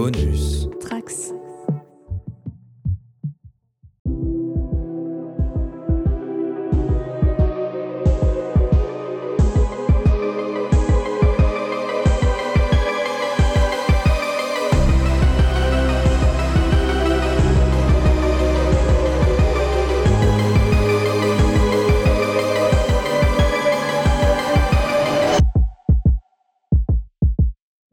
Bonus. Trax.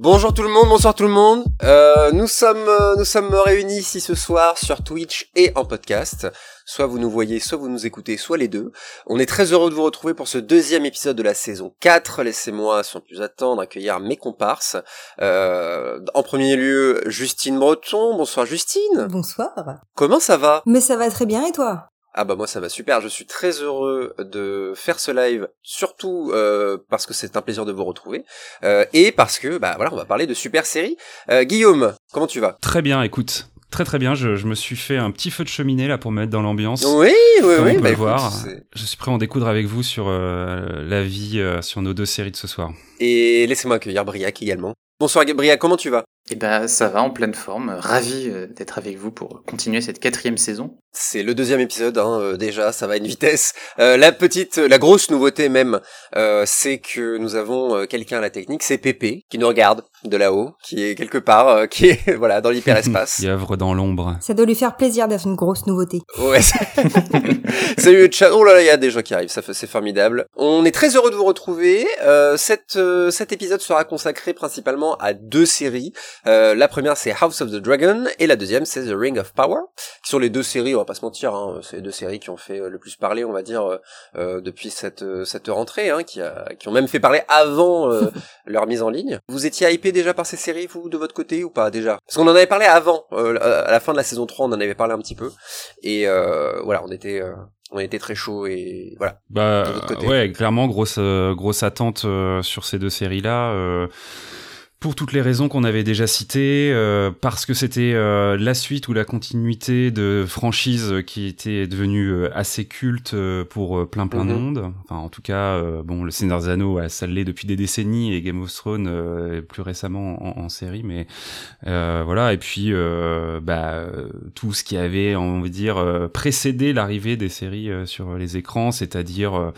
Bonjour tout le monde, bonsoir tout le monde. Euh, nous sommes euh, nous sommes réunis ici ce soir sur Twitch et en podcast. Soit vous nous voyez, soit vous nous écoutez, soit les deux. On est très heureux de vous retrouver pour ce deuxième épisode de la saison 4. Laissez-moi sans plus attendre accueillir mes comparses. Euh, en premier lieu, Justine Breton. Bonsoir Justine. Bonsoir. Comment ça va? Mais ça va très bien et toi? Ah bah moi ça va super, je suis très heureux de faire ce live, surtout euh, parce que c'est un plaisir de vous retrouver, euh, et parce que bah voilà on va parler de super séries. Euh, Guillaume, comment tu vas? Très bien, écoute. Très très bien, je, je me suis fait un petit feu de cheminée là pour me mettre dans l'ambiance. Oui, oui, Comme oui, on peut bah le écoute, voir. Je suis prêt à en découdre avec vous sur euh, la vie, euh, sur nos deux séries de ce soir. Et laissez-moi accueillir Briac également. Bonsoir Briac, comment tu vas? Eh ben, ça va en pleine forme. Ravi euh, d'être avec vous pour continuer cette quatrième saison. C'est le deuxième épisode, hein, euh, déjà, ça va à une vitesse. Euh, la petite, la grosse nouveauté même, euh, c'est que nous avons euh, quelqu'un à la technique, c'est Pépé, qui nous regarde de là-haut, qui est quelque part, euh, qui est voilà dans l'hyperespace. Qui œuvre dans l'ombre. Ça doit lui faire plaisir d'être une grosse nouveauté. Ouais. c'est- Salut le chat. Oh là là, il y a des gens qui arrivent, ça fait- c'est formidable. On est très heureux de vous retrouver. Euh, cette, euh, cet épisode sera consacré principalement à deux séries. Euh, la première c'est House of the Dragon et la deuxième c'est The Ring of Power. Qui sont les deux séries, on va pas se mentir, hein, c'est les deux séries qui ont fait euh, le plus parler, on va dire, euh, euh, depuis cette euh, cette rentrée, hein, qui a, qui ont même fait parler avant euh, leur mise en ligne. Vous étiez hypé déjà par ces séries, vous de votre côté ou pas déjà? Parce qu'on en avait parlé avant, euh, à la fin de la saison 3, on en avait parlé un petit peu. Et euh, voilà, on était, euh, on était très chaud et voilà. Bah De votre côté. ouais, clairement grosse euh, grosse attente euh, sur ces deux séries là. Pour toutes les raisons qu'on avait déjà citées, euh, parce que c'était euh, la suite ou la continuité de franchises qui était devenue euh, assez culte euh, pour euh, plein plein de Mhm. monde. Enfin, en tout cas, bon, le Seigneur des Anneaux, ça l'est depuis des décennies et Game of Thrones euh, plus récemment en, en série, mais euh, voilà. Et puis, euh, bah, tout ce qui avait, on va dire, précédé l'arrivée des séries sur les écrans, c'est-à-dire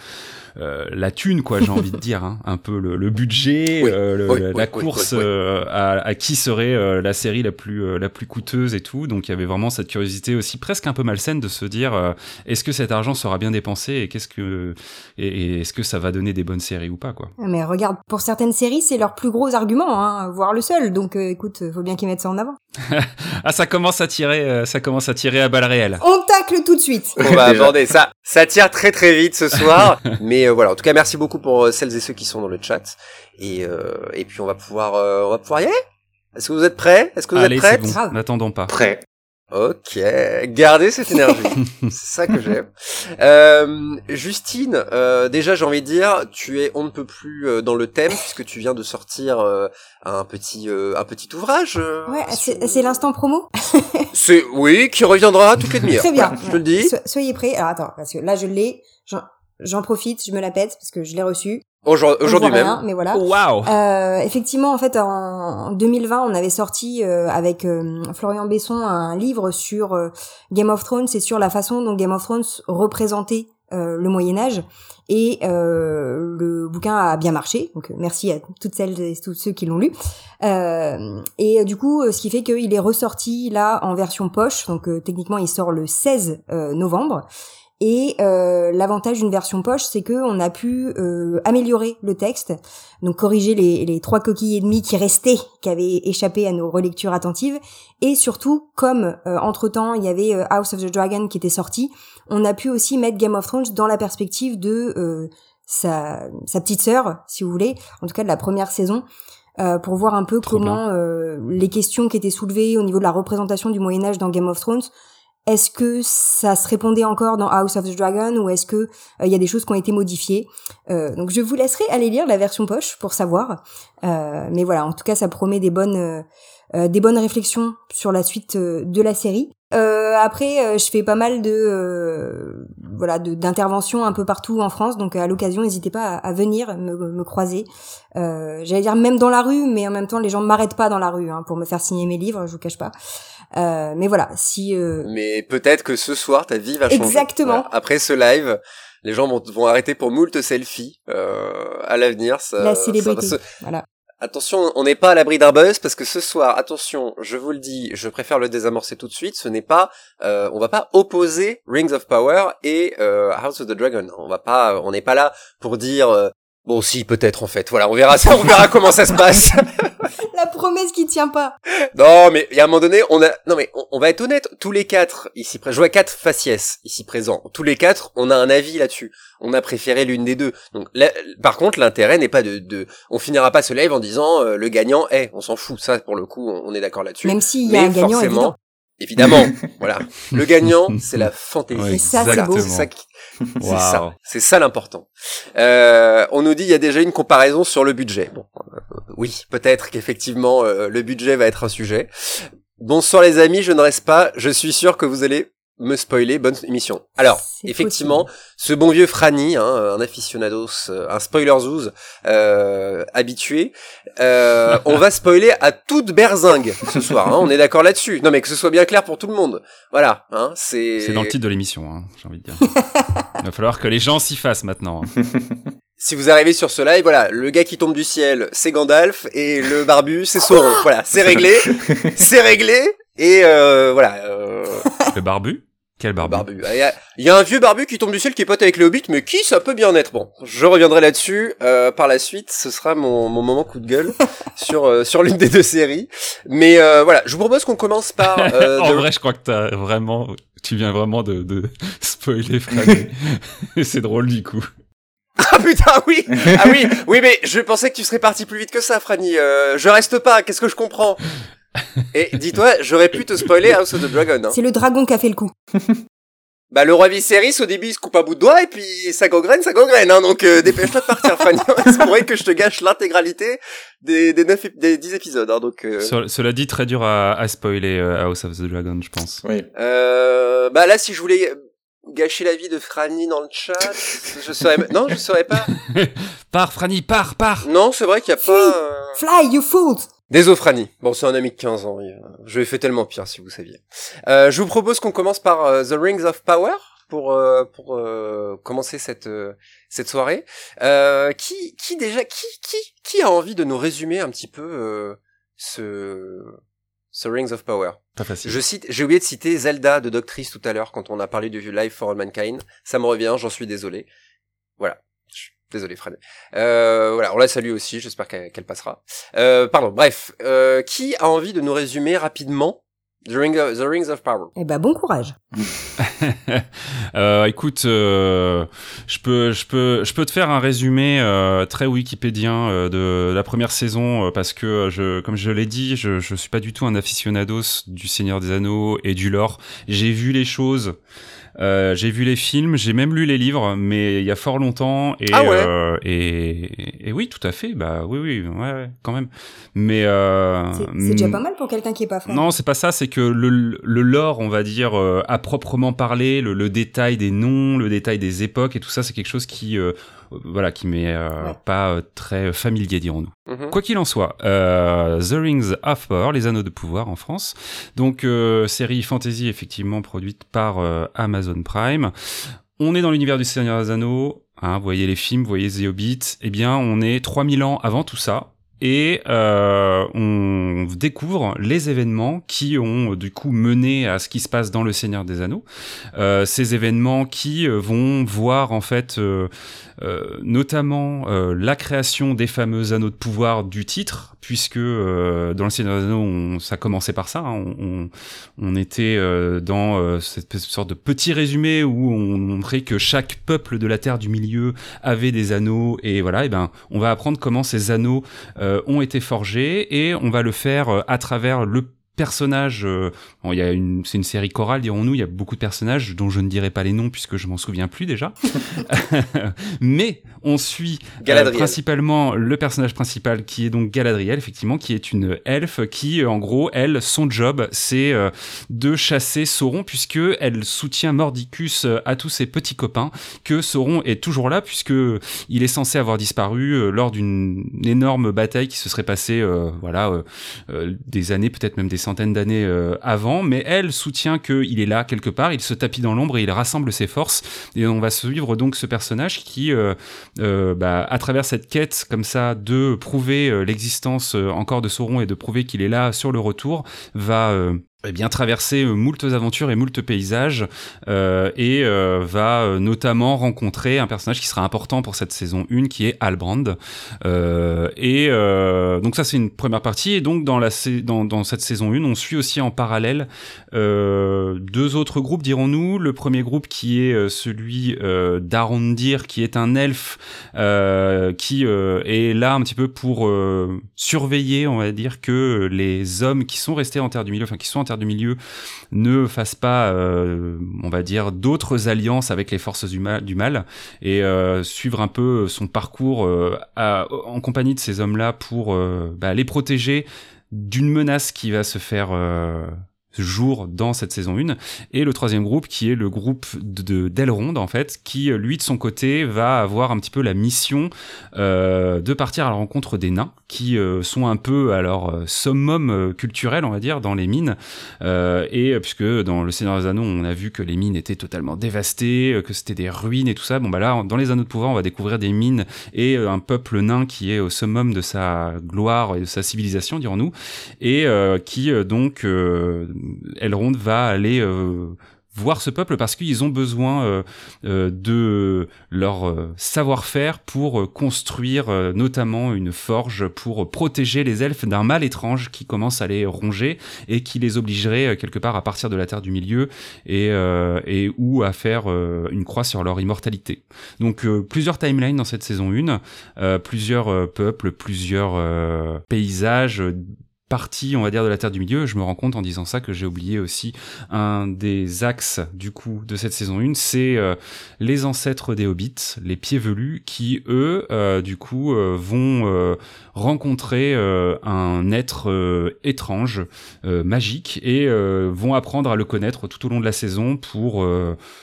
euh, la thune, quoi, j'ai envie de dire, hein, un peu le, le budget, Oui, euh, le- oui, la, oui, la oui, course oui, oui. euh, à, à qui serait euh, la série la plus euh, la plus coûteuse et tout. Donc il y avait vraiment cette curiosité aussi presque un peu malsaine de se dire euh, est-ce que cet argent sera bien dépensé et qu'est-ce que et, et est-ce que ça va donner des bonnes séries ou pas quoi. Mais regarde, pour certaines séries, c'est leur plus gros argument, hein, voire le seul. Donc euh, écoute, faut bien qu'ils mettent ça en avant. Ah ça commence à tirer euh, ça commence à tirer à balles réelles. On tacle tout de suite. On va aborder ça. Ça tire très très vite ce soir, mais euh, voilà. En tout cas, merci beaucoup pour euh, celles et ceux qui sont dans le chat. Et euh, et puis on va pouvoir, euh, on va pouvoir y aller. Est-ce que vous êtes prêts? Est-ce que vous Allez êtes c'est prêtes bon, Grave. n'attendons pas. Prêt. Ok, gardez cette énergie. c'est ça que j'aime. Euh, Justine, euh, déjà j'ai envie de dire, tu es on ne peut plus euh, dans le thème puisque tu viens de sortir euh, un petit euh, un petit ouvrage. euh, Ouais, sur- c'est c'est l'instant promo. C'est oui, qui reviendra toutes les demi-heures. Très bien. Voilà, je te le dis. So- soyez prêts. Alors attends, parce que là je l'ai. J'en- profite, je me la pète parce que je l'ai reçu. Aujourd'hui aujourd'hui même. rien, mais voilà. Waouh. Euh, effectivement, en fait, en 2020, on avait sorti euh, avec euh, Florian Besson un livre sur euh, Game of Thrones et sur la façon dont Game of Thrones représentait euh, le Moyen Âge. Et euh, le bouquin a bien marché, donc merci à toutes celles et tous ceux qui l'ont lu. Euh, et du coup, ce qui fait qu'il est ressorti là en version poche, donc euh, techniquement il sort le 16 euh, novembre. Et euh, l'avantage d'une version poche, c'est que on a pu euh, améliorer le texte, donc corriger les, les trois coquilles et demie qui restaient, qui avaient échappé à nos relectures attentives, et surtout, comme entre temps il y avait euh, House of the Dragon qui était sorti, on a pu aussi mettre Game of Thrones dans la perspective de euh, sa, sa petite sœur, si vous voulez, en tout cas de la première saison, euh, pour voir un peu comment euh, les questions qui étaient soulevées au niveau de la représentation du Moyen Âge dans Game of Thrones est-ce que ça se répondait encore dans House of the Dragon ou est-ce que euh, il y a des choses qui ont été modifiées? Euh, Donc je vous laisserai aller lire la version poche pour savoir. Euh, mais voilà, en tout cas, ça promet des bonnes des bonnes réflexions sur la suite de la série. Euh, après, je fais pas mal de euh, voilà d'interventions un peu partout en France, donc à l'occasion, n'hésitez pas à, venir me, croiser. J'allais dire même dans la rue, mais en même temps, les gens m'arrêtent pas dans la rue hein, pour me faire signer mes livres, je vous cache pas. Mais voilà, si. Mais peut-être que ce soir, ta vie va changer. Exactement. Après ce live, les gens vont, vont arrêter pour moult selfies à l'avenir. Ça, la célébrité. Voilà. Attention, on n'est pas à l'abri d'un buzz parce que ce soir, attention, je vous le dis, je préfère le désamorcer tout de suite. Ce n'est pas, euh, on va pas opposer Rings of Power et euh, House of the Dragon. On va pas, on n'est pas là pour dire, euh, bon, si peut-être en fait. Voilà, on verra ça, on verra comment ça se passe. La promesse qui tient pas. Non, mais il y a un moment donné, on a, non mais on, va être honnête, tous les quatre ici présents, je vois quatre faciès ici présents. Tous les quatre, on a un avis là-dessus. On a préféré l'une des deux. Donc, par contre, l'intérêt n'est pas de, de, on finira pas ce live en disant euh, le gagnant est, on s'en fout. Ça, pour le coup, on, est d'accord là-dessus. Même s'il y a un gagnant évident. Évidemment, voilà. Le gagnant, c'est la fantaisie. ça, c'est beau. C'est ça, c'est ça, c'est ça l'important. Euh, on nous dit il y a déjà une comparaison sur le budget. Bon, euh, oui, peut-être qu'effectivement euh, le budget va être un sujet. Bonsoir les amis, je ne reste pas. Je suis sûr que vous allez me spoiler, bonne émission. Alors, effectivement, ce bon vieux Franny, hein, un aficionados, euh, un spoiler zouz euh, habitué, euh, on va spoiler à toute berzingue ce soir. Hein, on est d'accord là-dessus. Non, mais que ce soit bien clair pour tout le monde. Voilà, hein, c'est. C'est dans le titre de l'émission, hein, j'ai envie de dire. Il va falloir que les gens s'y fassent maintenant. Hein. si vous arrivez sur ce live, voilà, le gars qui tombe du ciel, c'est Gandalf, et le barbu, c'est Sauron. Voilà, c'est réglé, c'est réglé, et euh, voilà. Euh... Le barbu? Quel barbu, Il y, a, un vieux barbu qui tombe du ciel qui est pote avec les hobbits, mais qui ça peut bien être Bon, je reviendrai là-dessus euh, par la suite. Ce sera mon, mon moment coup de gueule sur euh, sur l'une des deux séries. Mais euh, voilà, je vous propose qu'on commence par. Euh, en vrai, je crois que t'as vraiment, tu viens vraiment de, de spoiler Freddy. c'est drôle du coup. Ah putain oui Ah oui oui mais je pensais que tu serais parti plus vite que ça Franny. Euh, je reste pas. Qu'est-ce que je comprends? Et dis-toi, j'aurais pu te spoiler House of the Dragon. Hein. C'est le dragon qui a fait le coup. Bah le roi Viserys au début il se coupe un bout de doigt et puis ça gangrène, ça gangrène hein, donc euh, dépêche-toi de partir Fanny, c'est pourrait que je te gâche l'intégralité des des, 9, des 10 épisodes hein, donc euh... Cela dit très dur à, à spoiler euh, House of the Dragon je pense. Oui. Euh, bah là si je voulais gâcher la vie de Franny dans le chat, je saurais non, je saurais pas. pars Franny, pars, pars. Non, c'est vrai qu'il y a pas Fly you fools. Désolé Bon, c'est un ami de 15 ans. Je fait tellement pire, si vous saviez. Euh, je vous propose qu'on commence par euh, The Rings of Power pour euh, pour euh, commencer cette cette soirée. qui qui déjà qui qui qui a envie de nous résumer un petit peu ce ce Rings of Power? Pas facile. Je cite, j'ai oublié de citer Zelda de Doctrice tout à l'heure quand on a parlé du Live for All Mankind. Ça me revient, j'en suis désolé. Voilà. Désolé Fred. Euh, voilà, on la salue aussi, j'espère qu'elle passera. Euh, pardon, bref. Euh, qui a envie de nous résumer rapidement The, Rings of Power? Eh ben bon courage. euh, écoute, euh, je peux, je peux, je peux te faire un résumé euh, très wikipédien euh, de la première saison parce que je, comme je l'ai dit, je, je suis pas du tout un aficionados du Seigneur des Anneaux et du lore. J'ai vu les choses. Euh, j'ai vu les films, j'ai même lu les livres, mais il y a fort longtemps. Et, ah euh, et, et, oui, tout à fait. Bah oui, oui, ouais, ouais quand même. Mais euh, c'est déjà pas mal pour quelqu'un qui est pas fan. Non, c'est pas ça. C'est que le, le lore, on va dire, euh, à proprement parler, le, le, détail des noms, le détail des époques et tout ça, c'est quelque chose qui euh, voilà, qui m'est euh, pas euh, très familier, dirons-nous. Mhm. Quoi qu'il en soit, euh, The Rings of Power, les Anneaux de pouvoir en France, donc série fantasy effectivement produite par Amazon Prime. On est dans l'univers du Seigneur des Anneaux. Hein, vous voyez les films, vous voyez The Hobbit. Eh bien, on est 3000 ans avant tout ça et euh, on découvre les événements qui ont du coup mené à ce qui se passe dans le Seigneur des Anneaux. Euh, ces événements qui vont voir en fait euh notamment euh, la création des fameux anneaux de pouvoir du titre, puisque dans le Seigneur des Anneaux on, ça commençait par ça. Hein, on, on, était dans cette sorte de petit résumé où on montrait que chaque peuple de la Terre du Milieu avait des anneaux et voilà. Et ben on va apprendre comment ces anneaux euh, ont été forgés et on va le faire euh, à travers le personnages. Euh, il y a une, c'est une série chorale, dirons-nous. Il y a beaucoup de personnages dont je ne dirai pas les noms puisque je m'en souviens plus déjà. Mais on suit euh, principalement le personnage principal qui est donc Galadriel, effectivement, qui est une elfe qui, en gros, elle, son job, c'est euh, de chasser Sauron puisque elle soutient Mordicus à tous ses petits copains. Que Sauron est toujours là puisque il est censé avoir disparu lors d'une énorme bataille qui se serait passée, voilà, des années, peut-être même des d'années euh, avant, mais elle soutient qu'il est là quelque part, il se tapit dans l'ombre et il rassemble ses forces. Et on va suivre donc ce personnage qui, euh, euh, bah, à travers cette quête comme ça de prouver l'existence encore de Sauron et de prouver qu'il est là sur le retour, va eh bien traverser euh, moultes aventures et moultes paysages euh, et euh, va euh, notamment rencontrer un personnage qui sera important pour cette saison 1 qui est Albrand. Euh, et donc ça c'est une première partie. Et donc dans la dans, dans cette saison 1 on suit aussi en parallèle deux autres groupes dirons-nous. Le premier groupe qui est celui d'Arondir qui est un elfe qui est là un petit peu pour surveiller on va dire que les hommes qui sont restés en terre du milieu enfin qui sont du milieu ne fasse pas, euh, on va dire, d'autres alliances avec les forces du mal, et euh, suivre un peu son parcours euh, en compagnie de ces hommes-là pour bah, les protéger d'une menace qui va se faire jour dans cette saison 1 et le troisième groupe qui est le groupe de d'Elrond en fait qui lui de son côté va avoir un petit peu la mission euh, de partir à la rencontre des nains qui euh, sont un peu à leur euh, summum euh, culturel on va dire dans les mines. Euh, et puisque dans le Seigneur des Anneaux on a vu que les mines étaient totalement dévastées que c'était des ruines et tout ça bon bah là dans les Anneaux de pouvoir on va découvrir des mines et un peuple nain qui est au summum de sa gloire et de sa civilisation dirons-nous et qui donc Elrond va aller euh, voir ce peuple parce qu'ils ont besoin euh, euh, de leur savoir-faire pour construire notamment une forge pour protéger les elfes d'un mal étrange qui commence à les ronger et qui les obligerait quelque part à partir de la Terre du Milieu et, et ou à faire une croix sur leur immortalité. Donc plusieurs timelines dans cette saison 1, plusieurs peuples, plusieurs paysages partie, on va dire, de la Terre du Milieu, je me rends compte en disant ça que j'ai oublié aussi un des axes du coup de cette saison 1, c'est euh, les ancêtres des hobbits, les pieds velus, qui eux, euh, du coup, euh, vont rencontrer un être étrange, magique, et vont apprendre à le connaître tout au long de la saison pour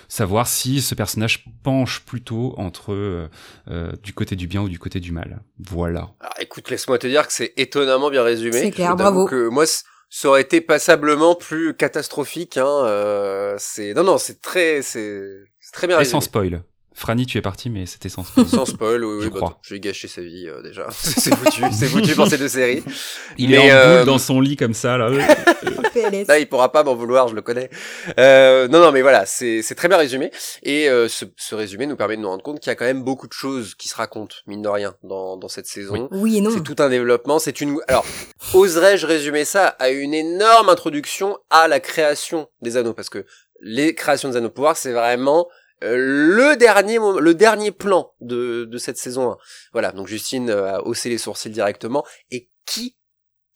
savoir si ce personnage penche plutôt entre du côté du bien ou du côté du mal. Voilà. Alors, écoute, laisse-moi te dire que c'est étonnamment bien résumé. C'est clair bravo. Que moi, ça aurait été passablement plus catastrophique. Hein, euh, c'est non, non, c'est très, c'est très bien. Et sans spoil. Franny, tu es parti, mais c'était sans spoil. Sans spoil, oui, je, bah, je vais gâcher sa vie euh, déjà. c'est foutu, c'est foutu pour ces deux séries. Il est en euh... boule dans son lit comme ça là. là, il pourra pas m'en vouloir, je le connais. Euh, non, non, mais voilà, c'est très bien résumé. Et euh, ce, ce, résumé nous permet de nous rendre compte qu'il y a quand même beaucoup de choses qui se racontent, mine de rien, dans, dans cette saison. Oui, et non. C'est tout un développement. C'est une. Alors, oserais-je résumer ça à une énorme introduction à la création des anneaux, parce que les créations des anneaux de pouvoir, c'est vraiment euh, le dernier le dernier plan de, de cette saison 1. Voilà, donc Justine euh, a haussé les sourcils directement. Et qui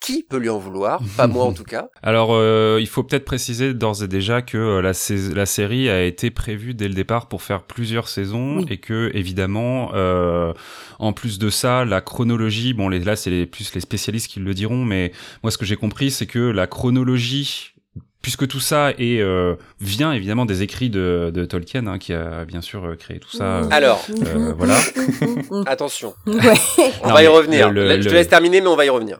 qui peut lui en vouloir? Pas moi en tout cas. Alors, euh, il faut peut-être préciser d'ores et déjà que la, la, série a été prévue dès le départ pour faire plusieurs saisons et que, évidemment, euh, en plus de ça, la chronologie, bon, les, là, c'est plus les spécialistes qui le diront, mais moi, ce que j'ai compris, c'est que la chronologie puisque tout ça est euh, vient évidemment des écrits de, de Tolkien, hein, qui a bien sûr euh, créé tout ça. Alors, euh, voilà. Attention. Ouais. On va y revenir. je te laisse terminer, mais on va y revenir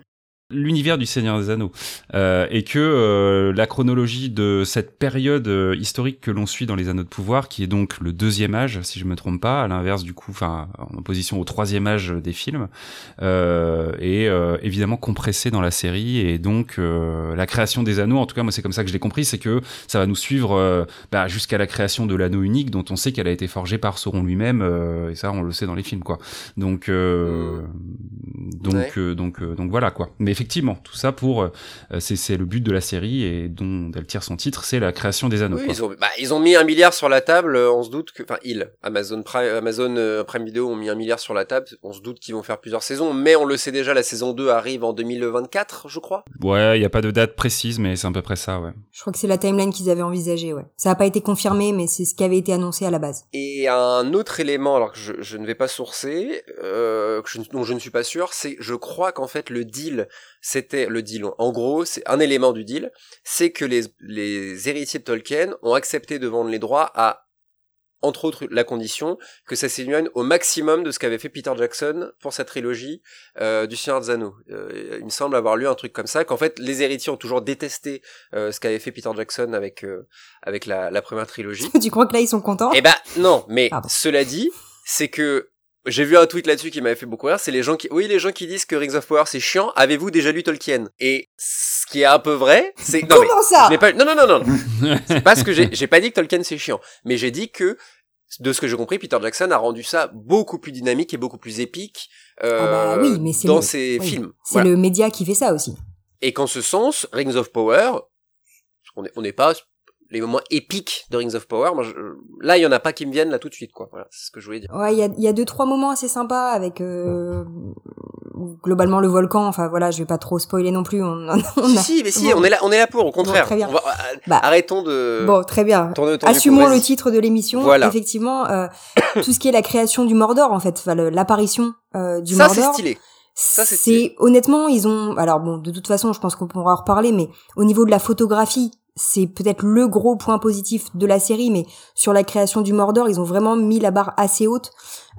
l'univers du Seigneur des Anneaux euh, et que euh, la chronologie de cette période euh, historique que l'on suit dans les Anneaux de pouvoir, qui est donc le deuxième âge, si je me trompe pas, à l'inverse du coup, enfin en opposition au troisième âge des films, est évidemment compressé dans la série et donc la création des Anneaux, en tout cas moi c'est comme ça que je l'ai compris, c'est que ça va nous suivre bah, jusqu'à la création de l'Anneau unique, dont on sait qu'elle a été forgée par Sauron lui-même et ça on le sait dans les films quoi. Donc donc donc donc voilà quoi. Mais effectivement, tout ça pour, euh, c'est le but de la série et dont elle tire son titre, c'est la création des anneaux. Oui, ils, ont, bah, ils ont mis un milliard sur la table, on se doute que, enfin, ils, Amazon Prime, Amazon Prime Video ont mis un milliard sur la table, on se doute qu'ils vont faire plusieurs saisons, mais on le sait déjà, la saison 2 arrive en 2024, je crois. Ouais, il y a pas de date précise, mais c'est à peu près ça, ouais. Je crois que c'est la timeline qu'ils avaient envisagée, ouais. Ça n'a pas été confirmé, mais c'est ce qui avait été annoncé à la base. Et un autre élément, alors que je, je ne vais pas sourcer, euh, que je, dont je ne suis pas sûr, c'est je crois qu'en fait le deal, c'était le deal. En gros, c'est un élément du deal, c'est que les, les héritiers de Tolkien ont accepté de vendre les droits à entre autres la condition que ça s'éloigne au maximum de ce qu'avait fait Peter Jackson pour sa trilogie euh, du Seigneur des Anneaux. Euh, il me semble avoir lu un truc comme ça, qu'en fait les héritiers ont toujours détesté euh, ce qu'avait fait Peter Jackson avec avec la, la, première trilogie. tu crois que là ils sont contents? Eh ben non, mais cela dit, c'est que j'ai vu un tweet là-dessus qui m'avait fait beaucoup rire, c'est les gens qui, oui, les gens qui disent que Rings of Power c'est chiant. Avez-vous déjà lu Tolkien? Et ce qui est un peu vrai, c'est comment ça? pas... Non, non, non, non. c'est pas ce que j'ai. J'ai pas dit que Tolkien c'est chiant, mais j'ai dit que de ce que j'ai compris, Peter Jackson a rendu ça beaucoup plus dynamique et beaucoup plus épique euh, ah bah oui, mais dans ses films. C'est le média qui fait ça aussi. Et qu'en ce sens, Rings of Power, on n'est pas les moments épiques de Rings of Power. Moi, là, il y en a pas qui me viennent là tout de suite, quoi. Voilà, c'est ce que je voulais dire. Ouais, il y a, y a deux trois moments assez sympas avec euh, globalement le volcan. Enfin voilà, je vais pas trop spoiler non plus. On, on a... Si, mais si, on est là, on est là pour. Au contraire, très bien. On va, euh, bah, arrêtons de. Bon, très bien. Assumons le titre de l'émission. Voilà. Effectivement, euh, tout ce qui est la création du Mordor, en fait, enfin, l'apparition euh, du Mordor. Ça, c'est stylé. Ça, c'est honnêtement, ils ont. Alors bon, de toute façon, je pense qu'on pourra en reparler, mais au niveau de la photographie, c'est peut-être le gros point positif de la série, mais sur la création du Mordor, ils ont vraiment mis la barre assez haute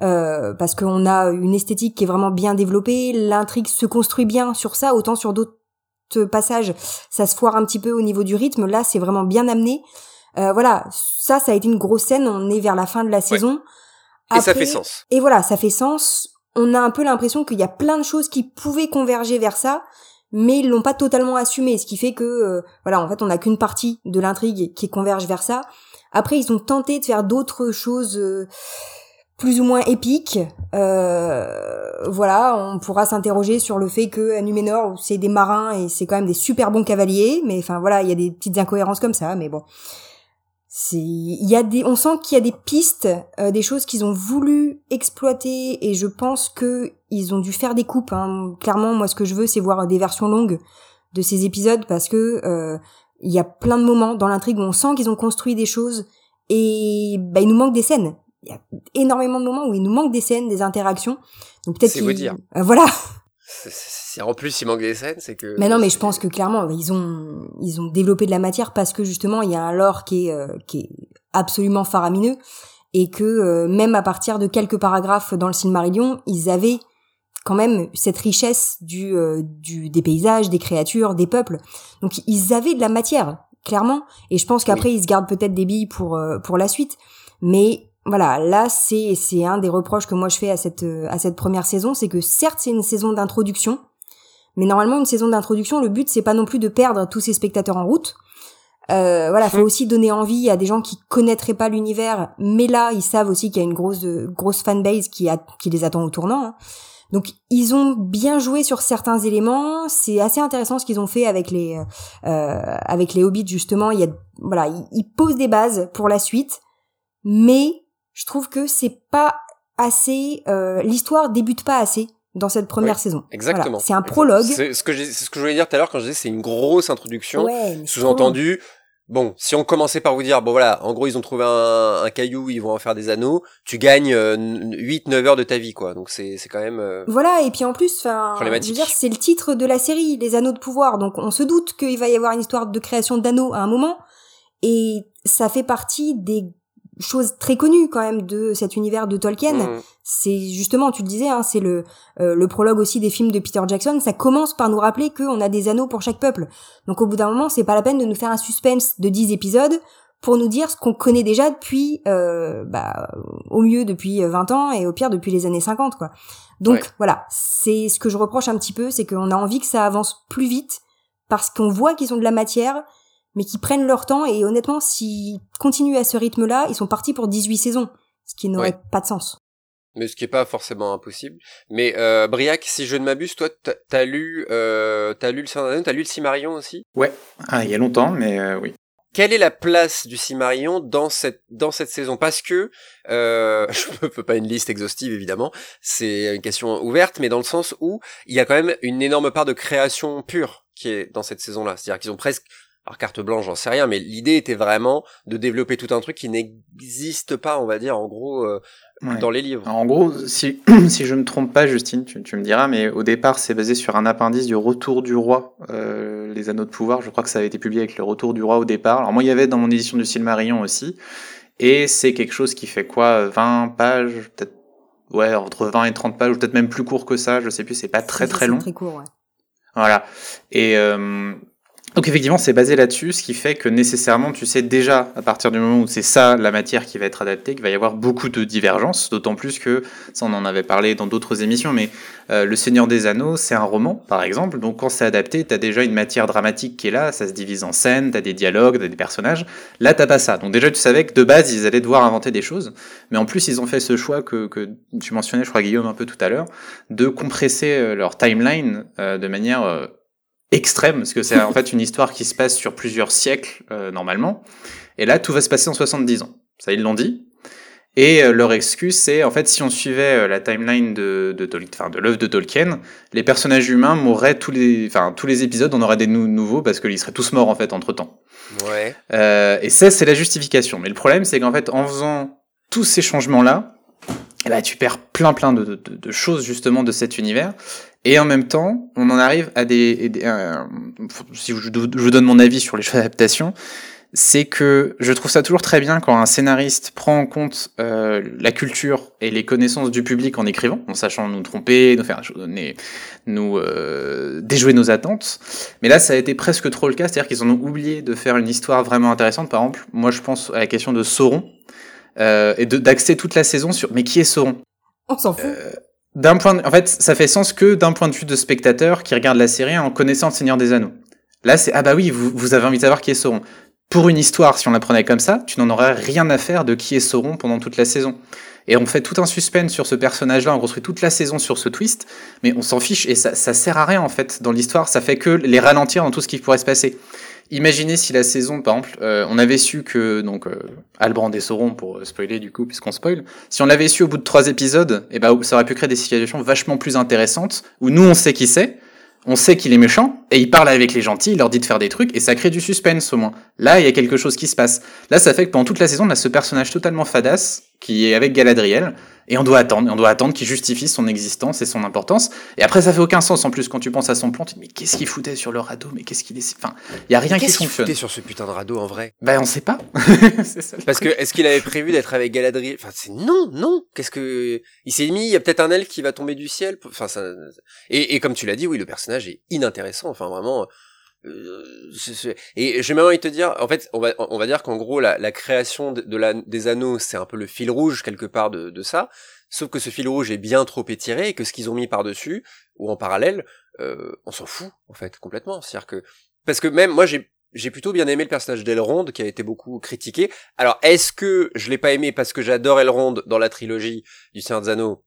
euh, parce qu'on a une esthétique qui est vraiment bien développée, l'intrigue se construit bien sur ça, autant sur d'autres passages, ça se foire un petit peu au niveau du rythme. Là, c'est vraiment bien amené. Euh, voilà, ça, ça a été une grosse scène. On est vers la fin de la saison. et ça fait sens. Et voilà, ça fait sens. On a un peu l'impression qu'il y a plein de choses qui pouvaient converger vers ça, mais ils l'ont pas totalement assumé, ce qui fait que euh, voilà, en fait, on n'a qu'une partie de l'intrigue qui converge vers ça. Après, ils ont tenté de faire d'autres choses euh, plus ou moins épiques. Euh, voilà, on pourra s'interroger sur le fait que Numénor, c'est des marins et c'est quand même des super bons cavaliers, mais enfin voilà, il y a des petites incohérences comme ça, mais bon c'est il y a des on sent qu'il y a des pistes euh, des choses qu'ils ont voulu exploiter et je pense que ils ont dû faire des coupes hein. clairement moi ce que je veux c'est voir des versions longues de ces épisodes parce que euh, il y a plein de moments dans l'intrigue où on sent qu'ils ont construit des choses et bah il nous manque des scènes il y a énormément de moments où il nous manque des scènes des interactions donc peut-être c'est vous dire euh, voilà si en plus il manque des scènes, c'est que. Mais non, mais je pense que clairement ils ont ils ont développé de la matière parce que justement il y a un lore qui est euh, qui est absolument faramineux et que euh, même à partir de quelques paragraphes dans le Silmarillion, ils avaient quand même cette richesse du euh, du des paysages, des créatures, des peuples. Donc ils avaient de la matière clairement et je pense qu'après ils se gardent peut-être des billes pour pour la suite. Mais voilà, là c'est c'est un des reproches que moi je fais à cette à cette première saison, c'est que certes c'est une saison d'introduction, mais normalement une saison d'introduction, le but c'est pas non plus de perdre tous ces spectateurs en route. Euh, voilà, faut mmh. aussi donner envie à des gens qui connaîtraient pas l'univers, mais là ils savent aussi qu'il y a une grosse grosse fanbase qui a, qui les attend au tournant. Hein. Donc ils ont bien joué sur certains éléments. C'est assez intéressant ce qu'ils ont fait avec les euh, avec les hobbits justement. Il y a voilà, ils posent des bases pour la suite, mais je trouve que c'est pas assez. Euh, L'histoire débute pas assez dans cette première saison. Exactement. C'est un prologue. C'est ce que ce que je voulais dire tout à l'heure quand je disais c'est une grosse introduction. Sous-entendu. Bon, si on commençait par vous dire, bon voilà, en gros ils ont trouvé un, un caillou, ils vont en faire des anneaux, tu gagnes 8-9 euh, heures de ta vie, quoi. Donc c'est quand même... Euh, voilà, et puis en plus, enfin, je veux dire, c'est le titre de la série, les anneaux de pouvoir. Donc on se doute qu'il va y avoir une histoire de création d'anneaux à un moment. Et ça fait partie des chose très connue quand même de cet univers de Tolkien. Mm. C'est justement, tu le disais, hein, c'est le euh, le prologue aussi des films de Peter Jackson. Ça commence par nous rappeler qu'on a des anneaux pour chaque peuple. Donc au bout d'un moment, c'est pas la peine de nous faire un suspense de 10 épisodes pour nous dire ce qu'on connaît déjà depuis, euh, bah, au mieux depuis 20 ans et au pire depuis les années 50, quoi. Donc voilà, c'est ce que je reproche un petit peu, c'est qu'on a envie que ça avance plus vite parce qu'on voit qu'ils ont de la matière mais qui prennent leur temps et honnêtement, s'ils continuent à ce rythme-là, ils sont partis pour 18 saisons, ce qui n'aurait pas de sens. Mais ce qui est pas forcément impossible. Mais euh, Briac, si je ne m'abuse, toi, t'as lu, euh, t'as lu le Saint t'as lu le Cimarion aussi? Ouais, ah, il y a longtemps, mais euh, oui. Quelle est la place du Cimarion dans cette dans cette saison? Parce que euh, je peux pas une liste exhaustive évidemment, c'est une question ouverte, mais dans le sens où il y a quand même une énorme part de création pure qui est dans cette saison-là. C'est-à-dire qu'ils ont presque alors carte blanche, j'en sais rien, mais l'idée était vraiment de développer tout un truc qui n'existe pas, on va dire, en gros, euh, dans les livres. En gros, si, si je me trompe pas, Justine, tu, tu me diras, mais au départ, c'est basé sur un appendice du Retour du Roi, euh, les Anneaux de Pouvoir. Je crois que ça avait été publié avec le Retour du Roi au départ. Alors moi, il y avait dans mon édition du Silmarillion aussi, et c'est quelque chose qui fait quoi, 20 pages, peut-être, ouais, entre 20 et 30 pages, ou peut-être même plus court que ça, je sais plus, c'est pas très très long. Très court, ouais. Voilà. Et euh, donc effectivement, c'est basé là-dessus, ce qui fait que nécessairement, tu sais déjà, à partir du moment où c'est ça la matière qui va être adaptée, qu'il va y avoir beaucoup de divergences, d'autant plus que, ça on en avait parlé dans d'autres émissions, mais euh, Le Seigneur des Anneaux, c'est un roman, par exemple, donc quand c'est adapté, tu as déjà une matière dramatique qui est là, ça se divise en scènes, tu as des dialogues, t'as des personnages, là t'as pas ça. Donc déjà, tu savais que de base, ils allaient devoir inventer des choses, mais en plus, ils ont fait ce choix que, que tu mentionnais, je crois Guillaume, un peu tout à l'heure, de compresser euh, leur timeline euh, de manière extrême, parce que c'est en fait une histoire qui se passe sur plusieurs siècles euh, normalement. Et là, tout va se passer en 70 ans. Ça, ils l'ont dit. Et euh, leur excuse, c'est en fait si on suivait euh, la timeline de de, enfin, de l'œuvre de Tolkien, les personnages humains mourraient tous les, enfin tous les épisodes, on aurait des nouveaux parce qu'ils seraient tous morts en fait entre temps. Ouais. et ça, c'est la justification. Mais le problème, c'est qu'en fait, en faisant tous ces changements là, eh ben, tu perds plein plein de, de, de, choses justement de cet univers. Et en même temps, on en arrive à des... Euh, si je, je, donne mon avis sur les choix d'adaptation, c'est que je trouve ça toujours très bien quand un scénariste prend en compte euh, la culture et les connaissances du public en écrivant, en sachant nous tromper, nous faire nous euh, déjouer nos attentes. Mais là, ça a été presque trop le cas, c'est-à-dire qu'ils en ont oublié de faire une histoire vraiment intéressante. Par exemple, moi, je pense à la question de Sauron euh, et d'axer toute la saison sur mais qui est Sauron? On s'en fout. D'un point en fait, ça fait sens que d'un point de vue de spectateur qui regarde la série en connaissant le Seigneur des Anneaux. Là, c'est ah bah oui, vous, vous avez envie de savoir qui est Sauron. Pour une histoire, si on la prenait comme ça, tu n'en aurais rien à faire de qui est Sauron pendant toute la saison. Et on fait tout un suspense sur ce personnage-là, on construit toute la saison sur ce twist, mais on s'en fiche et ça, ça sert à rien en fait dans l'histoire, ça fait que les ralentir dans tout ce qui pourrait se passer. Imaginez si la saison, par exemple, euh, on avait su que donc euh, Albrand et Sauron pour euh, spoiler du coup puisqu'on spoil, si on l'avait su au bout de trois épisodes, eh ben ça aurait pu créer des situations vachement plus intéressantes où nous on sait qui c'est, on sait qu'il est méchant, et il parle avec les gentils, il leur dit de faire des trucs, et ça crée du suspense au moins. Là, il y a quelque chose qui se passe. Là, ça fait que pendant toute la saison, on a ce personnage totalement fadasse, qui est avec Galadriel, et on doit attendre, et on doit attendre qu'il justifie son existence et son importance. Et après, ça fait aucun sens en plus quand tu penses à son plan. Tu te dis, mais qu'est-ce qu'il foutait sur le radeau Mais qu'est-ce qu'il est Enfin, il y a rien qui fonctionne. Qu'est-ce qu'il foutait sur ce putain de radeau en vrai? Ben, on sait pas. Parce que est-ce qu'il avait prévu d'être avec Galadriel? Enfin, c'est non, non. Qu'est-ce que il s'est mis Il y a peut-être un elfe qui va tomber du ciel. Enfin, ça. Et, et comme tu l'as dit, oui, le personnage est inintéressant. Enfin, vraiment. Euh, et j'ai même envie de te dire, en fait, on va, on va dire qu'en gros, la, création de, des anneaux, c'est un peu le fil rouge quelque part de, de ça. Sauf que ce fil rouge est bien trop étiré et que ce qu'ils ont mis par-dessus, ou en parallèle, euh, on s'en fout, en fait, complètement. C'est-à-dire que, parce que même, moi, j'ai, j'ai plutôt bien aimé le personnage d'Elrond, qui a été beaucoup critiqué. Alors, est-ce que je l'ai pas aimé parce que j'adore Elrond dans la trilogie du Seigneur des Anneaux?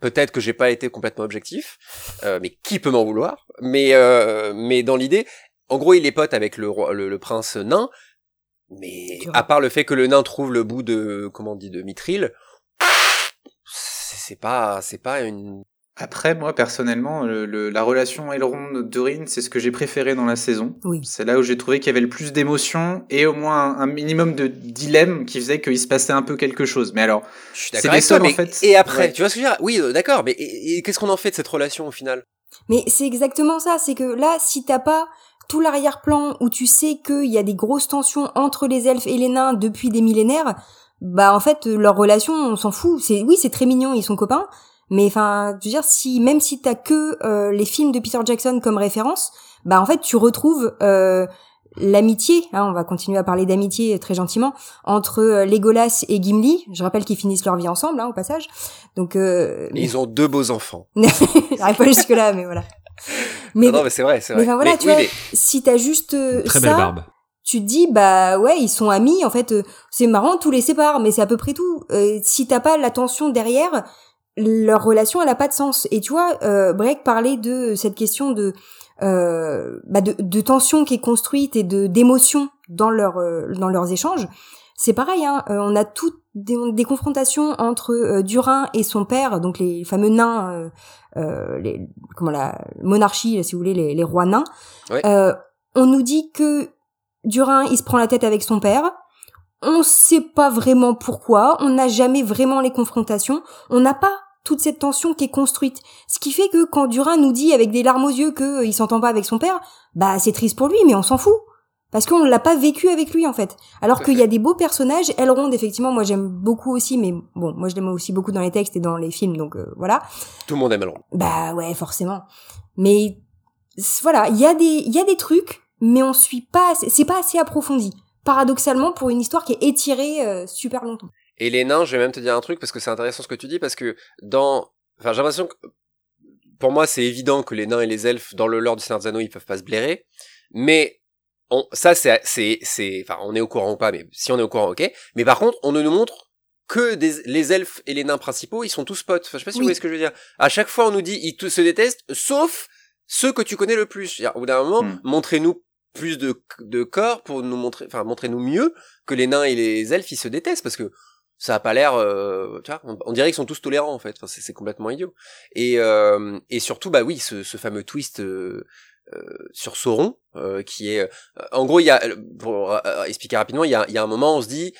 Peut-être que j'ai pas été complètement objectif, euh, mais qui peut m'en vouloir? Mais euh, mais dans l'idée, en gros, il est pote avec le, le, prince nain, mais à part le fait que le nain trouve le bout de comment on dit de Mithril, c'est pas c'est pas une après, moi, personnellement, le, la relation Elrond-Durin, c'est ce que j'ai préféré dans la saison. Oui. C'est là où j'ai trouvé qu'il y avait le plus d'émotions et au moins un, minimum de dilemme qui faisait qu'il se passait un peu quelque chose. Mais alors, c'est les seuls, en fait. Et après, tu vois ce que je veux dire? Oui, euh, d'accord, mais et, qu'est-ce qu'on en fait de cette relation au final? Mais c'est exactement ça, c'est que là, si t'as pas tout l'arrière-plan où tu sais qu'il y a des grosses tensions entre les elfes et les nains depuis des millénaires, bah en fait leur relation on s'en fout c'est oui c'est très mignon ils sont copains mais enfin, je veux dire, si même si t'as que euh, les films de Peter Jackson comme référence, bah en fait tu retrouves euh, l'amitié, hein, on va continuer à parler d'amitié très gentiment, entre euh, Legolas et Gimli. Je rappelle qu'ils finissent leur vie ensemble, hein, au passage. Donc euh, ils ont deux beaux enfants. J'arrive pas jusque là, mais voilà. Mais, non, mais c'est vrai, c'est vrai. Mais enfin voilà, tu vois, si t'as juste très ça, belle barbe. tu te dis bah ouais, ils sont amis. En fait, c'est marrant, tous les sépare, mais c'est à peu près tout. si t'as pas l'attention derrière, leur relation elle a pas de sens. Et tu vois, euh, Break parlait de cette question de euh, bah de, de, tension qui est construite et de d'émotion dans leur euh, dans leurs échanges. C'est pareil, hein, euh, on a toutes des, des confrontations entre euh, Durin et son père, donc les fameux nains, les, comment la monarchie, si vous voulez, les, les rois nains. on nous dit que Durin, il se prend la tête avec son père. On sait pas vraiment pourquoi. On n'a jamais vraiment les confrontations. On n'a pas toute cette tension qui est construite. Ce qui fait que quand Durin nous dit avec des larmes aux yeux qu'il euh, s'entend pas avec son père, bah c'est triste pour lui, mais on s'en fout. Parce qu'on l'a pas vécu avec lui en fait. Alors qu'il y a des beaux personnages, Elrond effectivement, moi j'aime beaucoup aussi, mais bon, moi je l'aime aussi beaucoup dans les textes et dans les films, donc euh, voilà. Tout le monde aime Elrond. Bah ouais, forcément. Mais voilà, il y a des il y a des trucs, mais on suit pas, c'est pas assez approfondi. Paradoxalement, pour une histoire qui est étirée euh, super longtemps. Et les nains, je vais même te dire un truc parce que c'est intéressant ce que tu dis parce que dans, enfin, j'ai l'impression que pour moi c'est évident que les nains et les elfes dans le lore du Seigneur des Anneaux ils peuvent pas se blairer, mais on, ça c'est, c'est, c'est, enfin, on est au courant ou pas, mais si on est au courant, ok. Mais par contre, on ne nous montre que des, les elfes et les nains principaux, ils sont tous potes. Enfin, je sais pas si vous voyez ce que je veux dire. À chaque fois, on nous dit ils tous se détestent, sauf ceux que tu connais le plus. Au bout d'un moment, hmm. montrez-nous plus de, de corps pour nous montrer, enfin, montrez-nous mieux que les nains et les elfes ils se détestent parce que ça a pas l'air euh, tu vois on, dirait qu'ils sont tous tolérants en fait. Enfin, c'est complètement idiot. Et euh, et surtout bah oui ce, ce fameux twist euh, euh sur Sauron euh, qui est en gros il y a pour expliquer rapidement il y a, y a un moment on se dit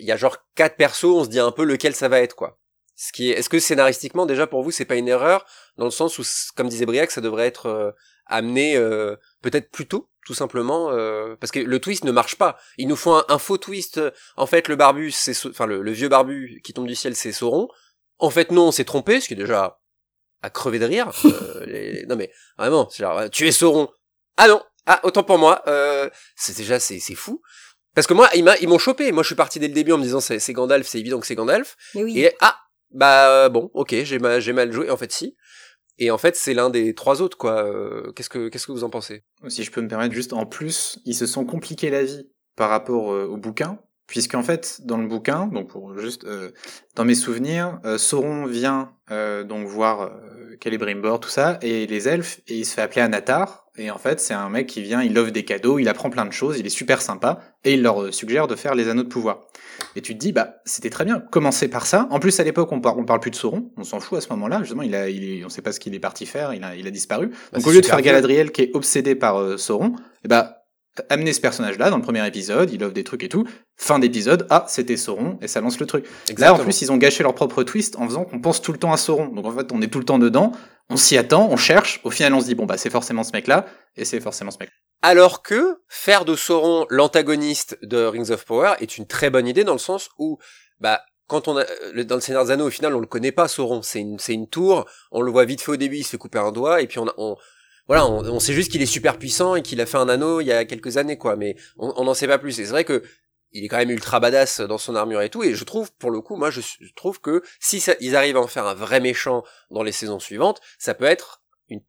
il y a genre quatre persos on se dit un peu lequel ça va être quoi. Ce qui est est-ce que scénaristiquement déjà pour vous c'est pas une erreur dans le sens où comme disait Briac ça devrait être amené peut-être plus tôt tout simplement euh, parce que le twist ne marche pas. Il nous faut un, faux twist. En fait, le barbu, c'est enfin le, vieux barbu qui tombe du ciel, c'est Sauron. En fait, non, on s'est trompé, ce qui est déjà à crever de rire. Euh, non mais vraiment, c'est genre tu es Sauron. Ah non, ah autant pour moi. Euh, c'est déjà c'est c'est fou. Parce que moi, ils m'ont chopé. Moi, je suis parti dès le début en me disant c'est Gandalf, c'est évident que c'est Gandalf. Et ah bah bon, ok, j'ai mal, j'ai mal joué. En fait, si. Et en fait, c'est l'un des trois autres, quoi. Euh, qu'est-ce que qu'est-ce que vous en pensez? Si je peux me permettre, juste en plus, ils se sont compliqués la vie par rapport euh, au bouquin, puisqu'en fait, dans le bouquin, donc pour juste euh, dans mes souvenirs, Sauron vient donc voir Celebrimbor, tout ça, et les elfes, et il se fait appeler Anatar. Et en fait, c'est un mec qui vient, il offre des cadeaux, il apprend plein de choses, il est super sympa, et il leur suggère de faire les anneaux de pouvoir. Et tu te dis, bah, c'était très bien, commencer par ça? En plus, à l'époque, on, on parle plus de Sauron, on s'en fout à ce moment-là, justement, il a, il on sait pas ce qu'il est parti faire, il a, il a disparu. Bah, Donc, au lieu de faire Galadriel qui est obsédé par euh, Sauron, et eh bah, amener ce personnage-là dans le premier épisode, il offre des trucs et tout. Fin d'épisode, ah, c'était Sauron, et ça lance le truc. Là, en plus, ils ont gâché leur propre twist en faisant qu'on pense tout le temps à Sauron. Donc, en fait, on est tout le temps dedans, on s'y attend, on cherche, au final, on se dit, bon, bah, c'est forcément ce mec-là, et c'est forcément ce mec. Alors que faire de Sauron l'antagoniste de Rings of Power est une très bonne idée dans le sens où, bah, quand on a, dans le Seigneur des Anneaux, au final, on le connaît pas, Sauron. C'est une, c'est une tour. On le voit vite fait au début, il se fait couper un doigt, et puis on, on voilà, on, sait juste qu'il est super puissant et qu'il a fait un anneau il y a quelques années, quoi. Mais on n'en sait pas plus. Et c'est vrai que il est quand même ultra badass dans son armure et tout. Et je trouve, pour le coup, moi, je, trouve que si ça, ils arrivent à en faire un vrai méchant dans les saisons suivantes, ça peut être une,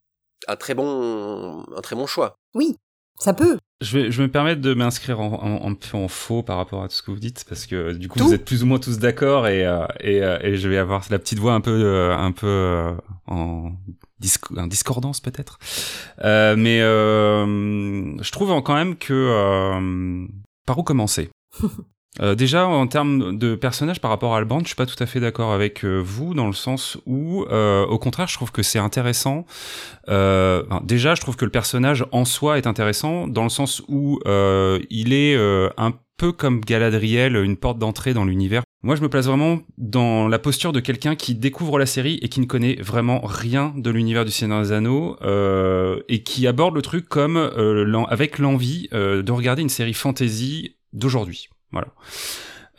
un très bon, un très bon choix. Oui, ça peut. Je vais, je me permettre de m'inscrire en, en, en, faux par rapport à tout ce que vous dites parce que du coup vous êtes plus ou moins tous d'accord et, euh, et, euh, et, je vais avoir la petite voix un peu euh, un peu en, discordance peut-être mais je trouve quand même que par où commencer? Euh, déjà, en termes de personnage par rapport à Alban, je suis pas tout à fait d'accord avec euh, vous dans le sens où, euh, au contraire, je trouve que c'est intéressant. déjà, je trouve que le personnage en soi est intéressant dans le sens où il est un peu comme Galadriel, une porte d'entrée dans l'univers. Moi, je me place vraiment dans la posture de quelqu'un qui découvre la série et qui ne connaît vraiment rien de l'univers du Seigneur des Anneaux et qui aborde le truc comme avec l'envie de regarder une série fantasy d'aujourd'hui. Voilà.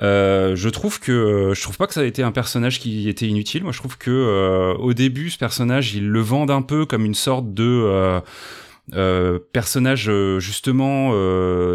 Euh, je trouve que euh, je trouve pas que ça a été un personnage qui était inutile. Moi, je trouve que euh, au début, ce personnage, il le vendent un peu comme une sorte de euh, personnage justement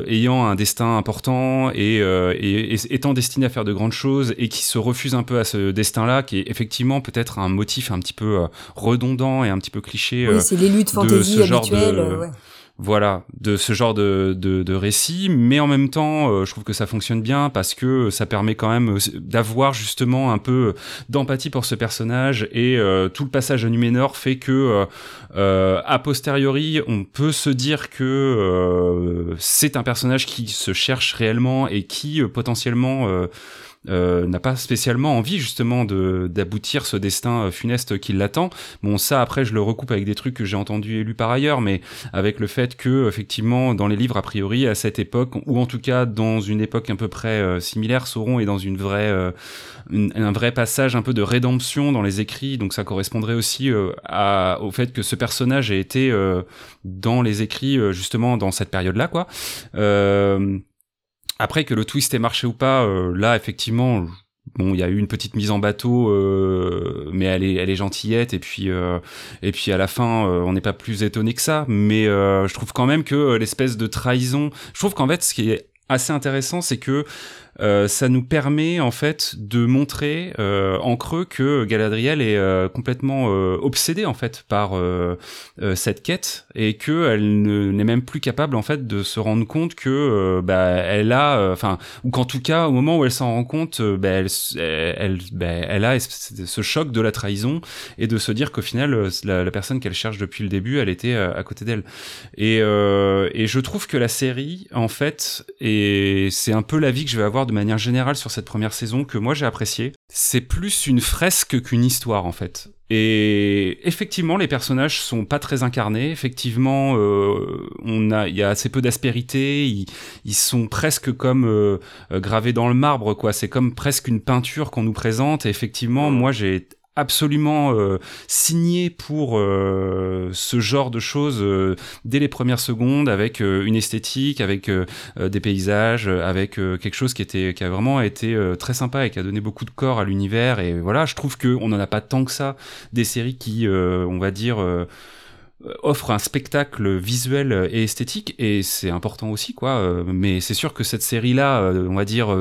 ayant un destin important et, et, étant destiné à faire de grandes choses et qui se refuse un peu à ce destin-là, qui est effectivement peut-être un motif un petit peu redondant et un petit peu cliché. Oui, c'est les luttes fantasy habituelles. Ouais voilà, de ce genre de, de, récit, mais en même temps, euh, je trouve que ça fonctionne bien parce que ça permet quand même euh, d'avoir justement un peu d'empathie pour ce personnage et euh, tout le passage à Numénor fait que a posteriori, on peut se dire que c'est un personnage qui se cherche réellement et qui potentiellement euh, n'a pas spécialement envie justement d'aboutir ce destin euh, funeste qui l'attend. Bon, ça après je le recoupe avec des trucs que j'ai entendus et lus par ailleurs, mais avec le fait que effectivement dans les livres a priori à cette époque ou en tout cas dans une époque à peu près euh, similaire, Sauron est dans une vraie un vrai passage un peu de rédemption dans les écrits, donc ça correspondrait aussi à, au fait que ce personnage a été dans les écrits justement dans cette période-là, quoi. Euh, après que le twist ait marché ou pas, euh, là effectivement, bon, il y a eu une petite mise en bateau, euh, mais elle est, elle est gentillette. Et puis, euh, et puis à la fin, on n'est pas plus étonné que ça. Mais je trouve quand même que l'espèce de trahison, je trouve qu'en fait, ce qui est assez intéressant, c'est que euh, ça nous permet en fait de montrer euh, en creux que Galadriel est euh, complètement euh, obsédée en fait par cette quête et que elle n'est même plus capable en fait de se rendre compte que bah, elle a, enfin ou qu'en tout cas au moment où elle s'en rend compte, bah, elle, elle, bah, elle a ce choc de la trahison et de se dire qu'au final la, la personne qu'elle cherche depuis le début, elle était à côté d'elle. Et, et je trouve que la série en fait et c'est un peu l'avis que je vais avoir de manière générale sur cette première saison que moi j'ai apprécié. C'est plus une fresque qu'une histoire en fait. Et effectivement, les personnages sont pas très incarnés. Effectivement, euh, on a, il y a assez peu d'aspérité. Ils, sont presque comme euh, euh, gravés dans le marbre, quoi. C'est comme presque une peinture qu'on nous présente. Et effectivement, moi, j'ai absolument euh, signé pour euh, ce genre de choses euh, dès les premières secondes avec une esthétique avec des paysages avec quelque chose qui était qui a vraiment été très sympa et qui a donné beaucoup de corps à l'univers. Et voilà je trouve que on n'en a pas tant que ça des séries qui on va dire offrent un spectacle visuel et esthétique. Et c'est important aussi quoi. Mais c'est sûr que cette série là on va dire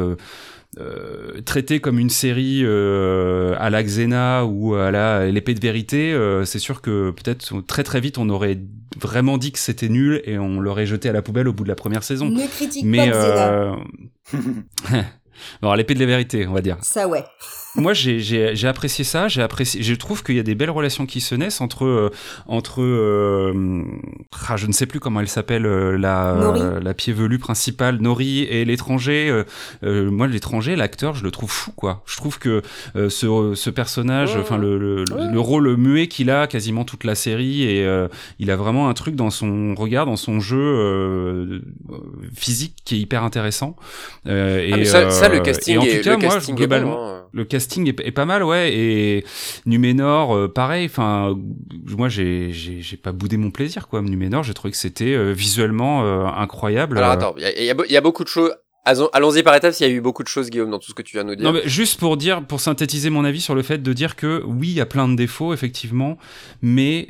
euh, traité comme une série euh, à la Xena ou à la l'épée de vérité, euh, c'est sûr que peut-être très très vite on aurait vraiment dit que c'était nul et on l'aurait jeté à la poubelle au bout de la première saison. Ne critique Mais, pas Xena. bon, l'épée de la vérité, on va dire. Ça ouais moi, j'ai apprécié ça. J'ai apprécié. Je trouve qu'il y a des belles relations qui se naissent entre euh, entre. Euh, ah, je ne sais plus comment elle s'appelle euh, la la pied velu principale, Nori et l'étranger. moi, l'étranger, l'acteur, je le trouve fou, quoi. Je trouve que ce ce personnage, enfin le le, le, rôle muet qu'il a quasiment toute la série et il a vraiment un truc dans son regard, dans son jeu physique qui est hyper intéressant. et ah, ça, ça, le casting, en tout cas, moi, globalement, le casting est, pas mal, ouais. Et Numénor, euh, pareil. Enfin, moi, j'ai j'ai pas boudé mon plaisir, quoi. Numénor, j'ai trouvé que c'était euh, visuellement euh, incroyable. Alors attends, il y y a, beaucoup de choses. Allons-y par étapes, il y a eu beaucoup de choses, Guillaume, dans tout ce que tu viens de nous dire. Non, mais juste pour dire, pour synthétiser mon avis sur le fait de dire que oui, il y a plein de défauts, effectivement, mais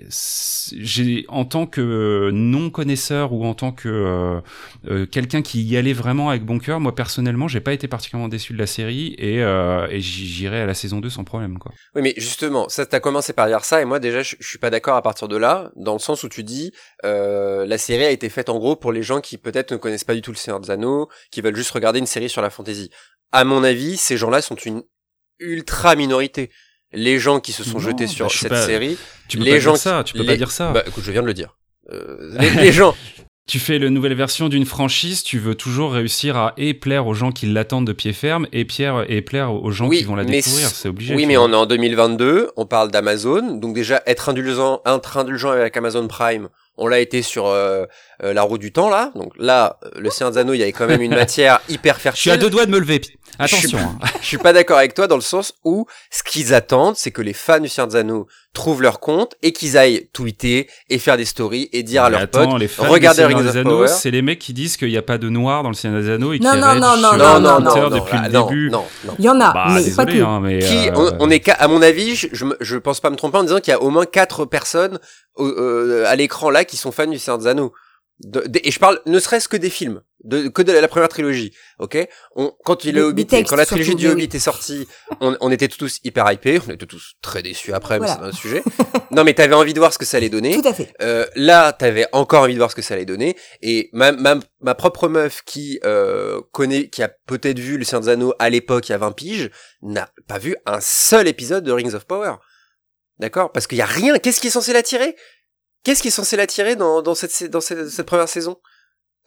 j'ai, en tant que non connaisseur ou en tant que euh, euh, quelqu'un qui y allait vraiment avec bon cœur, moi personnellement, j'ai pas été particulièrement déçu de la série et, euh, et j'irai à la saison 2 sans problème, quoi. Oui, mais justement, ça, t'as commencé par dire ça et moi déjà, je, je suis pas d'accord à partir de là, dans le sens où tu dis, la série a été faite en gros pour les gens qui peut-être ne connaissent pas du tout le Seigneur des Anneaux, qui veulent juste regarder une série sur la fantasy. À mon avis, ces gens-là sont une ultra minorité. Les gens qui se sont jetés sur bah, cette série, tu peux les gens dire ça, tu peux pas dire ça. Bah, écoute, je viens de le dire. Euh, les, gens, tu fais la nouvelle version d'une franchise, tu veux toujours réussir à et plaire aux gens qui l'attendent de pied ferme et, pierre, et plaire aux gens qui vont la découvrir, c'est obligé. Oui, mais on est en 2022, on parle d'Amazon, donc déjà être indulgent, être indulgent avec Amazon Prime, on l'a été sur euh, euh, la roue du temps là. Donc là, euh, le Anneaux, il y avait quand même une matière hyper fertile. Je suis à deux doigts de me lever. Attention. Hein. Je suis pas, d'accord avec toi dans le sens où ce qu'ils attendent, c'est que les fans du Anneaux trouvent leur compte et qu'ils aillent tweeter et faire des stories et dire à leurs potes regardez Ring of Power. C'est les mecs qui disent qu'il n'y a pas de noir dans le Seigneur des Anneaux et qui non, non, non, non, non, non, non, depuis le début. Non, Il y en a, bah, mais désolé, pas que. Hein, mais qui, on, est à mon avis, je, je, pense pas me tromper en disant qu'il y a au moins quatre personnes euh, à l'écran là qui sont fans du Seigneur des Anneaux. et je parle ne serait-ce que des films. De, que de la première trilogie, ok? On, Quand il est Hobbit, quand la trilogie du Hobbit est sortie, on, on, était tous hyper hypés, on était tous très déçus après, mais c'est un sujet. non, mais t'avais envie de voir ce que ça allait donner. Tout à fait. Euh, là, t'avais encore envie de voir ce que ça allait donner, et ma, ma, ma propre meuf qui euh, connaît, qui a peut-être vu Le Seigneur des Anneaux à l'époque, il y a 20 piges, n'a pas vu un seul épisode de Rings of Power. D'accord? Parce qu'il y a rien. Qu'est-ce qui est censé l'attirer? Qu'est-ce qui est censé l'attirer dans, dans, cette, dans cette, cette première saison?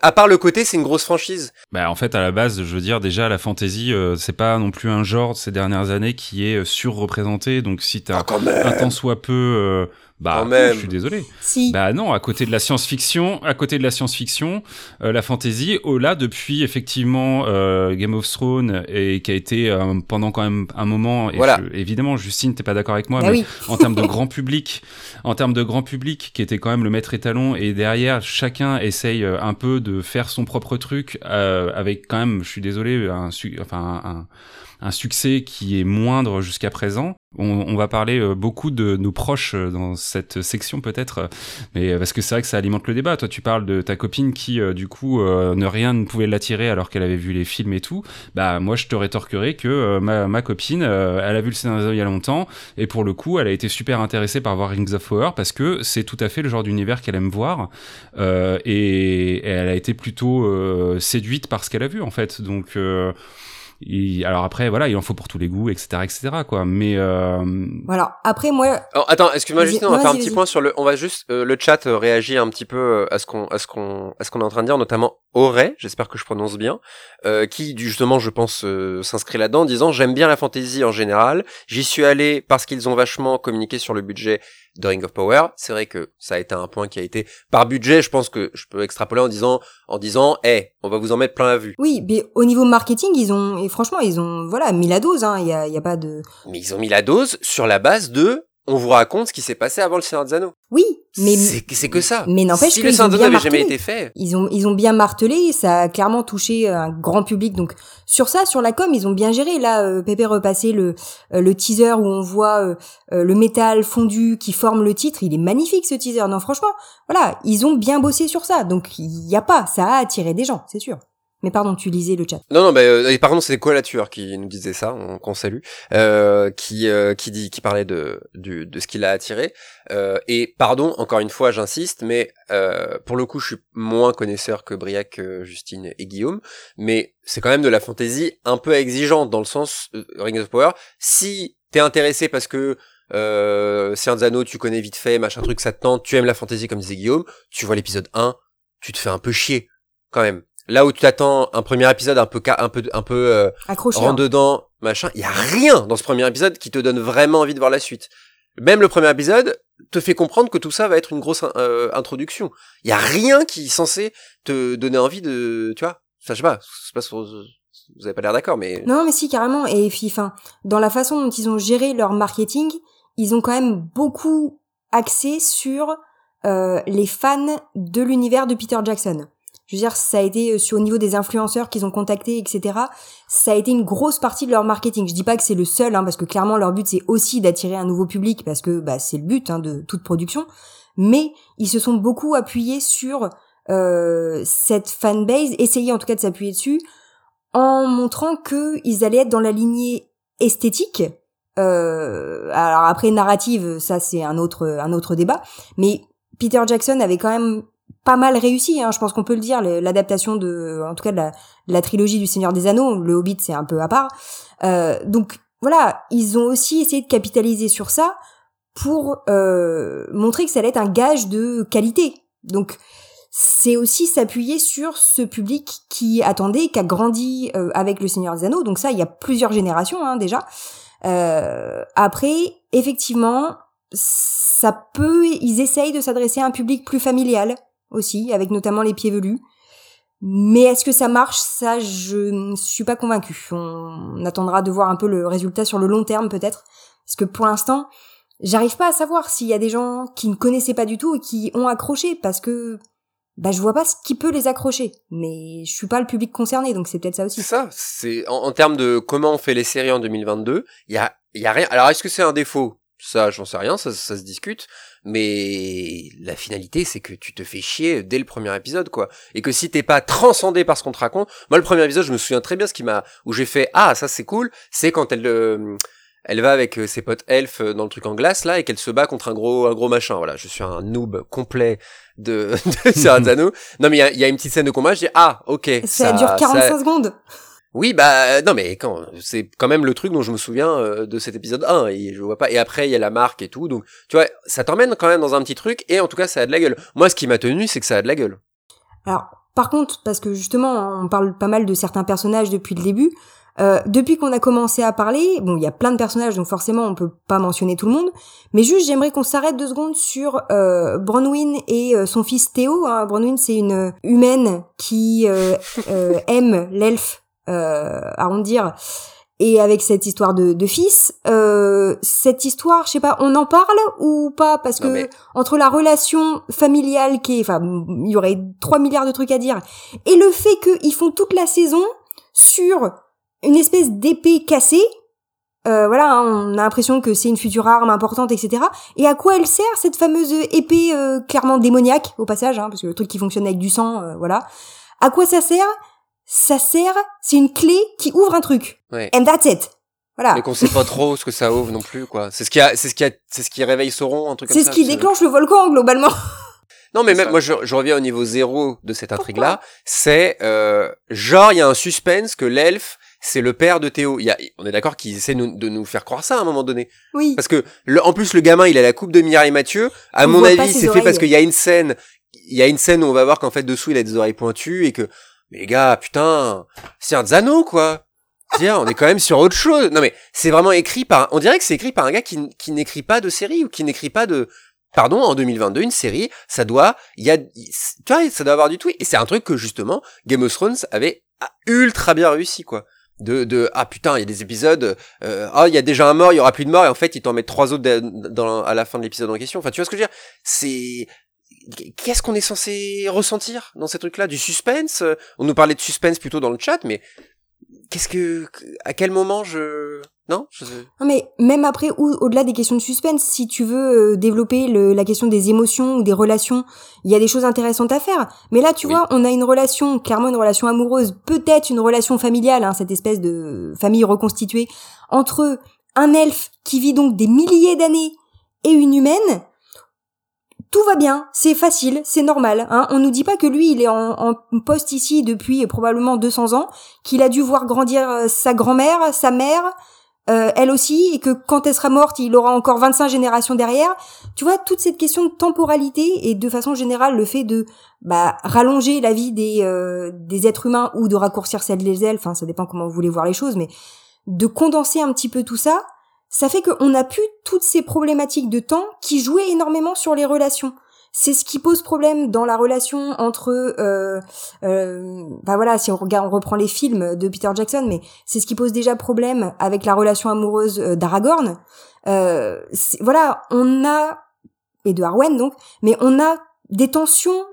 À part le côté, c'est une grosse franchise. Bah en fait, à la base, je veux dire déjà la fantasy, euh, c'est pas non plus un genre ces dernières années qui est euh, surreprésenté. Donc si t'as ah, un temps soit peu euh, bah, je suis désolé. Si. Bah non, à côté de la science-fiction, à côté de la science-fiction, euh, la fantasy, oh là, depuis effectivement euh, Game of Thrones et qui a été euh, pendant quand même un moment. Et voilà. évidemment, Justine, t'es pas d'accord avec moi, bah mais oui. en termes de grand public, en termes de grand public, qui était quand même le maître étalon, et derrière, chacun essaye un peu de faire son propre truc avec quand même, je suis désolé, un, enfin un un succès qui est moindre jusqu'à présent. On, on, va parler euh, beaucoup de nos proches euh, dans cette section peut-être, euh, mais parce que c'est vrai que ça alimente le débat. Toi, tu parles de ta copine qui, du coup, ne rien ne pouvait l'attirer alors qu'elle avait vu les films et tout. Bah moi, je te rétorquerai que ma, copine, elle a vu le scénario il y a longtemps et pour le coup, elle a été super intéressée par voir Rings of Power parce que c'est tout à fait le genre d'univers qu'elle aime voir euh, et, et, elle a été plutôt euh, séduite par ce qu'elle a vu en fait. Donc alors après, voilà, il en faut pour tous les goûts, etc., etc., quoi. Mais euh... voilà. Après, moi. Alors, attends, excuse-moi juste, on va faire un petit point sur le. On va juste euh, le chat euh, réagir un petit peu euh, à ce qu'on, à ce qu'on, à ce qu'on est en train de dire, notamment Auré, j'espère que je prononce bien, euh, qui justement, je pense, euh, s'inscrit là-dedans, en disant j'aime bien la fantasy en général. J'y suis allé parce qu'ils ont vachement communiqué sur le budget de Ring of Power. C'est vrai que ça a été un point qui a été par budget. Je pense que je peux extrapoler en disant, en disant, hey, on va vous en mettre plein la vue. Oui, mais au niveau marketing, ils ont et franchement, ils ont voilà mis la dose. Hein. Il y a, y a pas de. Mais ils ont mis la dose sur la base de on vous raconte ce qui s'est passé avant le Seigneur des Anneaux. Oui, mais c'est que ça. Mais n'empêche si que le Seigneur des Anneaux n'avait jamais été fait. Ils ont ils ont bien martelé, ça a clairement touché un grand public. Donc sur ça, sur la com, ils ont bien géré. Là, euh, Pépé repassé le euh, le teaser où on voit euh, euh, le métal fondu qui forme le titre. Il est magnifique ce teaser. Non, franchement, voilà, ils ont bien bossé sur ça. Donc il y a pas, ça a attiré des gens, c'est sûr. Mais pardon, tu lisais le chat. Non, non, bah, euh, par contre, c'est quoi la tueur qui nous disait ça, qu'on salue, euh, qui euh, qui dit, qui parlait de du, de ce qui l'a attiré. Euh, et pardon, encore une fois, j'insiste, mais euh, pour le coup, je suis moins connaisseur que Briac, Justine et Guillaume, mais c'est quand même de la fantaisie un peu exigeante dans le sens euh, Ring of Power. Si t'es intéressé parce que euh, Anneaux, tu connais vite fait, machin truc, ça te tente, tu aimes la fantaisie comme disait Guillaume, tu vois l'épisode 1, tu te fais un peu chier quand même Là où tu attends un premier épisode un peu un peu un peu euh, rentre dedans, machin, il y a rien dans ce premier épisode qui te donne vraiment envie de voir la suite. Même le premier épisode te fait comprendre que tout ça va être une grosse euh, introduction. Il y a rien qui est censé te donner envie de, tu vois, ça je sais pas, pas vous avez pas l'air d'accord, mais non, mais si carrément. Et puis, enfin, dans la façon dont ils ont géré leur marketing, ils ont quand même beaucoup axé sur euh, les fans de l'univers de Peter Jackson. Je veux dire, ça a été euh, sur au niveau des influenceurs qu'ils ont contactés, etc. Ça a été une grosse partie de leur marketing. Je dis pas que c'est le seul, hein, parce que clairement leur but c'est aussi d'attirer un nouveau public, parce que bah, c'est le but hein, de toute production. Mais ils se sont beaucoup appuyés sur euh, cette fanbase, essayer en tout cas de s'appuyer dessus, en montrant que ils allaient être dans la lignée esthétique. Euh, alors après narrative, ça c'est un autre un autre débat. Mais Peter Jackson avait quand même pas mal réussi, hein, je pense qu'on peut le dire, l'adaptation de, en tout cas de la, trilogie du Seigneur des Anneaux, le Hobbit c'est un peu à part. Euh, donc voilà, ils ont aussi essayé de capitaliser sur ça pour euh, montrer que ça allait être un gage de qualité. Donc c'est aussi s'appuyer sur ce public qui attendait, qui a grandi euh, avec le Seigneur des Anneaux. Donc ça, il y a plusieurs générations hein, déjà. Euh, après, effectivement, ça peut, ils essayent de s'adresser à un public plus familial, aussi, avec notamment les pieds velus. Mais est-ce que ça marche? Ça, je ne suis pas convaincue. On attendra de voir un peu le résultat sur le long terme peut-être. Parce que pour l'instant, j'arrive pas à savoir s'il y a des gens qui ne connaissaient pas du tout et qui ont accroché parce que bah je vois pas ce qui peut les accrocher. Mais je suis pas le public concerné, donc c'est peut-être ça aussi. Ça. C'est en, en, termes de comment on fait les séries en 2022, il y a y a rien. Alors est-ce que c'est un défaut? Ça, j'en sais rien, ça, ça se discute. Mais la finalité, c'est que tu te fais chier dès le premier épisode, quoi. Et que si t'es pas transcendé par ce qu'on te raconte, moi, le premier épisode, je me souviens très bien ce qui m'a, où j'ai fait, ah, ça c'est cool, c'est quand elle, euh, elle va avec euh, ses potes elfes dans le truc en glace là et qu'elle se bat contre un gros un gros machin voilà je suis un noob complet de, de non mais il y a, y a, une petite scène de combat je dis ah ok ça, dure 45 secondes oui, bah non mais quand c'est quand même le truc dont je me souviens euh, de cet épisode 1 et je vois pas et après il y a la marque et tout donc tu vois ça t'emmène quand même dans un petit truc et en tout cas ça a de la gueule. Moi ce qui m'a tenu c'est que ça a de la gueule. Alors par contre parce que justement on parle pas mal de certains personnages depuis le début euh, depuis qu'on a commencé à parler, bon, il y a plein de personnages, donc forcément on peut pas mentionner tout le monde, mais juste j'aimerais qu'on s'arrête deux secondes sur euh, Bronwyn et euh, son fils Théo. Hein. Bronwyn c'est une humaine qui euh, aime l'elfe euh, arrondir et avec cette histoire de, de fils, euh, cette histoire, je sais pas, on en parle ou pas? Parce que entre la relation familiale qui est, enfin, il y aurait 3 milliards de trucs à dire, et le fait qu'ils font toute la saison sur une espèce d'épée cassée, euh, voilà, hein, on a l'impression que c'est une future arme importante, etc. Et à quoi elle sert cette fameuse épée euh, clairement démoniaque au passage, hein, parce que le truc qui fonctionne avec du sang, euh, voilà. À quoi ça sert ça sert, c'est une clé qui ouvre un truc. Ouais. And that's it. Voilà. Mais qu'on sait pas trop ce que ça ouvre non plus, quoi. C'est ce qui a, c'est ce qui a, c'est ce qui réveille Sauron, un truc comme ça. C'est ce qui déclenche le volcan, globalement. Non, mais même, moi, je, je, reviens au niveau zéro de cette intrigue-là. C'est, euh, genre, il y a un suspense que l'elfe, c'est le père de Théo. Il y a, on est d'accord qu'ils essaient de nous faire croire ça à un moment donné. Oui. Parce que, le, en plus, le gamin, il a la coupe de Mireille Mathieu. À mon avis, c'est fait parce qu'il y a une scène, il y a une scène où on va voir qu'en fait, dessous, il a des oreilles pointues et que, les gars, putain, c'est un Zano, quoi. Tiens, on est quand même sur autre chose. Non mais c'est vraiment écrit par, on dirait que c'est écrit par un gars qui, n'écrit pas de série ou qui n'écrit pas de, pardon, en 2022, une série, ça doit, y a, tu vois, ça doit avoir du tweet. Et c'est un truc que justement, Game of Thrones avait ultra bien réussi, quoi. De, de, ah putain, il y a des épisodes, euh, ah, il y a déjà un mort, il y aura plus de mort, et en fait, ils t'en mettent trois autres à la fin de l'épisode en question. Enfin, tu vois ce que je veux dire? C'est, qu'est-ce qu'on est censé ressentir dans ces trucs-là? Du suspense? On nous parlait de suspense plutôt dans le chat, mais qu'est-ce que, à quel moment je, non, je... non mais même après, au-delà des questions de suspense, si tu veux euh, développer le, la question des émotions ou des relations, il y a des choses intéressantes à faire. Mais là, tu vois, on a une relation, clairement une relation amoureuse, peut-être une relation familiale, hein, cette espèce de famille reconstituée entre un elfe qui vit donc des milliers d'années et une humaine tout va bien, c'est facile, c'est normal. Hein. On nous dit pas que lui, il est en, poste ici depuis probablement 200 ans, qu'il a dû voir grandir euh, sa grand-mère, sa mère, euh, elle aussi, et que quand elle sera morte, il aura encore 25 générations derrière. Tu vois, toute cette question de temporalité et de façon générale le fait de bah, rallonger la vie des, euh, des êtres humains ou de raccourcir celle des elfes, enfin ça dépend comment vous voulez voir les choses, mais de condenser un petit peu tout ça, ça fait qu'on n'a plus toutes ces problématiques de temps qui jouaient énormément sur les relations. C'est ce qui pose problème dans la relation entre, euh, euh, bah voilà, si on regarde, on reprend les films de Peter Jackson, mais c'est ce qui pose déjà problème avec la relation amoureuse euh, d'Aragorn. Euh, voilà, on a et de Arwen donc, mais on a des tensions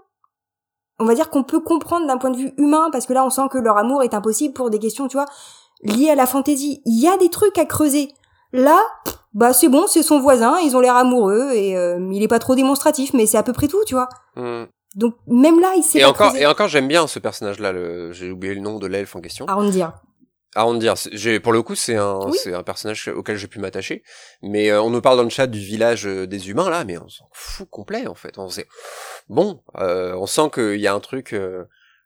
on va dire qu'on peut comprendre d'un point de vue humain parce que là on sent que leur amour est impossible pour des questions tu vois liées à la fantaisie il y a des trucs à creuser Là, bah c'est bon, c'est son voisin, ils ont l'air amoureux et euh, il est pas trop démonstratif, mais c'est à peu près tout, tu vois. Hmm. Donc même là, il s'est. Et encore, et encore, j'aime bien ce personnage-là. Le... J'ai oublié le nom de l'elfe en question. Arondir. Arondir. Pour le coup, c'est un, c'est un personnage auquel j'ai pu m'attacher. Mais euh, on nous parle dans le chat du village euh, des humains là, mais on s'en fout complet en fait. On sait. Bon, on sent qu'il y a un truc.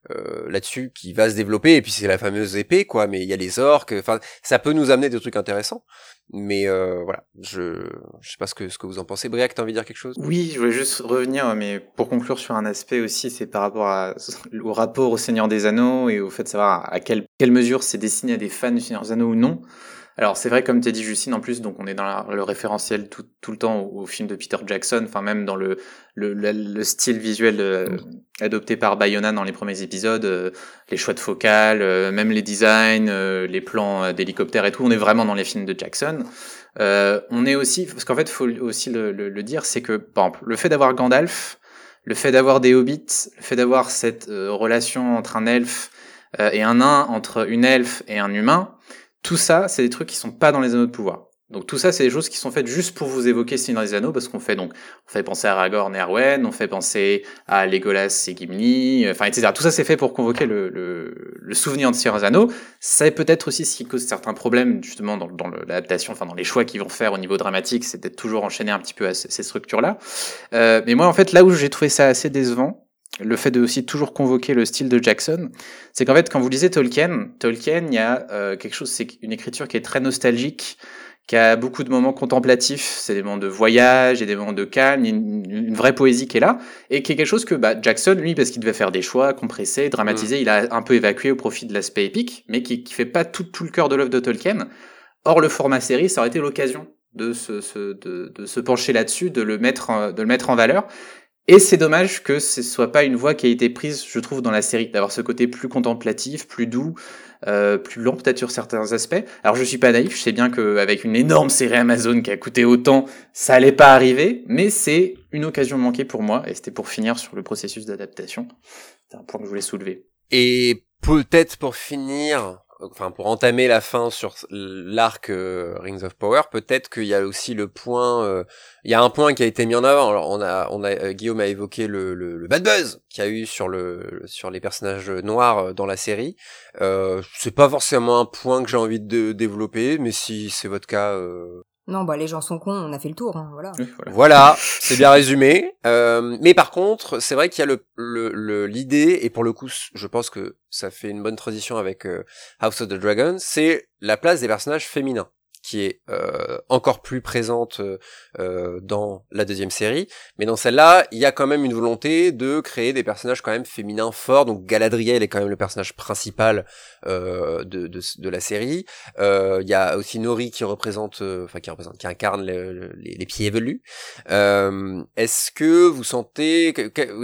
Euh, là-dessus qui va se développer et puis c'est la fameuse épée quoi mais il y a les orques enfin ça peut nous amener des trucs intéressants mais euh, voilà je je sais pas ce que ce que vous en pensez. Briac t'as envie de dire quelque chose? Oui je voulais juste revenir mais pour conclure sur un aspect aussi c'est par rapport à, au rapport au Seigneur des Anneaux et au fait de savoir à quelle quelle mesure c'est destiné à des fans du Seigneur des Anneaux ou non alors c'est vrai comme t'as dit Justine en plus, donc on est dans le référentiel tout, tout le temps au, film de Peter Jackson, enfin même dans le, le, le, style visuel euh, adopté par Bayona dans les premiers épisodes, euh, les choix de focale, euh, même les designs, les plans d'hélicoptère et tout, on est vraiment dans les films de Jackson. on est aussi, parce qu'en fait faut aussi le, le dire, c'est que par exemple le fait d'avoir Gandalf, le fait d'avoir des hobbits, le fait d'avoir cette relation entre un elfe et un nain, entre une elfe et un humain, tout ça, c'est des trucs qui sont pas dans les anneaux de pouvoir. Donc tout ça, c'est des choses qui sont faites juste pour vous évoquer Seigneur des Anneaux, parce qu'on fait donc, on fait penser à Aragorn et Arwen, on fait penser à Legolas et Gimli, enfin, etc. Tout ça, c'est fait pour convoquer le, souvenir de Seigneur des Anneaux. Ça peut-être aussi ce qui cause certains problèmes, justement, dans, dans l'adaptation, enfin, dans les choix qu'ils vont faire au niveau dramatique, c'est d'être toujours enchaîné un petit peu à ces structures-là. Euh, mais moi, en fait, là où j'ai trouvé ça assez décevant, le fait de aussi toujours convoquer le style de Jackson, c'est qu'en fait, quand vous lisez Tolkien, Tolkien, il y a euh, quelque chose, c'est une écriture qui est très nostalgique, qui a beaucoup de moments contemplatifs, c'est des moments de voyage et des moments de calme, une, une, vraie poésie qui est là, et qui est quelque chose que bah, Jackson, lui, parce qu'il devait faire des choix, compresser, dramatiser, mm. il a un peu évacué au profit de l'aspect épique, mais qui, qui fait pas tout, tout le cœur de l'œuvre de Tolkien. Or, le format série, ça aurait été l'occasion de se, se, de, de se pencher là-dessus, de le mettre, de le mettre en valeur. Et c'est dommage que ce soit pas une voie qui a été prise, je trouve, dans la série, d'avoir ce côté plus contemplatif, plus doux, euh, plus lent peut-être sur certains aspects. Alors je suis pas naïf, je sais bien qu'avec une énorme série Amazon qui a coûté autant, ça allait pas arriver, mais c'est une occasion manquée pour moi, et c'était pour finir sur le processus d'adaptation. C'est un point que je voulais soulever. Et peut-être pour finir, enfin pour entamer la fin sur l'arc euh, Rings of Power, peut-être qu'il y a aussi le point, euh, il y a un point qui a été mis en avant. Euh, Guillaume a évoqué le, bad buzz qu'il y a eu sur les personnages noirs dans la série. Euh, c'est pas forcément un point que j'ai envie de développer, mais si c'est votre cas, non, bah les gens sont cons, on a fait le tour, hein, voilà. voilà, c'est bien résumé. Euh, mais par contre, c'est vrai qu'il y a le l'idée et pour le coup, je pense que ça fait une bonne transition avec euh, House of the Dragon, c'est la place des personnages féminins qui est euh, encore plus présente euh, euh, dans la deuxième série, mais dans celle-là, il y a quand même une volonté de créer des personnages quand même féminins forts. Donc Galadriel est quand même le personnage principal de, de, de, la série. Il y a aussi Nori qui représente, enfin qui représente, qui incarne les, pieds velus. Est-ce que vous sentez,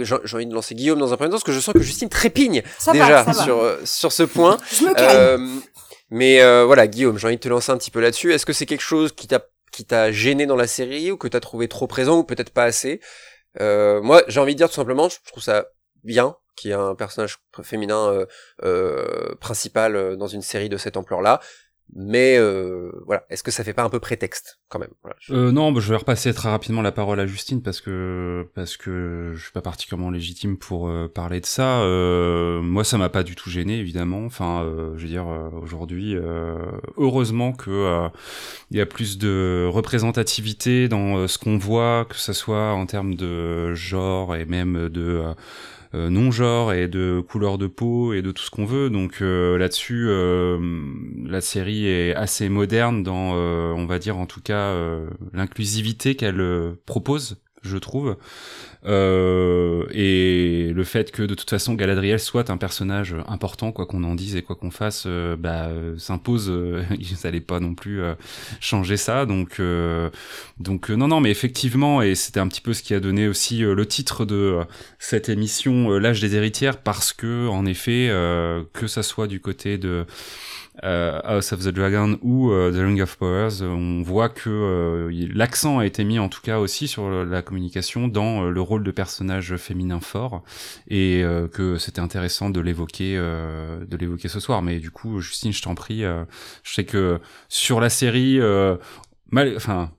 j'ai envie de lancer Guillaume dans un premier temps, parce que je sens que Justine trépigne déjà sur sur ce point. je me. Mais euh, voilà, Guillaume, j'ai envie de te lancer un petit peu là-dessus. Est-ce que c'est quelque chose qui t'a qui t'a gêné dans la série ou que t'as trouvé trop présent ou peut-être pas assez? Euh, Moi, j'ai envie de dire tout simplement, je trouve ça bien qu'il y ait un personnage féminin euh, principal dans une série de cette ampleur-là. Mais euh, voilà, est-ce que ça fait pas un peu prétexte quand même? Euh, Non, bah, je vais repasser très rapidement la parole à Justine parce que parce que je suis pas particulièrement légitime pour euh, parler de ça. Euh, moi, ça m'a pas du tout gêné, évidemment. Enfin, euh, je veux dire, aujourd'hui, heureusement que il y a plus de représentativité dans ce qu'on voit, que ça soit en termes de genre et même de euh, non-genre et de couleur de peau et de tout ce qu'on veut. Donc euh, là-dessus, euh, la série est assez moderne dans, on va dire en tout cas, l'inclusivité qu'elle propose je trouve. Euh, et le fait que de toute façon Galadriel soit un personnage important, quoi qu'on en dise et quoi qu'on fasse, euh, bah, s'impose. Euh, ils n'allaient pas non plus euh, changer ça. Donc, donc non, non, mais effectivement, et c'était un petit peu ce qui a donné aussi le titre de cette émission, l'âge des héritières, parce que en effet, que ça soit du côté de euh, House of the Dragon ou euh, The Ring of Powers, on voit que euh, l'accent a été mis en tout cas aussi sur la communication dans le rôle de personnage féminin fort et que c'était intéressant de l'évoquer de l'évoquer ce soir. Mais du coup, Justine, je t'en prie, je sais que sur la série, mal, enfin euh,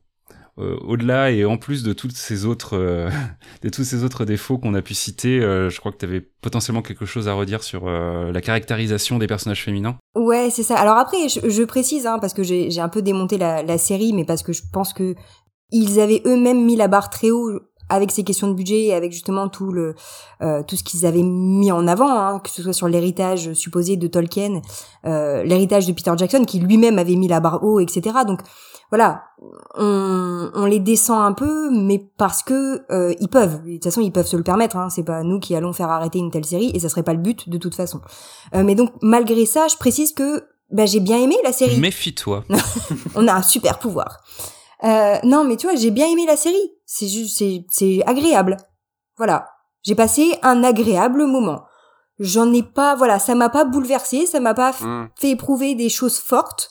au-delà et en plus de toutes ces autres euh, de tous ces autres défauts qu'on a pu citer, euh, je crois que tu avais potentiellement quelque chose à redire sur la caractérisation des personnages féminins. Ouais, c'est ça. Alors après, je, précise hein, parce que j'ai un peu démonté la, la, série, mais parce que je pense que ils avaient eux-mêmes mis la barre très haut avec ces questions de budget et avec justement tout le tout ce qu'ils avaient mis en avant, hein, que ce soit sur l'héritage supposé de Tolkien, l'héritage de Peter Jackson qui lui-même avait mis la barre haut, etc. Donc voilà, on, on, les descend un peu, mais parce que euh, ils peuvent. De toute façon, ils peuvent se le permettre. Hein. C'est pas nous qui allons faire arrêter une telle série, et ça serait pas le but de toute façon. Euh, mais donc, malgré ça, je précise que bah, j'ai bien aimé la série. Méfie-toi. on a un super pouvoir. Euh, non, mais tu vois, j'ai bien aimé la série. C'est juste, c'est, c'est agréable. Voilà, j'ai passé un agréable moment. J'en ai pas, voilà, ça m'a pas bouleversé, ça m'a pas hmm. fait éprouver des choses fortes.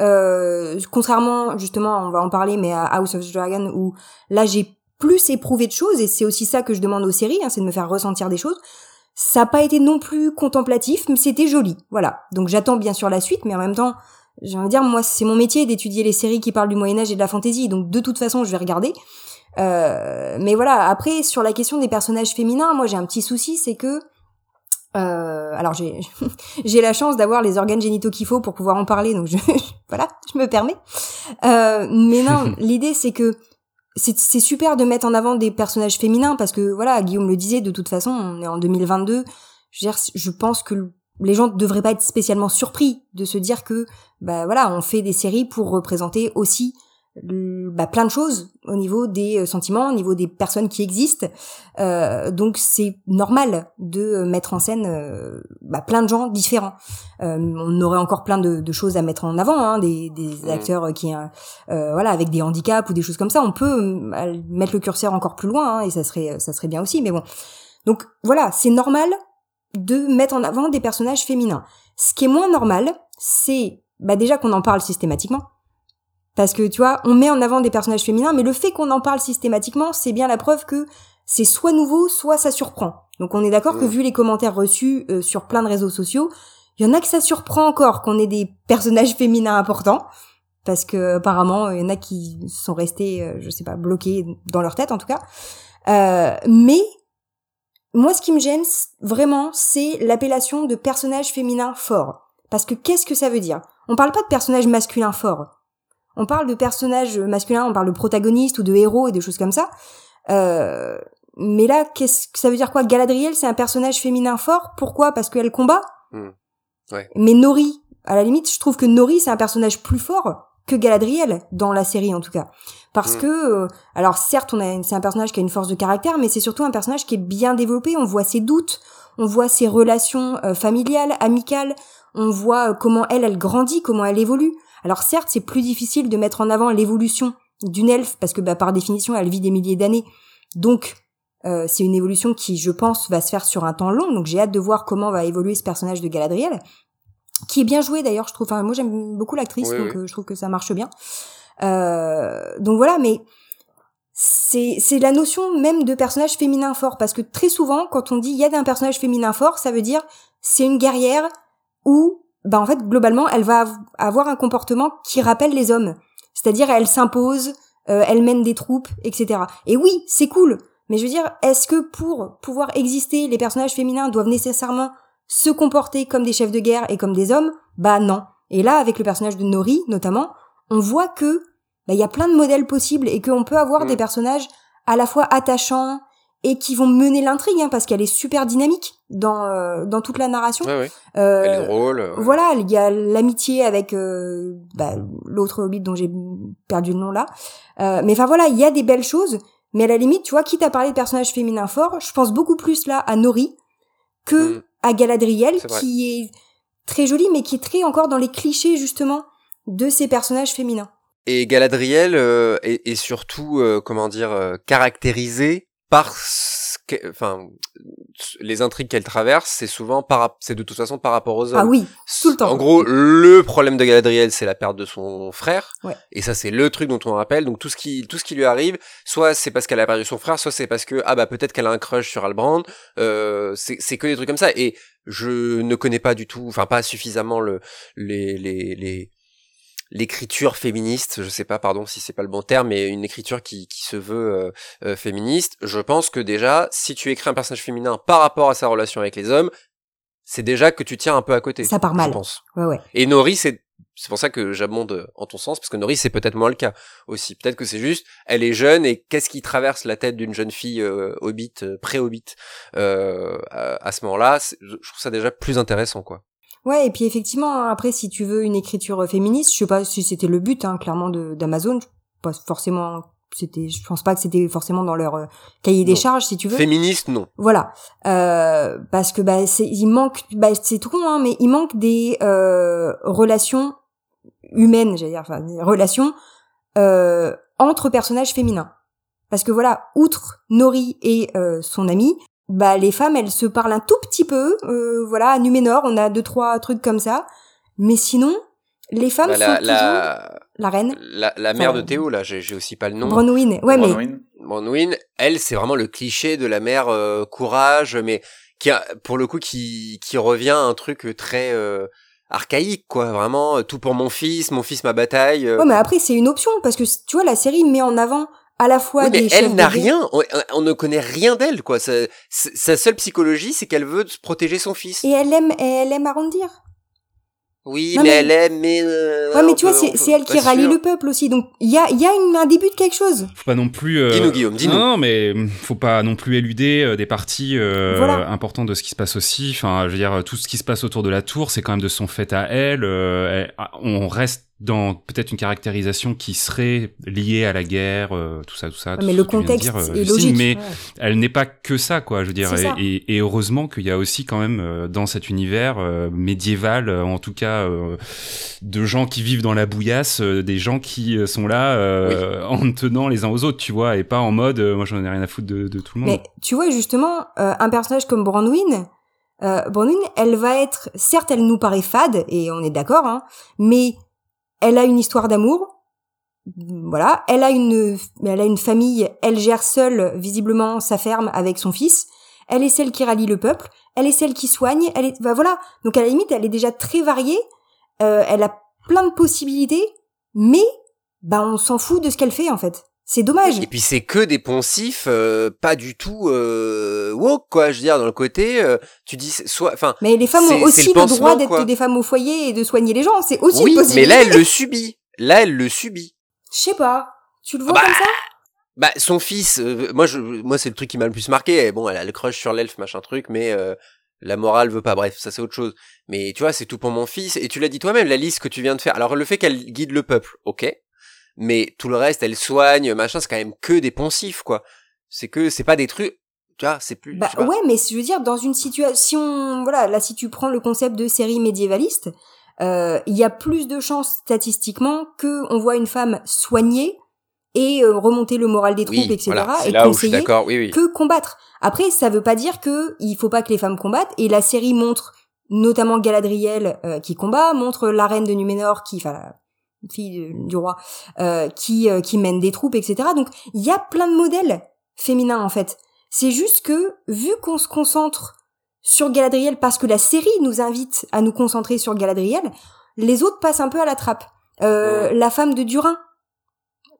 Euh, contrairement, justement, on va en parler, mais à House of the Dragon, où là j'ai plus éprouvé de choses, et c'est aussi ça que je demande aux séries, hein, c'est de me faire ressentir des choses. Ça n'a pas été non plus contemplatif, mais c'était joli, voilà. Donc j'attends bien sûr la suite, mais en même temps, j'ai envie de dire, moi, c'est mon métier d'étudier les séries qui parlent du Moyen Âge et de la fantaisie, donc de toute façon, je vais regarder. Euh, mais voilà, après, sur la question des personnages féminins, moi, j'ai un petit souci, c'est que euh, alors j'ai j'ai la chance d'avoir les organes génitaux qu'il faut pour pouvoir en parler, donc je, voilà, je me permets. Euh, mais non, l'idée c'est que c'est super de mettre en avant des personnages féminins parce que voilà, Guillaume le disait, de toute façon, on est en 2022. Je veux dire, je pense que les gens ne devraient pas être spécialement surpris de se dire que bah voilà, on fait des séries pour représenter aussi bah, plein de choses au niveau des euh, sentiments, au niveau des personnes qui existent. Euh, donc c'est normal de mettre en scène euh, bah, plein de gens différents. Euh, on aurait encore plein de, de, choses à mettre en avant, hein, des, des acteurs qui, euh, voilà, avec des handicaps ou des choses comme ça. On peut mettre le curseur encore plus loin hein, et ça serait, ça serait bien aussi. Mais bon, donc voilà, c'est normal de mettre en avant des personnages féminins. Ce qui est moins normal, c'est bah, déjà qu'on en parle systématiquement parce que tu vois, on met en avant des personnages féminins, mais le fait qu'on en parle systématiquement, c'est bien la preuve que c'est soit nouveau, soit ça surprend. Donc on est d'accord que vu les commentaires reçus euh, sur plein de réseaux sociaux, il y en a que ça surprend encore qu'on ait des personnages féminins importants, parce que apparemment il y en a qui sont restés, euh, je sais pas, bloqués dans leur tête en tout cas. Euh, mais moi, ce qui me gêne vraiment, c'est l'appellation de personnage féminin fort. Parce que qu'est-ce que ça veut dire? On parle pas de personnage masculin fort on parle de personnages masculins, on parle de protagonistes ou de héros et des choses comme ça. Euh, mais là, qu'est-ce que ça veut dire quoi? Galadriel, c'est un personnage féminin fort? Pourquoi? Parce qu'elle combat? Hmm. Ouais. Mais Nori, à la limite, je trouve que Nori, c'est un personnage plus fort que Galadriel dans la série en tout cas. Parce hmm. que, euh, alors certes, on a, c'est un personnage qui a une force de caractère, mais c'est surtout un personnage qui est bien développé. On voit ses doutes, on voit ses relations euh, familiales, amicales, on voit comment elle, elle grandit, comment elle évolue. Alors certes, c'est plus difficile de mettre en avant l'évolution d'une elfe parce que bah, par définition, elle vit des milliers d'années. Donc euh, c'est une évolution qui, je pense, va se faire sur un temps long. Donc j'ai hâte de voir comment va évoluer ce personnage de Galadriel, qui est bien joué d'ailleurs. Je trouve. Enfin, moi j'aime beaucoup l'actrice, donc euh, je trouve que ça marche bien. Euh, donc voilà, mais c'est c'est la notion même de personnage féminin fort parce que très souvent, quand on dit il y a un personnage féminin fort, ça veut dire c'est une guerrière ou bah en fait globalement elle va avoir un comportement qui rappelle les hommes c'est-à-dire elle s'impose euh, elle mène des troupes etc et oui c'est cool mais je veux dire est-ce que pour pouvoir exister les personnages féminins doivent nécessairement se comporter comme des chefs de guerre et comme des hommes bah non et là avec le personnage de Nori notamment on voit que bah il y a plein de modèles possibles et qu'on peut avoir mm. des personnages à la fois attachants et qui vont mener l'intrigue hein, parce qu'elle est super dynamique dans euh, dans toute la narration. Ouais, ouais. Euh, Elle est drôle. Voilà, il y a l'amitié avec euh, bah, l'autre hobbit dont j'ai perdu le nom là. Euh, mais enfin voilà, il y a des belles choses. Mais à la limite, tu vois, quitte à parler de personnages féminins forts, je pense beaucoup plus là à Nori que mm. À Galadriel, qui est très jolie, mais qui est très encore dans les clichés justement de ces personnages féminins. Et Galadriel est, est, surtout, comment dire, caractérisée parce que, enfin, les intrigues qu'elle traverse, c'est souvent par, c'est de toute façon par rapport aux hommes. Ah oui, tout le temps. En gros, le problème de Galadriel, c'est la perte de son frère. Ouais. Et ça, c'est le truc dont on rappelle. Donc tout ce qui, tout ce qui lui arrive, soit c'est parce qu'elle a perdu son frère, soit c'est parce que ah bah peut-être qu'elle a un crush sur Albrand. Euh, c'est, c'est que des trucs comme ça. Et je ne connais pas du tout, enfin pas suffisamment le, les, les, les l'écriture féministe, je sais pas, pardon si c'est pas le bon terme, mais une écriture qui, qui se veut euh, euh, féministe, je pense que déjà, si tu écris un personnage féminin par rapport à sa relation avec les hommes, c'est déjà que tu tiens un peu à côté. Ça part mal. Je pense. Ouais, ouais. Et Nori, c'est c'est pour ça que j'abonde en ton sens, parce que Nori, c'est peut-être moins le cas aussi. Peut-être que c'est juste, elle est jeune et qu'est-ce qui traverse la tête d'une jeune fille euh, hobbit, pré-hobbit, euh, à, à, ce moment-là Je trouve ça déjà plus intéressant, quoi. Ouais, et puis effectivement, hein, après, si tu veux une écriture féministe, je sais pas si c'était le but, hein, clairement, d'Amazon, pas forcément, c'était, je pense pas que c'était forcément dans leur euh, cahier des charges, si tu veux. Féministe, non. Voilà, euh, parce que bah, c'est, il manque, bah, c'est trop, hein, mais il manque des euh, relations humaines, j'allais dire, enfin, des relations euh, entre personnages féminins. Parce que voilà, outre Nori et euh, son ami, bah les femmes elles se parlent un tout petit peu euh, voilà à Numénor on a deux trois trucs comme ça mais sinon les femmes bah, sont la, la, la reine la, la mère de Théo là j'ai aussi pas le nom Bronwyn ouais mais Bronwyn elle c'est vraiment le cliché de la mère euh, courage mais qui a pour le coup qui qui revient à un truc très euh, archaïque, quoi. Vraiment, tout pour mon fils, mon fils ma bataille. Ouais, mais après c'est une option parce que tu vois la série met en avant à la fois Oui, des mais chefs elle n'a rien. On, on ne connaît rien d'elle, quoi. Sa, sa seule psychologie, c'est qu'elle veut protéger son fils. et elle aime et elle aime arrondir. Oui, Non, mais, mais- elle aime, mais. euh, Ouais, mais tu vois, peut- c'est elle qui rallie sûr. le peuple aussi. Donc il y a il y a une- un début de quelque chose. faut pas non plus euh, Dis-nous, Guillaume, dis-nous. non, non, mais hum, faut pas non plus éluder euh, des parties euh, Voilà. importantes de ce qui se passe aussi enfin je veux dire tout ce qui se passe autour de la tour c'est quand même de son fait à elle, euh, elle- on reste dans peut-être une caractérisation qui serait liée à la guerre euh, tout ça tout ça tout mais le contexte dire, euh, est logique. mais Ouais. elle n'est pas que ça quoi je veux dire et, ça. et- et heureusement qu'il y a aussi quand même euh, dans cet univers euh, médiéval euh, en tout cas euh, de gens qui vivent dans la bouillasse euh, des gens qui sont là euh, en tenant les uns aux autres tu vois et pas en mode euh, moi j'en ai rien à foutre de, de tout le monde Mais tu vois justement euh, un personnage comme Brandwin, euh, Brandwin, elle va être certes elle nous paraît fade et on est d'accord, hein, mais elle a une histoire d'amour. Voilà, elle a une elle a une famille, elle gère seule visiblement sa ferme avec son fils. Elle est celle qui rallie le peuple, elle est celle qui soigne, elle est bah voilà. Donc à la limite, elle est déjà très variée, euh, elle a plein de possibilités, mais bah on s'en fout de ce qu'elle fait en fait. C'est dommage. Et puis c'est que des poncifs, euh, pas du tout euh, woke, quoi. Je veux dire, dans le côté, euh, tu dis, soit, enfin, Mais les femmes ont aussi le le, droit d'être des femmes au foyer et de soigner les gens. C'est aussi oui, mais là elle le subit. Là elle le subit. Je sais pas. Tu le vois bah, comme ça? Bah son fils, euh, moi je, moi c'est le truc qui m'a le plus marqué. Et bon, elle a le crush sur l'elfe, machin truc, mais euh, la morale veut pas. Bref, ça c'est autre chose. Mais tu vois, c'est tout pour mon fils. Et tu l'as dit toi-même, la liste que tu viens de faire. Alors le fait qu'elle guide le peuple, ok. Mais tout le reste, elle soigne, machin, c'est quand même que des poncifs, quoi. C'est que c'est pas des trucs. Tu vois, c'est plus. Bah ouais, mais je veux dire, dans une situation, voilà, là si tu prends le concept de série médiévaliste, euh, il y a plus de chances statistiquement que on voit une femme soigner et euh, remonter le moral des troupes, oui, etc. voilà, et là où je suis conseiller. Oui, oui. que combattre. Après, ça veut pas dire que il faut pas que les femmes combattent. Et la série montre notamment Galadriel euh, qui combat, montre la reine de Numénor qui, enfin, fille du- du roi, euh, qui euh, qui mène des troupes, etc. Donc il y a plein de modèles féminins en fait. C'est juste que vu qu'on se concentre sur Galadriel parce que la série nous invite à nous concentrer sur Galadriel, les autres passent un peu à la trappe. Euh, La femme de Durin,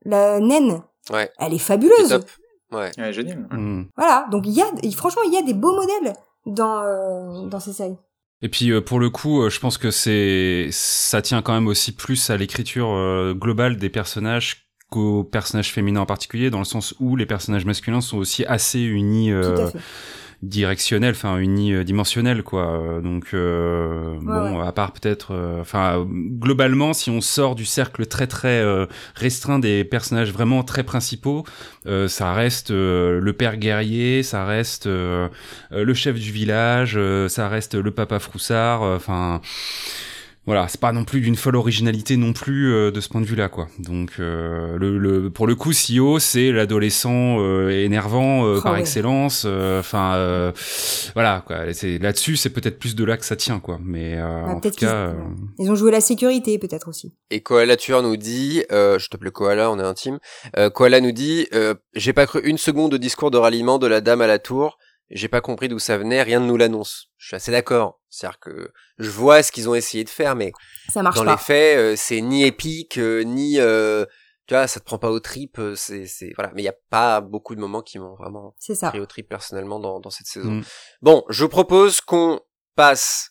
la naine, Ouais. elle est fabuleuse. top. Ouais. Ouais, génial. Mm. Voilà, donc il y a, franchement, il y a des beaux modèles dans euh, dans ces séries. Et puis euh, pour le coup, euh, je pense que c'est ça tient quand même aussi plus à l'écriture euh, globale des personnages qu'aux personnages féminins en particulier, dans le sens où les personnages masculins sont aussi assez unis Directionnels, enfin unidimensionnels quoi. Euh, Donc euh, bon, à part peut-être, euh, enfin globalement, si on sort du cercle très très euh, restreint des personnages vraiment très principaux, euh, ça reste euh, le père guerrier, ça reste le chef du village, euh, ça reste le papa froussard, enfin. Voilà, c'est pas non plus d'une folle originalité non plus euh, de ce point de vue-là, quoi. Donc, euh, le, le, pour le coup, CEO, c'est l'adolescent euh, énervant euh, Oh, par ouais. excellence. euh, Enfin, euh, voilà, quoi. C'est là-dessus, c'est peut-être plus de là que ça tient, quoi. Mais euh, Ouais, en tout cas, euh, Ils ont joué la sécurité, peut-être aussi. Et Koala Tueur nous dit, euh, je t'appelle Koala, on est intime. Euh, Koala nous dit, euh, j'ai pas cru une seconde au discours de ralliement de la dame à la tour. J'ai pas compris d'où ça venait, rien ne nous l'annonce. Je suis assez d'accord. C'est-à-dire que je vois ce qu'ils ont essayé de faire, mais Ça marche dans pas. les faits, euh, c'est ni épique, euh, ni, euh, tu vois, ça te prend pas aux tripes. euh, C'est, c'est voilà. Mais il y a pas beaucoup de moments qui m'ont vraiment C'est ça. pris aux tripes personnellement dans, dans cette saison. Mm. Bon, je propose qu'on passe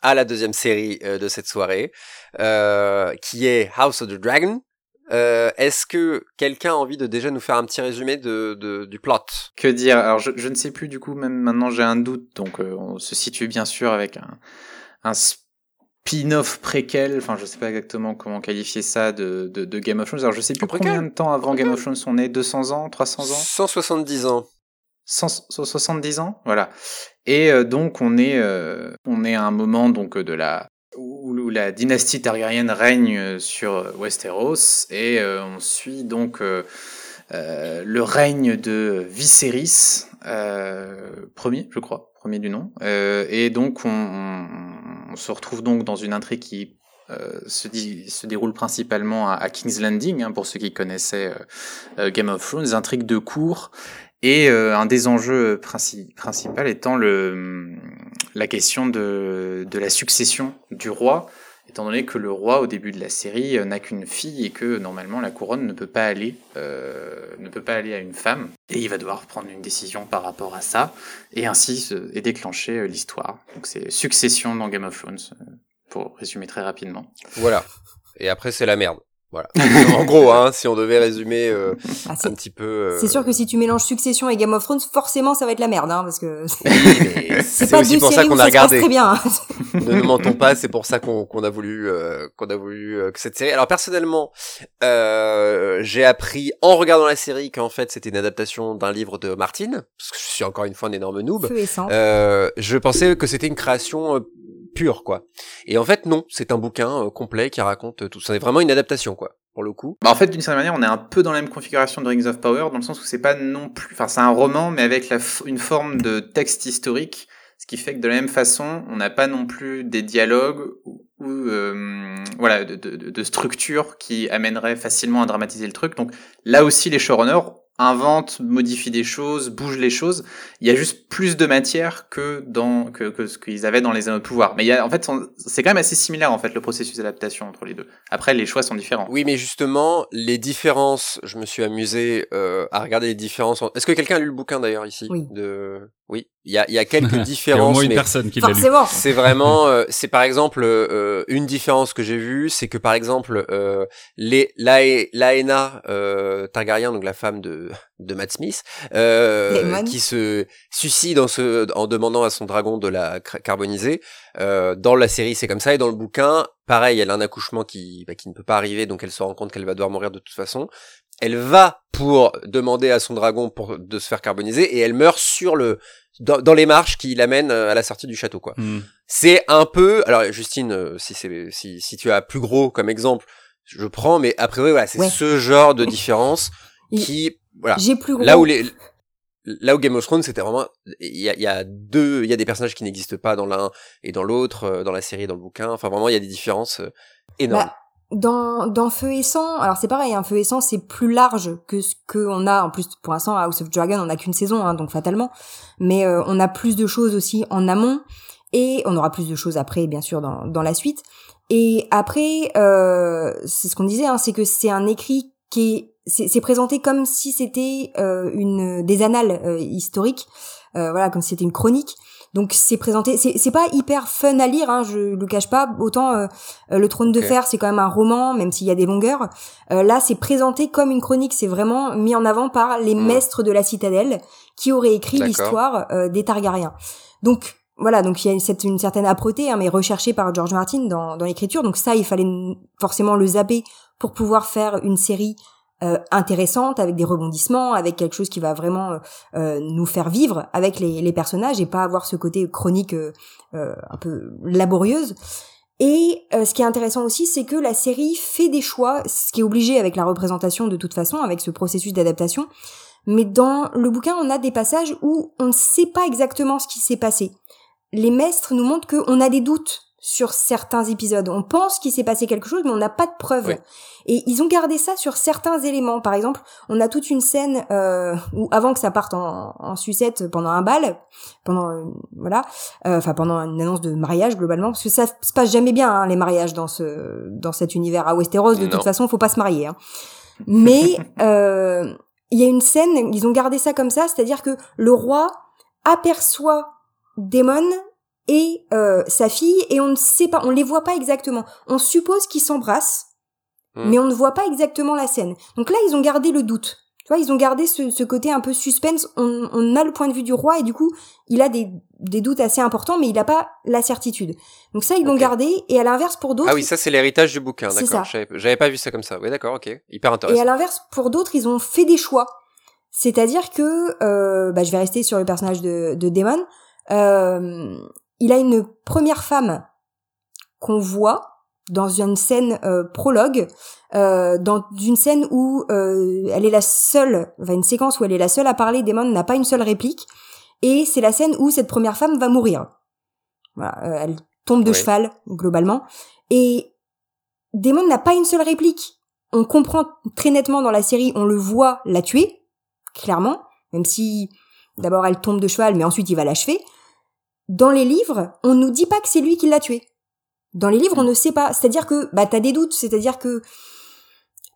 à la deuxième série euh, de cette soirée, euh, qui est House of the Dragon. Euh, Est-ce que quelqu'un a envie de déjà nous faire un petit résumé de, de- du plot? Que dire? Alors, je, je ne sais plus, du coup, même maintenant j'ai un doute. Donc, euh, on se situe bien sûr avec un, un spin-off préquel. Enfin, je sais pas exactement comment qualifier ça de, de, de Game of Thrones. Alors, je sais plus préquel combien de temps avant Game of Thrones on est 200 ans? 300 ans? 170 ans. 100 170 ans? Voilà. Et euh, donc, on est, euh, on est à un moment donc de la où, la dynastie Targaryen règne sur Westeros et euh, on suit donc euh, euh, le règne de Viserys, euh, premier, je crois, premier du nom. Euh, et donc, on, se retrouve donc dans une intrigue qui euh, se, déroule principalement à, King's Landing, hein, pour ceux qui connaissaient euh, euh, Game of Thrones, intrigue de cours. Et euh, un des enjeux princi- principaux étant le la question de, de la succession du roi, étant donné que le roi, au début de la série, n'a qu'une fille et que normalement la couronne ne peut pas aller, euh, ne peut pas aller à une femme. Et il va devoir prendre une décision par rapport à ça, et ainsi et déclencher l'histoire. Donc c'est succession dans Game of Thrones, pour résumer très rapidement. Voilà. Et après c'est la merde. Voilà. en gros, hein, si on devait résumer euh, ah, un petit peu. Euh, c'est sûr que si tu mélanges Succession et Game of Thrones, forcément, ça va être la merde, hein, parce que. c'est pas aussi pour ça qu'on a regardé. Très bien. Hein. ne nous mentons pas, c'est pour ça qu'on a voulu euh, qu'on a voulu que cette série. Alors personnellement, j'ai appris en regardant la série qu'en fait c'était une adaptation d'un livre de Martine, parce que je suis encore une fois un énorme noob. je pensais que c'était une création pur quoi. Et en fait non, c'est un bouquin euh, complet qui raconte tout ça. C'est vraiment une adaptation quoi. Pour le coup. Bah en fait, d'une certaine manière, on est un peu dans la même configuration de Rings of Power, dans le sens où c'est pas non plus, enfin, c'est un roman, mais avec une forme de texte historique, ce qui fait que de la même façon, on n'a pas non plus des dialogues ou, euh, voilà, de, de, de structure qui amènerait facilement à dramatiser le truc. Donc là aussi, les showrunners invente, modifie des choses, bouge les choses. Il y a juste plus de matière que dans que, que ce qu'ils avaient dans les anneaux de pouvoir. Mais il y a, en fait, c'est quand même assez similaire en fait le processus d'adaptation entre les deux. Après, les choix sont différents. Oui, mais justement, les différences. Je me suis amusé euh, à regarder les différences. Est-ce que quelqu'un a lu le bouquin d'ailleurs ici Oui. De oui, il y a, y a quelques différences. il y a au moins une personne qui l'a lu. C'est vraiment, euh, c'est par exemple euh, une différence que j'ai vue, c'est que par exemple euh, les Laena euh, Targaryen, donc la femme de de Matt Smith, euh, qui se suicide en se en demandant à son dragon de la carboniser. Euh, dans la série, c'est comme ça, et dans le bouquin, pareil, elle a un accouchement qui bah, qui ne peut pas arriver, donc elle se rend compte qu'elle va devoir mourir de toute façon elle va pour demander à son dragon pour de se faire carboniser et elle meurt sur le dans, les marches qui l'amènent euh, à la sortie du château quoi. Hmm. C'est un peu alors Justine euh, si c'est si si tu as plus gros comme exemple, je prends mais après oui voilà, c'est ce genre de différence qui voilà. J'ai plus gros. Là où les là où Game of Thrones c'était vraiment il y a, y a deux il y a des personnages qui n'existent pas dans l'un et dans l'autre euh, dans la série et dans le bouquin enfin vraiment il y a des différences énormes. Bah, dans, dans Feu et Sang, alors c'est pareil, un hein, Feu et Sang c'est plus large que ce qu'on a, en plus pour l'instant House of Dragon on n'a qu'une saison, hein, donc fatalement, mais euh, on a plus de choses aussi en amont, et on aura plus de choses après bien sûr dans, dans la suite. Et après, euh, c'est ce qu'on disait, hein, c'est que c'est un écrit qui est c'est présenté comme si c'était euh, une des annales euh, historiques, voilà, comme si c'était une chronique. Donc c'est présenté, c'est pas hyper fun à lire, hein, je le cache pas. Autant euh, euh, le Trône de Fer, c'est quand même un roman, même s'il y a des longueurs. Euh, là, c'est présenté comme une chronique, c'est vraiment mis en avant par les hmm. maîtres de la citadelle qui auraient écrit l'histoire des Targaryens. Donc voilà, donc il y a cette, une certaine âpreté, hein, mais recherchée par George Martin dans, dans l'écriture. Donc ça, il fallait forcément le zapper pour pouvoir faire une série euh, intéressante, avec des rebondissements, avec quelque chose qui va vraiment euh, euh, nous faire vivre avec les, les, personnages et pas avoir ce côté chronique un peu laborieuse. Et ce qui est intéressant aussi, c'est que la série fait des choix, ce qui est obligé avec la représentation de toute façon, avec ce processus d'adaptation. Mais dans le bouquin, on a des passages où on ne sait pas exactement ce qui s'est passé. Les maîtres nous montrent qu'on a des doutes sur certains épisodes. On pense qu'il s'est passé quelque chose, mais on n'a pas de preuves. Et ils ont gardé ça sur certains éléments. Par exemple, on a toute une scène euh, où avant que ça parte en, en sucette pendant un bal, pendant euh, voilà, euh, enfin pendant une annonce de mariage globalement, parce que ça se passe jamais bien hein, les mariages dans ce dans cet univers à Westeros. De toute façon, faut pas se marier. Hein. Mais euh, il y a une scène, ils ont gardé ça comme ça, c'est-à-dire que le roi aperçoit Daemon et euh, sa fille et on ne sait pas, on les voit pas exactement. On suppose qu'ils s'embrassent, hmm. mais on ne voit pas exactement la scène. Donc là, ils ont gardé le doute. Tu vois, ils ont gardé ce, ce côté un peu suspense. On, on, a le point de vue du roi et du coup, il a des, des doutes assez importants, mais il n'a pas la certitude. Donc ça, ils l'ont gardé. Et à l'inverse, pour d'autres... Ah oui, ça c'est l'héritage du bouquin, d'accord. J'avais pas vu ça comme ça. Oui, d'accord, ok. Hyper intéressant. Et à l'inverse, pour d'autres, ils ont fait des choix. C'est-à-dire que, euh, bah, je vais rester sur le personnage de, de Damon. Euh, il a une première femme qu'on voit dans une scène euh, prologue, euh, dans une scène où euh, elle est la seule, enfin une séquence où elle est la seule à parler, Damon n'a pas une seule réplique, et c'est la scène où cette première femme va mourir. Voilà, elle tombe de cheval globalement, et Damon n'a pas une seule réplique. On comprend très nettement dans la série, on le voit la tuer, clairement, même si d'abord elle tombe de cheval, mais ensuite il va l'achever. Dans les livres, on nous dit pas que c'est lui qui l'a tué. Dans les livres, on ne sait pas. C'est-à-dire que, bah, t'as des doutes. C'est-à-dire que,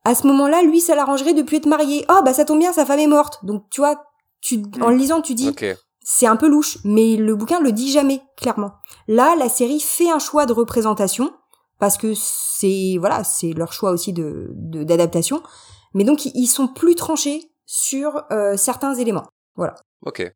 à ce moment-là, lui, ça l'arrangerait de plus être marié. Oh, bah, ça tombe bien, sa femme est morte. Donc, tu vois, tu, en le lisant, tu dis, c'est un peu louche, mais le bouquin le dit jamais, clairement. Là, la série fait un choix de représentation, parce que c'est, voilà, c'est leur choix aussi de, de- d'adaptation. Mais donc, ils sont plus tranchés sur euh, certains éléments. Voilà. Ok.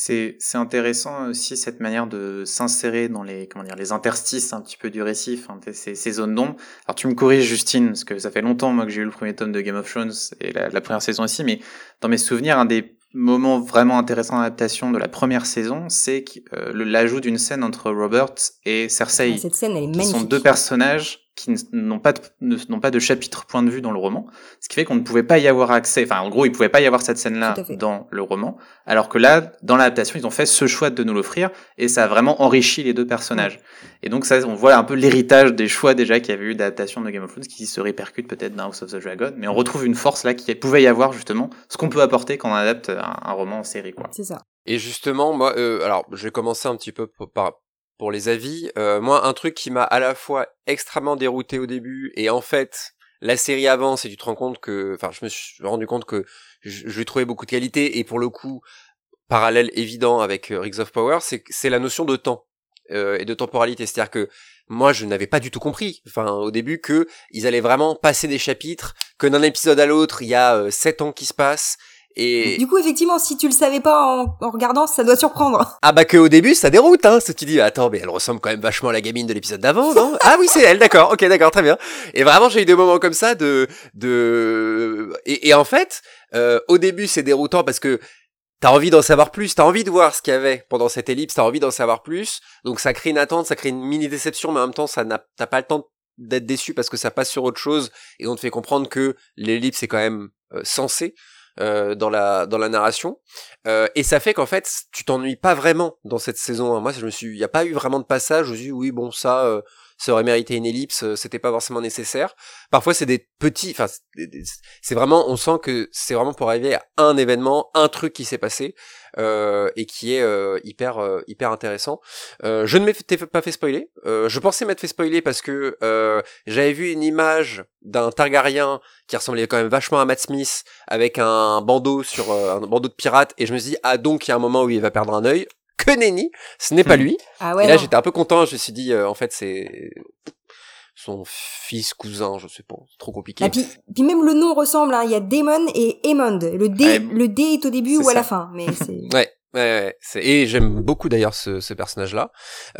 C'est c'est intéressant aussi cette manière de s'insérer dans les comment dire les interstices un petit peu du récit, enfin, ces, ces zones d'ombre. Alors tu me corriges Justine parce que ça fait longtemps moi que j'ai eu le premier tome de Game of Thrones et la, la première saison ici, mais dans mes souvenirs un des moments vraiment intéressants d'adaptation de la première saison, c'est euh, l'ajout d'une scène entre Robert et Cersei, Cette scène, elle est qui magnifique. sont deux personnages qui n'ont pas de, ne- n'ont pas de chapitre point de vue dans le roman, ce qui fait qu'on ne pouvait pas y avoir accès. Enfin, en gros, il pouvait pas y avoir cette scène-là dans le roman, alors que là, dans l'adaptation, ils ont fait ce choix de nous l'offrir et ça a vraiment enrichi les deux personnages. Et donc ça, on voit un peu l'héritage des choix déjà qu'il y avait eu d'adaptation de Game of Thrones qui se répercute peut-être dans House of the Dragon, mais on retrouve une force là qui pouvait y avoir justement ce qu'on peut apporter quand on adapte un, un roman en série, quoi. C'est ça. Et justement, moi, euh, alors, je vais commencer un petit peu par, pour les avis. Euh, moi, un truc qui m'a à la fois extrêmement dérouté au début, et en fait, la série avance et tu te rends compte que, enfin, je me suis rendu compte que je, trouvais beaucoup de qualité, et pour le coup, parallèle évident avec euh, Rings of Power, c'est c'est la notion de temps euh, et de temporalité. C'est-à-dire que moi, je n'avais pas du tout compris, enfin, au début, que ils allaient vraiment passer des chapitres, que d'un épisode à l'autre, il y a euh, sept ans qui se passent, et Du coup, effectivement, si tu le savais pas en, en regardant, ça doit surprendre. ah bah que au début ça déroute hein, ce tu dis attends mais elle ressemble quand même vachement à la gamine de l'épisode d'avant non? Ah oui c'est elle d'accord. Ok d'accord très bien. Et vraiment j'ai eu des moments comme ça de de et, et en fait euh, au début c'est déroutant parce que t'as envie d'en savoir plus t'as envie de voir ce qu'il y avait pendant cette ellipse t'as envie d'en savoir plus. Donc ça crée une attente ça crée une mini déception mais en même temps ça n'a t'as pas le temps d'être déçu parce que ça passe sur autre chose et on te fait comprendre que l'ellipse est quand même euh, censée euh, dans la dans la narration euh, et ça fait qu'en fait, tu t'ennuies pas vraiment dans cette saison. hein. Moi, je me suis, il y a pas eu vraiment de passage. Je me suis dit, oui, bon, ça, euh, ça aurait mérité une ellipse. euh, C'était pas forcément nécessaire. Parfois, c'est des petits. Enfin, c'est vraiment, on sent que c'est vraiment pour arriver à un événement, un truc qui s'est passé euh, et qui est euh, hyper euh, hyper intéressant. Euh, je ne m'étais pas fait spoiler. Euh, je pensais m'être fait spoiler parce que j'avais vu une image d'un Targaryen qui ressemblait quand même vachement à Matt Smith avec un bandeau sur un bandeau de pirate et je me suis dit ah donc il y a un moment où il va perdre un œil que nenni ce n'est pas Hmm. lui Ah ouais. et là non. j'étais un peu content je me suis dit euh, en fait c'est son fils cousin je sais pas c'est trop compliqué Ah, puis, puis même le nom ressemble, hein. il y a Damon et Aemond. Le D, le D est au début ou à la fin, mais c'est... Ouais, ouais, ouais. Et j'aime beaucoup d'ailleurs ce, ce personnage-là.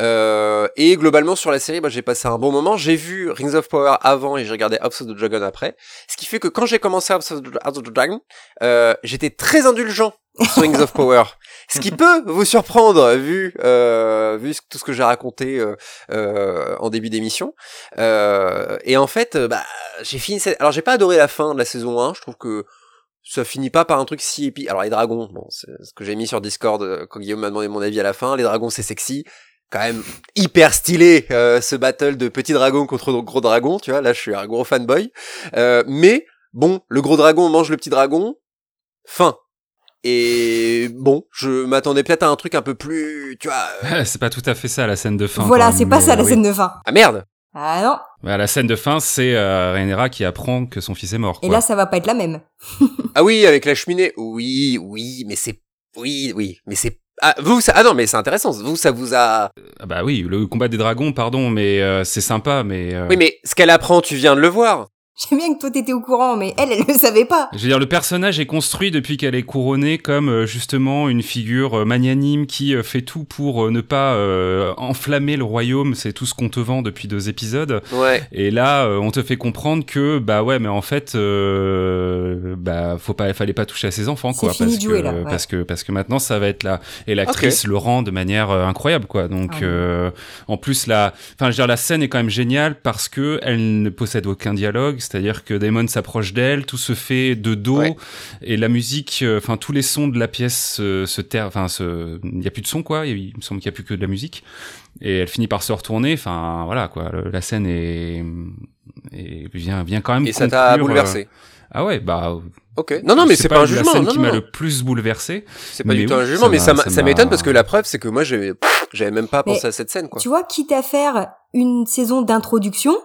Euh, et globalement sur la série, bah, j'ai passé un bon moment. J'ai vu Rings of Power avant et j'ai regardé House of the Dragon après. Ce qui fait que quand j'ai commencé House of the, House of the Dragon, euh, j'étais très indulgent sur Rings of Power. Ce qui peut vous surprendre vu euh, vu tout ce que j'ai raconté euh, euh, en début d'émission. Euh, et en fait, bah, j'ai fini. cette- Alors j'ai pas adoré la fin de la saison 1. Je trouve que ça finit pas par un truc si épique. Alors les dragons, bon, c'est ce que j'ai mis sur Discord euh, quand Guillaume m'a demandé mon avis à la fin. Les dragons, c'est sexy, quand même hyper stylé euh, ce battle de petits dragons contre gros dragons. Tu vois, là je suis un gros fanboy. Euh, mais bon, le gros dragon mange le petit dragon. Fin. Et bon, je m'attendais peut-être à un truc un peu plus, tu vois. euh, c'est pas tout à fait ça la scène de fin. voilà, c'est pas mais, ça la euh, oui. scène de fin. Ah merde. Ah non. Bah, la scène de fin, c'est euh, Rhaenyra qui apprend que son fils est mort. Et là, ça va pas être la même. Ah oui, avec la cheminée. Oui, oui, mais c'est, oui, oui, mais c'est. Ah vous, ça... ah non, mais c'est intéressant. Vous, ça vous a. Ah bah oui, le combat des dragons, pardon, mais euh, c'est sympa, mais. euh, Oui, mais ce qu'elle apprend, tu viens de le voir. J'aime bien que toi t'étais au courant, mais elle, elle le savait pas. Je veux dire, le personnage est construit depuis qu'elle est couronnée comme euh, justement une figure euh, magnanime qui euh, fait tout pour ne pas euh, enflammer le royaume. C'est tout ce qu'on te vend depuis deux épisodes. Ouais. Et là, on te fait comprendre que bah ouais, mais en fait, euh, bah faut pas, fallait pas toucher à ses enfants C'est quoi, fini parce de jouer, que là, ouais. parce que parce que maintenant ça va être là et l'actrice le rend de manière incroyable quoi. Donc Ah euh, en plus la, enfin je veux dire la scène est quand même géniale parce que elle ne possède aucun dialogue, c'est-à-dire que Damon s'approche d'elle, tout se fait de dos Ouais. et la musique, euh, enfin tous les sons de la pièce euh, se terrent, enfin se, il y a plus de son quoi, il me semble qu'il y a plus que de la musique et elle finit par se retourner, enfin voilà quoi, le- la scène est, et vient vient quand même Et ça t'a bouleversé. Ah ouais, bah. Ok. Non, non, mais c'est pas, un jugement. la scène non, qui m'a le plus bouleversé. C'est pas du tout oui, un jugement, ça mais m'a- ça m'étonne parce que la preuve, c'est que moi, j'avais, même pas Mais pensé à cette scène, quoi. Tu vois, quitte à faire une saison d'introduction,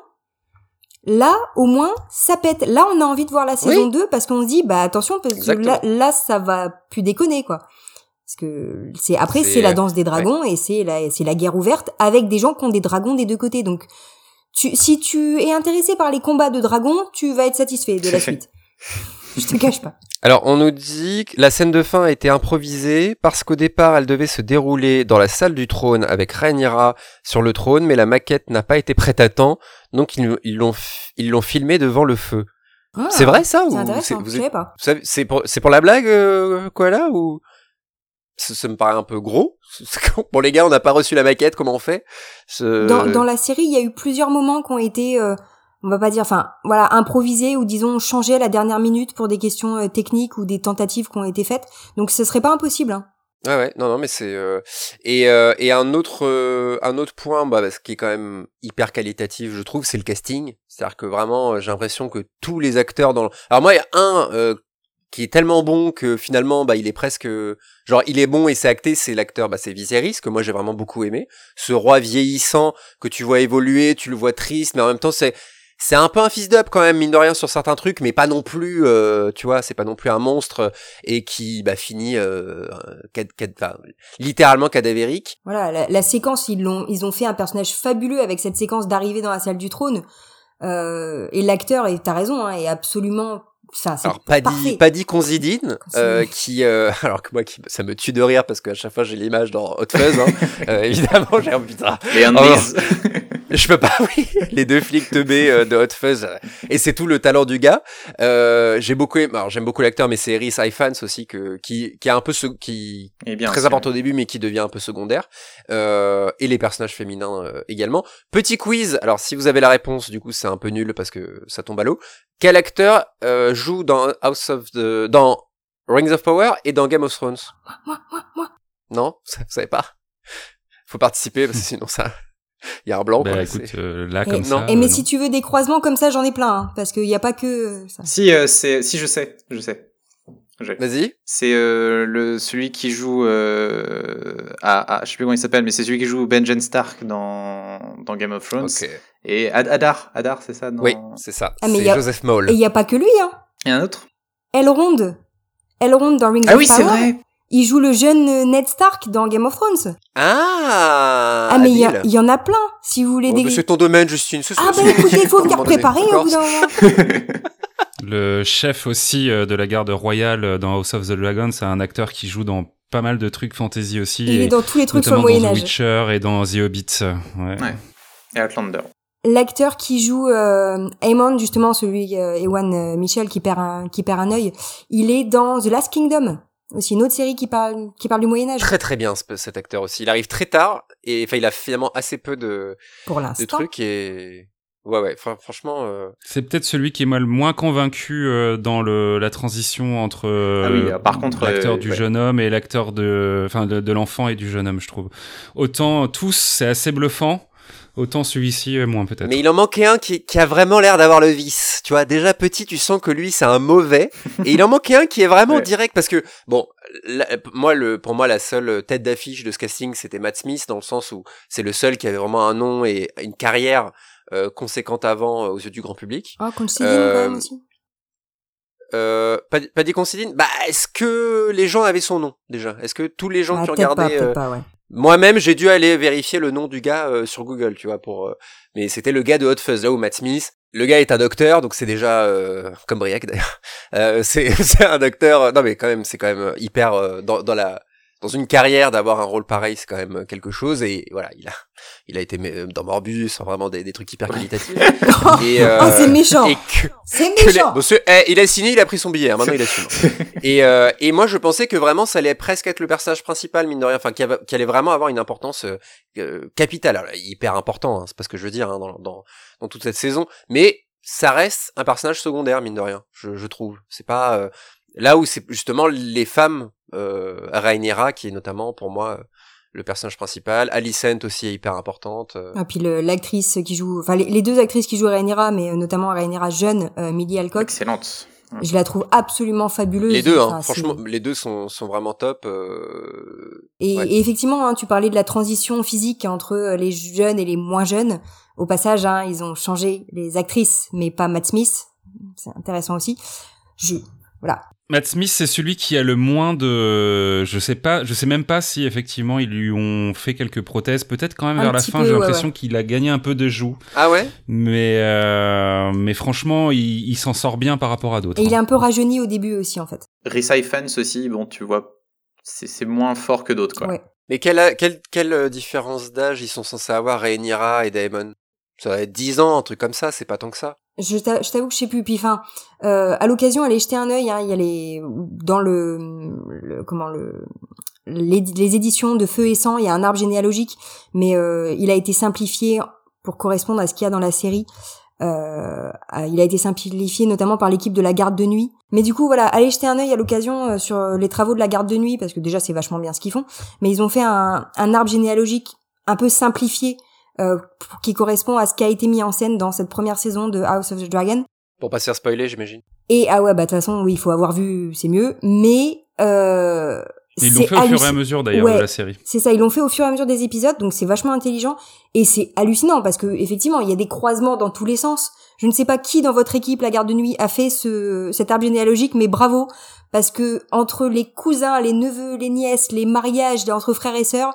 là, au moins, ça pète. Là, on a envie de voir la saison 2 parce qu'on se dit, bah attention, parce que là, là, ça va plus déconner, quoi. Parce que c'est après, C'est- la danse des dragons et c'est la, c'est la guerre ouverte avec des gens qui ont des dragons des deux côtés. Donc, tu, si tu es intéressé par les combats de dragons, tu vas être satisfait de la suite. Je te cache pas. Alors, on nous dit que la scène de fin a été improvisée parce qu'au départ, elle devait se dérouler dans la salle du trône avec Rhaenyra sur le trône, mais la maquette n'a pas été prête à temps, donc ils l'ont ils l'ont filmé devant le feu. Ah, c'est vrai ça C'est ou intéressant. vous Je êtes- savais pas. c'est pour la blague euh, quoi là ou? Ça, ça me paraît un peu gros. Bon les gars, on n'a pas reçu la maquette, comment on fait? Ce- Dans, dans la série, il y a eu plusieurs moments qui ont été, euh, on va pas dire, enfin, voilà, improvisés ou disons changés à la dernière minute pour des questions euh, techniques ou des tentatives qui ont été faites. Donc, ce serait pas impossible. Hein. Ouais ouais. Non non mais c'est euh, et euh, et un autre euh, un autre point bah ce qui est quand même hyper qualitatif je trouve c'est le casting. C'est-à-dire que vraiment euh, j'ai l'impression que tous les acteurs dans le... alors moi il y a un euh, qui est tellement bon que finalement bah il est presque genre il est bon et c'est acté c'est l'acteur bah c'est Viserys que moi j'ai vraiment beaucoup aimé. Ce roi vieillissant que tu vois évoluer tu le vois triste mais en même temps c'est c'est un peu un fils d'up quand même mine de rien sur certains trucs mais pas non plus euh, tu vois c'est pas non plus un monstre et qui bah finit euh, cad- cad- enfin, littéralement cadavérique Voilà, la, la séquence, ils l'ont, ils ont fait un personnage fabuleux avec cette séquence d'arrivée dans la salle du trône. Euh, et l'acteur, et t'as raison, hein, est absolument, ça, alors Paddy. Paddy Considine euh, qui euh, alors que moi qui, ça me tue de rire parce qu'à chaque fois j'ai l'image dans Hot Fuzz hein, euh, évidemment j'ai un putain Oh. Je peux pas, oui. Les deux flics teubés euh, de Hot Fuzz. Et c'est tout le talent du gars. Euh, j'ai beaucoup aimé, alors j'aime beaucoup l'acteur, mais c'est Rhys Ifans aussi, que, qui, qui est un peu ce, qui, Et bien très important au début, mais qui devient un peu secondaire. Euh, et les personnages féminins euh, également. Petit quiz. Alors, si vous avez la réponse, du coup, c'est un peu nul parce que ça tombe à l'eau. Quel acteur euh, joue dans House of the, dans Rings of Power et dans Game of Thrones? Moi, moi, moi. Non, vous savez pas? Faut participer parce que sinon ça, il y a un blanc. Bah quoi, écoute, c'est- euh, là Et- comme non. ça. Et mais euh, si tu veux des croisements comme ça, j'en ai plein, hein, parce qu'il n'y a pas que euh, ça. Si, euh, c'est, si je sais, je sais. Vas-y. C'est euh, le celui qui joue euh, à, à- je sais plus comment il s'appelle, mais c'est celui qui joue Benjen Stark dans dans Game of Thrones. Ok. Et Ad- Adar, Adar, c'est ça non Oui, c'est ça. Ah, mais c'est y a- Joseph Maul. Et il n'y a pas que lui, hein. Et un autre Elrond. Elrond dans Rings Ah of oui, c'est Power. vrai. Il joue le jeune euh, Ned Stark dans Game of Thrones. Ah. Ah, mais il y, en a plein, si vous voulez Oh, des... c'est ton domaine, Justine. Ah bah écoutez, il faut venir préparer au d'accord bout d'un moment. Le chef aussi euh, de la garde royale euh, dans House of the Dragon, c'est un acteur qui joue dans pas mal de trucs fantasy aussi. Il est dans tous les trucs sur le notamment dans The. Witcher et dans The Hobbit. Ouais. Ouais. Et Outlander. L'acteur qui joue euh, Aemon, justement, celui euh, Ewan euh, Mitchell qui perd un qui perd un œil, il est dans The Last Kingdom, aussi une autre série qui parle qui parle du Moyen Âge. Très très bien ce- cet acteur aussi. Il arrive très tard et enfin il a finalement assez peu de, Pour de trucs et ouais ouais. fran- franchement. euh, C'est peut-être celui qui m'a le moins convaincu euh, dans le, la transition entre euh, Ah oui, par contre, l'acteur euh, du ouais. jeune homme et l'acteur de, enfin, de, de l'enfant et du jeune homme, je trouve. Autant tous, c'est assez bluffant. Autant celui-ci, moins peut-être. Mais il en manquait un qui, qui a vraiment l'air d'avoir le vice. Tu vois, déjà petit, tu sens que lui, c'est un mauvais. Et il en manquait un qui est vraiment Ouais. direct parce que, bon, la- moi, le, pour moi, la seule tête d'affiche de ce casting, c'était Matt Smith dans le sens où c'est le seul qui avait vraiment un nom et une carrière euh, conséquente avant euh, aux yeux du grand public. Ah, Considine Euh, quand même aussi. Euh, pas, pas dit Considine. Bah, est-ce que les gens avaient son nom déjà? Est-ce que tous les gens Ah, qui pas, regardaient peut-être euh, pas, ouais. Moi-même, j'ai dû aller vérifier le nom du gars euh, sur Google, tu vois, pour. euh, Mais c'était le gars de Hot Fuzz, là où Matt Smith. Le gars est un docteur, donc c'est déjà euh, comme Briac d'ailleurs. Euh, c'est un docteur. euh, Non mais quand même, c'est quand même hyper euh, dans, dans la dans une carrière d'avoir un rôle pareil, c'est quand même quelque chose. Et voilà, il a il a été euh, dans Morbus, vraiment des, des trucs hyper qualitatifs. et, euh, oh, c'est méchant. C'est les- méchant. Ce- eh, il a signé, il a pris son billet. hein, maintenant, il assume. et, euh, et moi, je pensais que vraiment, ça allait presque être le personnage principal, mine de rien. Enfin, qui, allait vraiment avoir une importance euh, euh, capitale. Alors, hyper important, hein, c'est pas ce que je veux dire hein, dans, dans, dans toute cette saison. Mais ça reste un personnage secondaire, mine de rien. Je, je trouve. C'est pas euh, là où c'est justement les femmes. Euh, Rhaenyra, qui est notamment pour moi euh, le personnage principal. Alicent aussi est hyper importante. euh. Ah, puis l'actrice qui joue, enfin les, les deux actrices qui jouent Rhaenyra, mais euh, notamment Rhaenyra jeune, euh, Millie Alcock, Excellente. Je la trouve absolument fabuleuse. Les deux, hein, Enfin, franchement, les deux sont, sont vraiment top. euh, Et, Ouais. et effectivement, hein, tu parlais de la transition physique entre les jeunes et les moins jeunes. Au passage, hein, ils ont changé les actrices, mais pas Matt Smith. C'est intéressant aussi. Je, voilà. Matt Smith, c'est celui qui a le moins de, je sais pas, je sais même pas si effectivement ils lui ont fait quelques prothèses. Peut-être quand même Un vers la fin, peu, j'ai l'impression ouais. qu'il a gagné un peu de joues. Ah ouais? Mais euh, mais franchement, il, il s'en sort bien par rapport à d'autres. Et il est hein. un peu rajeuni au début aussi, en fait. Rhys Ifans aussi, bon, tu vois, c'est c'est moins fort que d'autres, quoi. Ouais. Mais quelle, a- quelle, quelle euh, différence d'âge ils sont censés avoir, Rhaenyra et Daemon? Ça va être 10 ans, un truc comme ça, c'est pas tant que ça. Je t'a- je t'avoue que je sais plus. Puis, enfin, euh, à l'occasion, allez jeter un œil. Hein, il y a les dans le, le comment le les, éditions de Feu et Sang. Il y a un arbre généalogique, mais euh, il a été simplifié pour correspondre à ce qu'il y a dans la série. Euh, il a été simplifié notamment par l'équipe de la garde de nuit. Mais du coup, voilà, allez jeter un œil à l'occasion euh, sur les travaux de la garde de nuit parce que déjà c'est vachement bien ce qu'ils font. Mais ils ont fait un, un arbre généalogique un peu simplifié euh, qui correspond à ce qui a été mis en scène dans cette première saison de House of the Dragon. Pour pas se faire spoiler, j'imagine. Et ah ouais, bah de toute façon, oui, il faut avoir vu, c'est mieux. Mais euh, Ils l'ont fait au fur et à mesure d'ailleurs Ouais. de la série. C'est ça, ils l'ont fait au fur et à mesure des épisodes, donc c'est vachement intelligent et c'est hallucinant parce que effectivement, il y a des croisements dans tous les sens. Je ne sais pas qui dans votre équipe, la garde de nuit, a fait ce cet arbre généalogique, mais bravo parce que entre les cousins, les neveux, les nièces, les mariages entre frères et sœurs,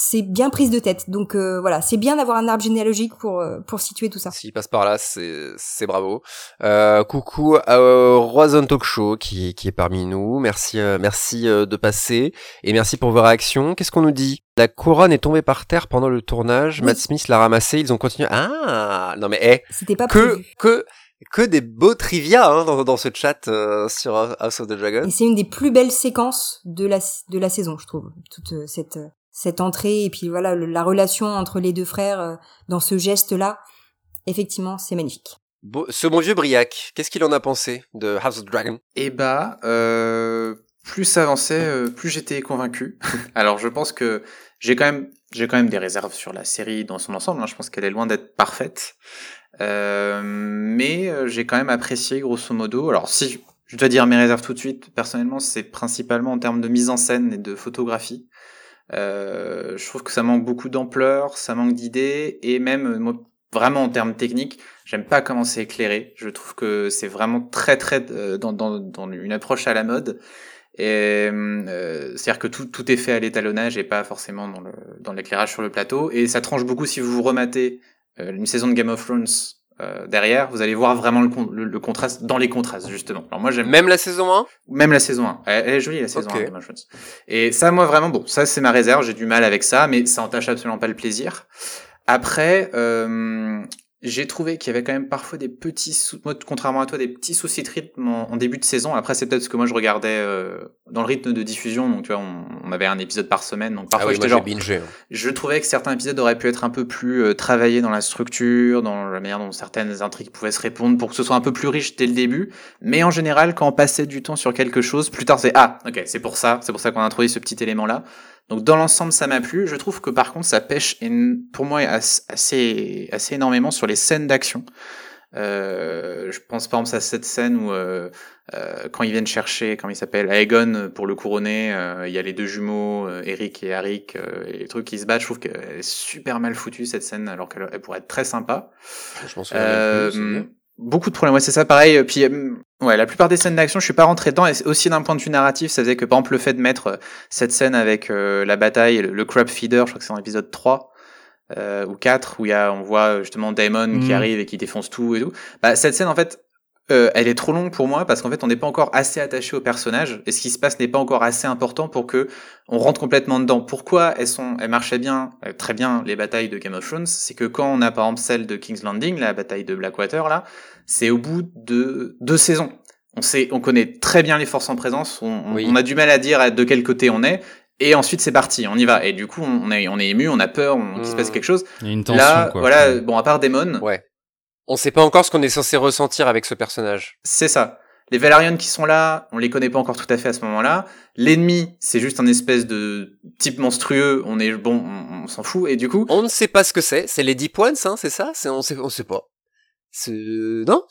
c'est bien prise de tête. Donc euh, voilà, c'est bien d'avoir un arbre généalogique pour euh, pour situer tout ça. S'il passe par là, c'est c'est bravo. Euh, coucou à Roison Talk Show qui, qui est parmi nous. Merci merci de passer et merci pour vos réactions. Qu'est-ce qu'on nous dit? La couronne est tombée par terre pendant le tournage. Oui. Matt Smith l'a ramassée. Ils ont continué. Ah non mais eh, C'était pas que prévu. que que des beaux trivia hein, dans, dans ce chat euh, sur House of the Dragon. Et c'est une des plus belles séquences de la de la saison, je trouve. Toute cette cette entrée et puis voilà le- la relation entre les deux frères euh, dans ce geste-là, effectivement, c'est magnifique. Ce bon vieux Briac, qu'est-ce qu'il en a pensé de House of Dragon? Et bah, euh, plus ça avançait, euh, plus j'étais convaincu. Alors, je pense que j'ai quand même, j'ai quand même des réserves sur la série dans son ensemble. hein. Je pense qu'elle est loin d'être parfaite, Euh, mais j'ai quand même apprécié grosso modo. Alors, si je dois dire mes réserves tout de suite, personnellement, c'est principalement en termes de mise en scène et de photographie. Euh, je trouve que ça manque beaucoup d'ampleur, ça manque d'idées, et même euh, vraiment en termes techniques, j'aime pas comment c'est éclairé. Je trouve que c'est vraiment très très euh, dans, une approche à la mode. Euh, c'est-à-dire que tout, tout est fait à l'étalonnage et pas forcément dans dans l'éclairage sur le plateau. Et ça tranche beaucoup si vous vous rematez euh, une saison de Game of Thrones euh, derrière, vous allez voir vraiment le, con- le, le contraste dans les contrastes justement. Alors moi j'aime Même la saison 1 même la saison 1. Elle, elle est jolie, la saison Ok. 1 de Game of Thrones. Et ça, moi, vraiment, bon, ça, c'est ma réserve. J'ai du mal avec ça, mais ça entache absolument pas le plaisir. Après, euh, j'ai trouvé qu'il y avait quand même parfois des petits, sou- contrairement à toi, des petits soucis de rythme en, en début de saison. Après, c'est peut-être ce que moi, je regardais euh, dans le rythme de diffusion. Donc, tu vois, on, on avait un épisode par semaine. Donc, Ah parfois, oui, moi j'étais genre, bingé. hein. je trouvais que certains épisodes auraient pu être un peu plus euh, travaillés dans la structure, dans la manière dont certaines intrigues pouvaient se répondre pour que ce soit un peu plus riche dès le début. Mais en général, quand on passait du temps sur quelque chose, plus tard c'est ah ok c'est pour ça, c'est pour ça qu'on a introduit ce petit élément là. Donc dans l'ensemble ça m'a plu. Je trouve que par contre ça pêche pour moi as- assez assez énormément sur les scènes d'action. Euh, je pense par exemple à cette scène où euh, euh, quand ils viennent chercher, comment il s'appelle, Aegon pour le couronner, euh, il y a les deux jumeaux, euh, Eric et Arik, et les trucs qui se battent. Je trouve qu'elle est super mal foutue cette scène, alors qu'elle elle pourrait être très sympa. Je Euh, bien. beaucoup de problèmes, ouais, c'est ça, pareil. Puis, ouais, la plupart des scènes d'action, je suis pas rentré dedans. Et aussi d'un point de vue narratif, ça faisait que, par exemple, le fait de mettre euh, cette scène avec euh, la bataille, le, le crab feeder, je crois que c'est dans l'épisode 3 euh, ou 4, où il y a, on voit euh, justement Daemon qui Mhm. arrive et qui défonce tout et tout. Bah, cette scène, en fait, euh, elle est trop longue pour moi parce qu'en fait, on n'est pas encore assez attaché au personnage et ce qui se passe n'est pas encore assez important pour que on rentre complètement dedans. Pourquoi elles sont, elles marchaient bien, euh, très bien les batailles de Game of Thrones, c'est que quand on a par exemple celle de King's Landing, la bataille de Blackwater là, c'est au bout de deux saisons. On sait, on connaît très bien les forces en présence, on, on- Oui. on a du mal à dire de quel côté on est. Et ensuite c'est parti, on y va. Et du coup on est, on est ému, on a peur, on, qu'il se passe quelque chose. Il y a une tension, Là, quoi. voilà, bon à part Daemon, Ouais. On sait pas encore ce qu'on est censé ressentir avec ce personnage. C'est ça. Les Valarians qui sont là, on les connaît pas encore tout à fait à ce moment-là. L'ennemi, c'est juste un espèce de type monstrueux. On est bon, on, on s'en fout. Et du coup, On ne sait pas ce que c'est. C'est les Deep Ones, hein, c'est ça? C'est on sait, on sait pas. Non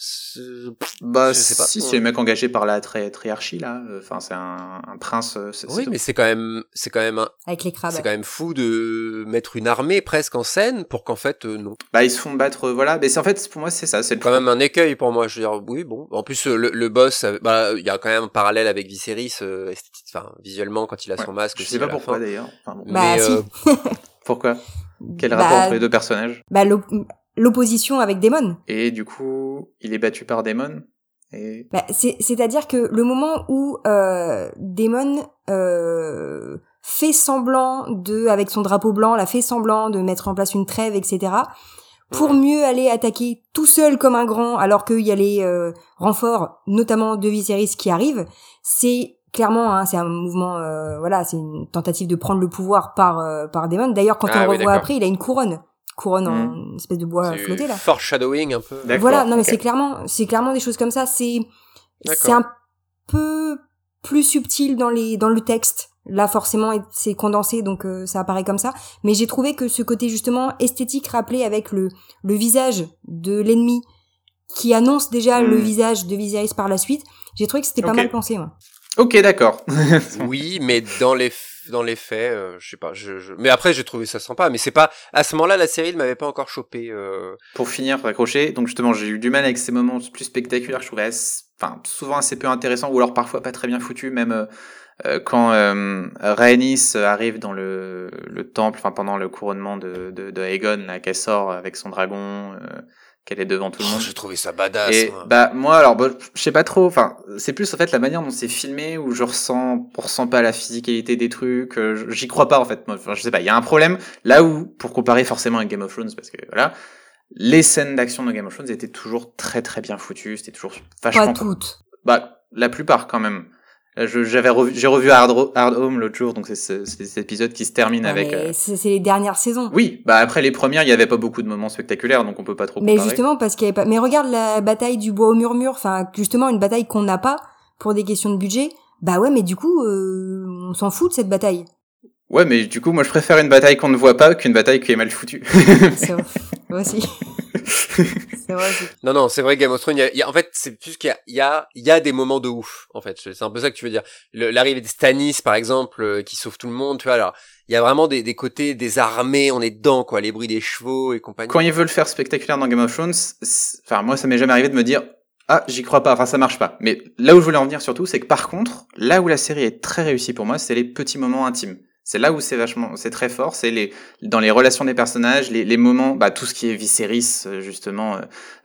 bah je sais pas. si c'est le mec engagé par la tri triarchie là. Enfin c'est un, un, prince oui mais c'est quand même c'est quand même un... avec les crabes. c'est quand même fou de mettre une armée presque en scène pour qu'en fait non. Bah ils se font battre voilà. Mais c'est en fait pour moi c'est ça c'est quand même un écueil pour moi je veux dire oui bon. En plus le, le boss bah il y a quand même un parallèle avec Viserys enfin visuellement quand il a son masque je sais pas pourquoi d'ailleurs. Enfin, bon. bah, si. pourquoi? Quel bah, rapport entre les deux personnages? Bah l'opposition avec Daemon. Et du coup, il est battu par Daemon. Et... Bah, C'est-à-dire que le moment où euh, Daemon euh, fait semblant de, avec son drapeau blanc, la fait semblant de mettre en place une trêve, etc., pour mieux aller attaquer tout seul comme un grand, alors qu'il y a les euh, renforts, notamment de Viserys qui arrivent, c'est clairement, hein, c'est un mouvement, euh, voilà, c'est une tentative de prendre le pouvoir par euh, par Daemon. D'ailleurs, quand ah on le revoit après, il a une couronne, couronne en hmm. espèce de bois flotté là. Foreshadowing un peu. Voilà, non mais c'est clairement, c'est clairement des choses comme ça. C'est c'est un peu plus subtil dans les dans le texte. Là, forcément, c'est condensé, donc euh, ça apparaît comme ça. Mais j'ai trouvé que ce côté justement esthétique rappelé avec le le visage de l'ennemi qui annonce déjà le hmm. visage de Viserys par la suite, j'ai trouvé que c'était pas mal pensé. Moi. Ok, d'accord. oui, mais dans les dans les faits, euh, je sais pas. Mais après, j'ai trouvé ça sympa. Mais c'est pas à ce moment-là, la série ne m'avait pas encore chopé. Euh... Pour finir, pour. Donc justement, j'ai eu du mal avec ces moments plus spectaculaires. Je trouvais, souvent assez peu intéressants, ou alors parfois pas très bien foutus, même. Euh, quand Rhaenys arrive dans le, le temple, enfin pendant le couronnement de, Aegon, là, qu'elle sort avec son dragon, qu'elle est devant tout le oh, monde. J'ai trouvé ça badass. Et bah moi alors bah, je sais pas trop. Enfin c'est plus en fait la manière dont c'est filmé où je ressens, on ressent pas la physicalité des trucs. Euh, j'y crois pas en fait. Moi, enfin, je sais pas. Il y a un problème là où pour comparer forcément avec Game of Thrones parce que voilà les scènes d'action de Game of Thrones étaient toujours très très bien foutues. C'était toujours vachement. Pas toutes. Bah la plupart quand même. Euh, j'avais revu, j'ai revu Hard, Hard Home l'autre jour, donc c'est cet épisode qui se termine avec. Euh... C'est les dernières saisons. Oui, bah après les premières, il y avait pas beaucoup de moments spectaculaires, donc on peut pas trop. Mais justement parce qu'il y avait pas. Mais regarde la bataille du bois au murmure, enfin justement une bataille qu'on n'a pas pour des questions de budget. Bah ouais, mais du coup, euh, on s'en fout de cette bataille. Ouais, mais du coup, moi je préfère une bataille qu'on ne voit pas qu'une bataille qui est mal foutue. c'est vrai. Moi aussi. c'est vrai. Non, non, c'est vrai, Game of Thrones, y a, en fait, c'est plus qu'il y a, il y a, des moments de ouf, en fait. C'est un peu ça que tu veux dire. L'arrivée des Stannis, par exemple, euh, qui sauve tout le monde, tu vois, alors, il y a vraiment des, des côtés des armées, on est dedans, quoi, les bruits des chevaux et compagnie. Quand ils veulent faire spectaculaire dans Game of Thrones, enfin, moi, ça m'est jamais arrivé de me dire, ah, j'y crois pas, enfin ça marche pas. Mais là où je voulais en venir surtout, c'est que par contre, là où la série est très réussie pour moi, c'est les petits moments intimes. C'est là où c'est vachement, c'est très fort. C'est les dans les relations des personnages, les, les moments, bah tout ce qui est Viserys euh, justement, euh,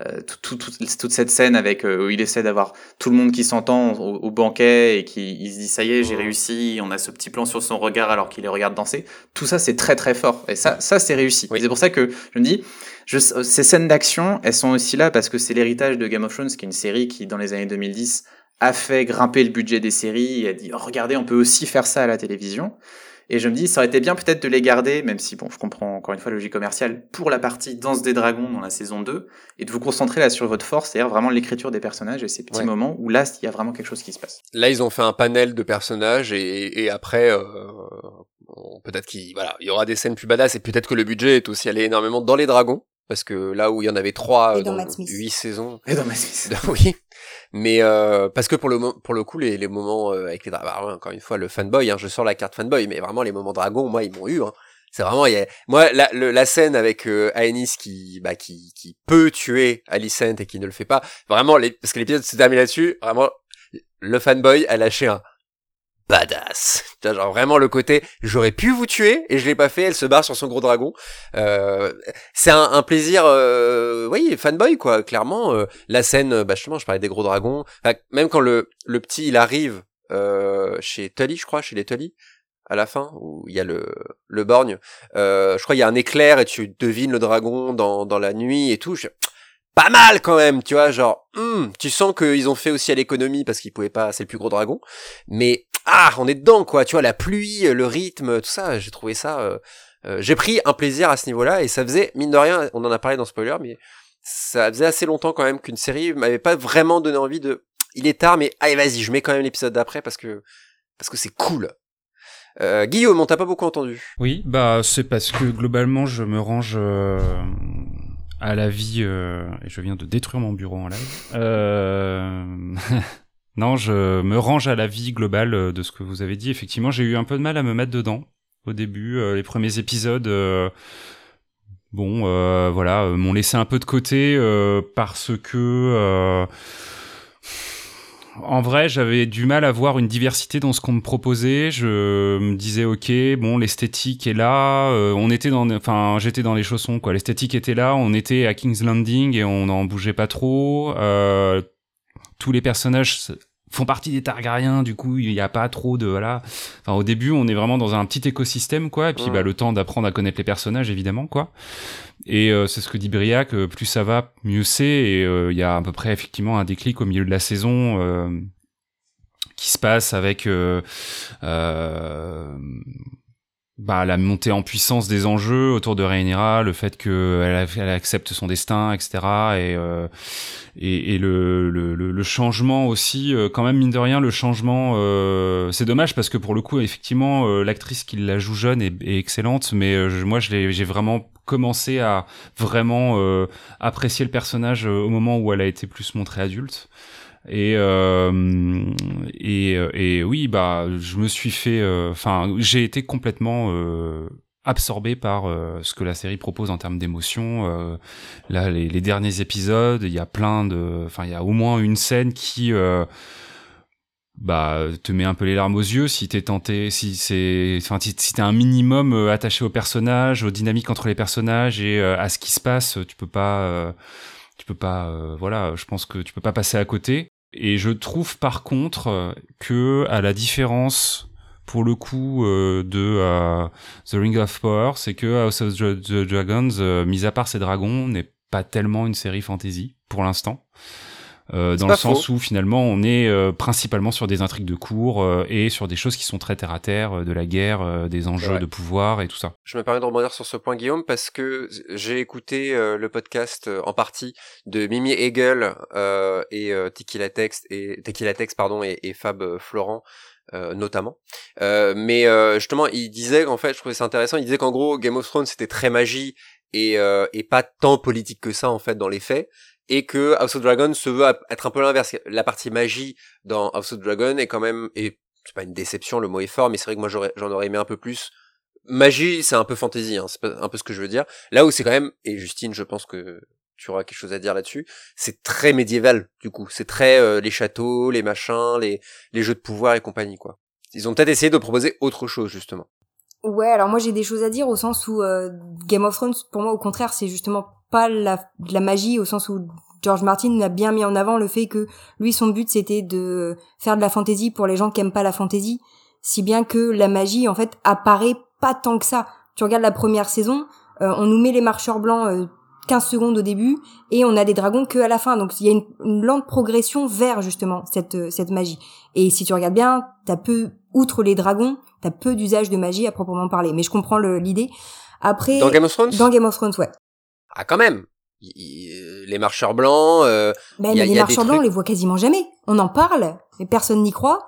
euh, tout, tout, toute cette scène avec où il essaie d'avoir tout le monde qui s'entend au, banquet et qui il se dit ça y est j'ai réussi. On a ce petit plan sur son regard alors qu'il les regarde danser. Tout ça c'est très très fort et ça ça c'est réussi. C'est pour ça que je me dis, je, ces scènes d'action, elles sont aussi là parce que c'est l'héritage de Game of Thrones, qui est une série qui dans les années 2010 a fait grimper le budget des séries et a dit oh, regardez on peut aussi faire ça à la télévision. Et je me dis, ça aurait été bien peut-être de les garder, même si, bon, je comprends encore une fois la logique commerciale, pour la partie Danse des Dragons dans la saison 2, et de vous concentrer là sur votre force, c'est-à-dire vraiment l'écriture des personnages et ces petits moments où là, il y a vraiment quelque chose qui se passe. Là, ils ont fait un panel de personnages, et, et après, euh, peut-être qu'il voilà, il y aura des scènes plus badass, et peut-être que le budget est aussi allé énormément dans les dragons, parce que là où il y en avait trois euh, dans, huit saisons. Et dans Matt Smith. oui. Mais euh, parce que pour le pour le coup les, les moments euh, avec les dragons, bah, encore une fois le fanboy, hein, je sors la carte fanboy, mais vraiment les moments dragons, moi ils m'ont eu. Hein. C'est vraiment y a... moi la, la scène avec euh, Aenys qui bah qui qui peut tuer Alicent et qui ne le fait pas. Vraiment les parce que l'épisode se termine là-dessus. Vraiment le fanboy a lâché un badass. Genre vraiment le côté j'aurais pu vous tuer et je l'ai pas fait, elle se barre sur son gros dragon. Euh, c'est un, plaisir, euh, oui, fanboy quoi, clairement. Euh, la scène, bah justement, je parlais des gros dragons. même quand le, le petit il arrive euh, chez Tully, je crois, chez les Tully, à la fin où il y a le le borgne. Euh, je crois il y a un éclair et tu devines le dragon dans dans la nuit et tout. Je pas mal quand même, tu vois, genre, hmm, tu sens qu'ils ont fait aussi à l'économie parce qu'ils pouvaient pas, c'est le plus gros dragon, mais ah, on est dedans quoi, tu vois, la pluie, le rythme, tout ça, j'ai trouvé ça, euh, euh, j'ai pris un plaisir à ce niveau-là et ça faisait mine de rien, on en a parlé dans spoiler, mais ça faisait assez longtemps quand même qu'une série m'avait pas vraiment donné envie de, il est tard, mais allez vas-y, je mets quand même l'épisode d'après parce que parce que c'est cool. Euh, Guillaume, on t'a pas beaucoup entendu. Oui, bah c'est parce que globalement je me range à la vie, euh, et je viens de détruire mon bureau en live. Euh... non, je me range à la vie globale euh, de ce que vous avez dit. Effectivement, j'ai eu un peu de mal à me mettre dedans au début. Euh, les premiers épisodes, euh, bon, voilà, m'ont laissé un peu de côté parce que en vrai, j'avais du mal à voir une diversité dans ce qu'on me proposait. Je me disais, ok, bon, l'esthétique est là. Euh, on était dans, enfin, j'étais dans les chaussons, quoi. L'esthétique était là. On était à King's Landing et on n'en bougeait pas trop. Euh, tous les personnages font partie des Targaryens, du coup, il n'y a pas trop de voilà. Enfin, au début, on est vraiment dans un petit écosystème, quoi. Et puis, bah, le temps d'apprendre à connaître les personnages, évidemment, quoi. Et euh, c'est ce que dit Briac, euh, plus ça va, mieux c'est. Et euh, il y a à peu près effectivement un déclic au milieu de la saison qui se passe avec bah, la montée en puissance des enjeux autour de Rhaenyra, le fait qu'elle elle accepte son destin, etc. Et, euh, et, le, le, changement aussi, euh, quand même mine de rien, le changement, euh, c'est dommage parce que pour le coup, effectivement, euh, l'actrice qui la joue jeune est, excellente, mais euh, moi, j'ai vraiment commencé à vraiment apprécier le personnage au moment où elle a été plus montrée adulte. Et, euh, et, et oui, bah, je me suis fait, euh, enfin, j'ai été complètement euh, absorbé par euh, ce que la série propose en termes d'émotion. Euh, là, les, les, derniers épisodes, il y a plein de, enfin, il y a au moins une scène qui bah te met un peu les larmes aux yeux si t'es tenté si c'est enfin si, t'es un minimum attaché au personnage aux dynamiques entre les personnages et à ce qui se passe tu peux pas tu peux pas voilà je pense que tu peux pas passer à côté et je trouve par contre euh, que, à la différence pour le coup euh, de euh, The Ring of Power, c'est que House of the Dragons, mis à part ses dragons, n'est pas tellement une série fantasy pour l'instant. Euh, dans le sens où finalement on est euh, principalement sur des intrigues de cours euh, et sur des choses qui sont très terre à terre, de la guerre, des enjeux de pouvoir et tout ça. Je me permets de rebondir sur ce point Guillaume parce que j'ai écouté le podcast en partie de Mimi Hegel et Tequila Text et Tequila Text pardon et, et Fab Florent euh, notamment. Euh, mais euh, justement, il disait qu'en fait, je trouvais ça intéressant. Il disait qu'en gros, Game of Thrones c'était très magie et, et pas tant politique que ça en fait dans les faits et que House of Dragon se veut être un peu l'inverse. La partie magie dans House of Dragon est quand même, et c'est pas une déception, le mot est fort, mais c'est vrai que moi j'en aurais aimé un peu plus. Magie, c'est un peu fantasy, hein, c'est un peu ce que je veux dire. Là où c'est quand même, et Justine, je pense que tu auras quelque chose à dire là-dessus, c'est très médiéval, du coup. C'est très euh, les châteaux, les machins, les, les jeux de pouvoir et compagnie, quoi. Ils ont peut-être essayé de proposer autre chose, justement. Ouais, alors moi j'ai des choses à dire au sens où euh, Game of Thrones, pour moi au contraire, c'est justement pas la, la magie au sens où George Martin a bien mis en avant le fait que lui son but c'était de faire de la fantasy pour les gens qui aiment pas la fantasy, si bien que la magie en fait apparaît pas tant que ça. Tu regardes la première saison, euh, on nous met les marcheurs blancs euh, 15 secondes au début et on a des dragons que à la fin. Donc il y a une, une lente progression vers justement cette euh, cette magie. Et si tu regardes bien, t'as peu outre les dragons, t'as peu d'usage de magie à proprement parler. Mais je comprends l'idée. Après dans Game of Thrones? Dans Game of Thrones, ouais. Ah, quand même les marcheurs blancs. Euh, ben, les marcheurs blancs, on les voit quasiment jamais. On en parle, mais personne n'y croit.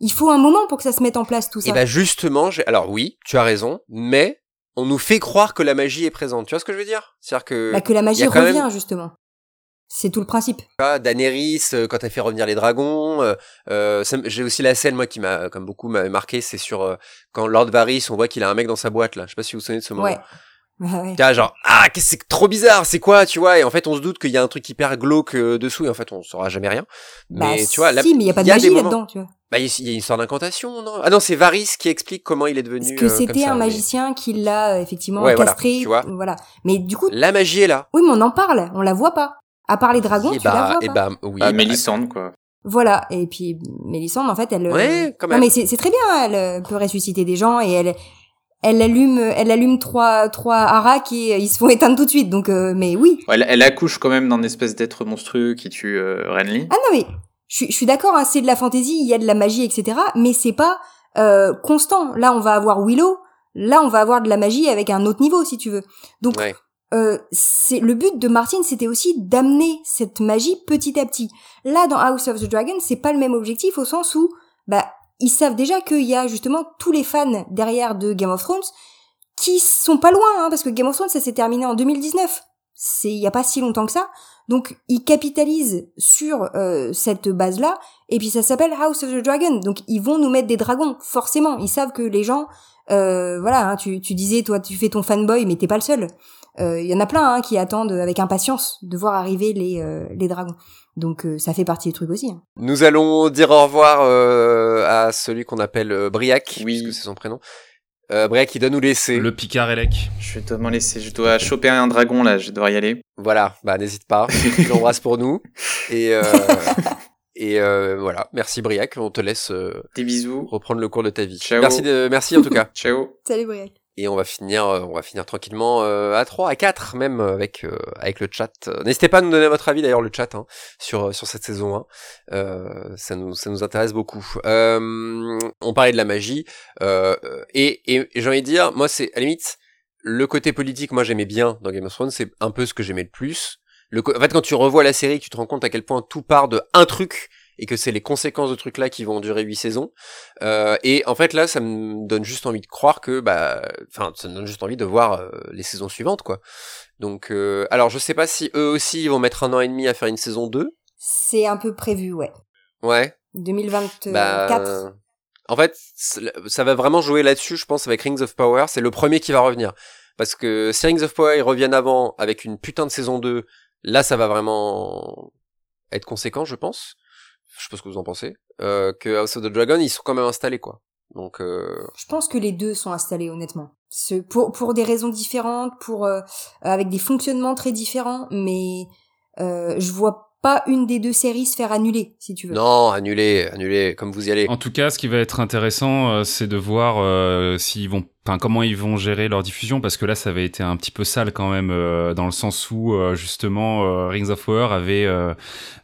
Il faut un moment pour que ça se mette en place tout ça. Et bah justement, alors oui, tu as raison, mais on nous fait croire que la magie est présente. Tu vois ce que je veux dire? C'est-à-dire que bah, que la magie revient justement. C'est tout le principe. Daenerys euh, quand elle fait revenir les dragons. Euh, euh J'ai aussi la scène moi qui m'a comme beaucoup m'a marqué, c'est sur euh, quand Lord Varys, on voit qu'il a un mec dans sa boîte là. Je sais pas si vous vous souvenez de ce moment. Ouais. Bah genre ah c'est trop bizarre c'est quoi tu vois et en fait on se doute qu'il y a un truc hyper glauque euh, dessous et en fait on saura jamais rien. Mais bah, tu vois si, mais il y a pas de magie là-dedans tu vois. Bah il y a une histoire d'incantation non? Ah non c'est Varys qui explique comment il est devenu Parce que euh, c'était un magicien qui l'a euh, effectivement castré voilà, tu vois. voilà. Mais du coup la magie est là. Oui mais on en parle on la voit pas. À part les dragons et tu la bah, vois et pas. bah oui ah, Mélissande quoi. Voilà et puis Mélissande en fait elle ouais, quand même. non mais c'est très bien elle peut ressusciter des gens et elle elle allume elle allume trois trois haracs et euh, ils se font éteindre tout de suite. Donc euh, mais oui. Elle, elle, accouche quand même d'un espèce d'être monstrueux qui tue euh, Renly. Ah non mais je, je suis d'accord hein, c'est de la fantaisie il y a de la magie etc mais c'est pas euh, constant. Là on va avoir Willow. Là on va avoir de la magie avec un autre niveau si tu veux. Donc euh, c'est le but de Martin c'était aussi d'amener cette magie petit à petit. Là dans House of the Dragon c'est pas le même objectif au sens où bah ils savent déjà qu'il y a justement tous les fans derrière de Game of Thrones qui sont pas loin, hein, parce que Game of Thrones, ça s'est terminé en 2019. c'est il y a pas si longtemps que ça. Donc ils capitalisent sur euh, cette base-là et puis ça s'appelle House of the Dragon. Donc ils vont nous mettre des dragons forcément. Ils savent que les gens euh, voilà, hein, tu, tu disais toi tu fais ton fanboy mais t'es pas le seul. Il euh, y en a plein hein, qui attendent avec impatience de voir arriver les, euh, les dragons. Donc euh, ça fait partie du truc aussi. Hein. Nous allons dire au revoir à celui qu'on appelle Briac, oui. puisque c'est son prénom. Briac, il doit nous laisser. Le Picard Elec. Je dois m'en laisser. Je dois choper un dragon là. Je dois y aller. Voilà. Bah n'hésite pas. tu l'embrasses pour nous. Et et voilà. Merci Briac. On te laisse. Des bisous. Reprendre le cours de ta vie. Ciao. Merci de, merci en tout cas. Ciao. Salut Briac et on va finir euh, on va finir tranquillement euh, à 3 à 4 même euh, avec avec le chat. N'hésitez pas à nous donner votre avis d'ailleurs le chat hein, sur sur cette saison 1 ça nous ça nous intéresse beaucoup. On parlait de la magie et, et, j'ai envie de dire moi c'est à la limite le côté politique moi j'aimais bien dans Game of Thrones c'est un peu ce que j'aimais le plus. Le, en fait quand tu revois la série tu te rends compte à quel point tout part de un truc et que c'est les conséquences de trucs là qui vont durer huit saisons. Euh, et en fait là, ça me donne juste envie de croire que, bah, enfin, ça me donne juste envie de voir euh, les saisons suivantes, quoi. Donc, euh, alors je sais pas si eux aussi ils vont mettre un an et demi à faire une saison 2. C'est un peu prévu, ouais. Ouais. 2024. Bah, en fait, ça va vraiment jouer là-dessus, je pense, avec Rings of Power. C'est le premier qui va revenir. Parce que si Rings of Power ils reviennent avant avec une putain de saison 2, là ça va vraiment être conséquent, je pense je sais pas ce que vous en pensez, euh, que House of the Dragon, ils sont quand même installés, quoi. Donc, euh... je pense que les deux sont installés, honnêtement. Ce, pour pour des raisons différentes, pour euh, avec des fonctionnements très différents, mais euh, je vois pas une des deux séries se faire annuler, si tu veux. Non, annuler, annuler, comme vous y allez. En tout cas, ce qui va être intéressant, euh, c'est de voir s'ils vont enfin comment ils vont gérer leur diffusion parce que là ça avait été un petit peu sale quand même euh, dans le sens où euh, justement euh, Rings of Power avait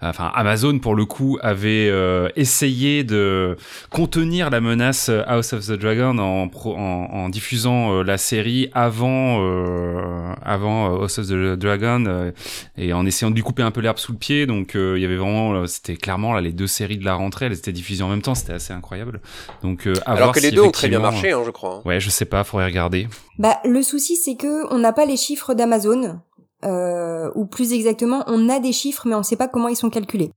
enfin Amazon pour le coup avait essayé de contenir la menace House of the Dragon en en, en, diffusant la série avant avant House of the Dragon et en essayant de lui couper un peu l'herbe sous le pied. Donc il y avait vraiment c'était clairement là les deux séries de la rentrée elles étaient diffusées en même temps. C'était assez incroyable. Donc alors que les deux ont très bien marché hein, je crois hein. ouais je sais pas pas, faudrait regarder. Bah le souci c'est que on n'a pas les chiffres d'Amazon, euh, ou plus exactement, on a des chiffres mais on ne sait pas comment ils sont calculés.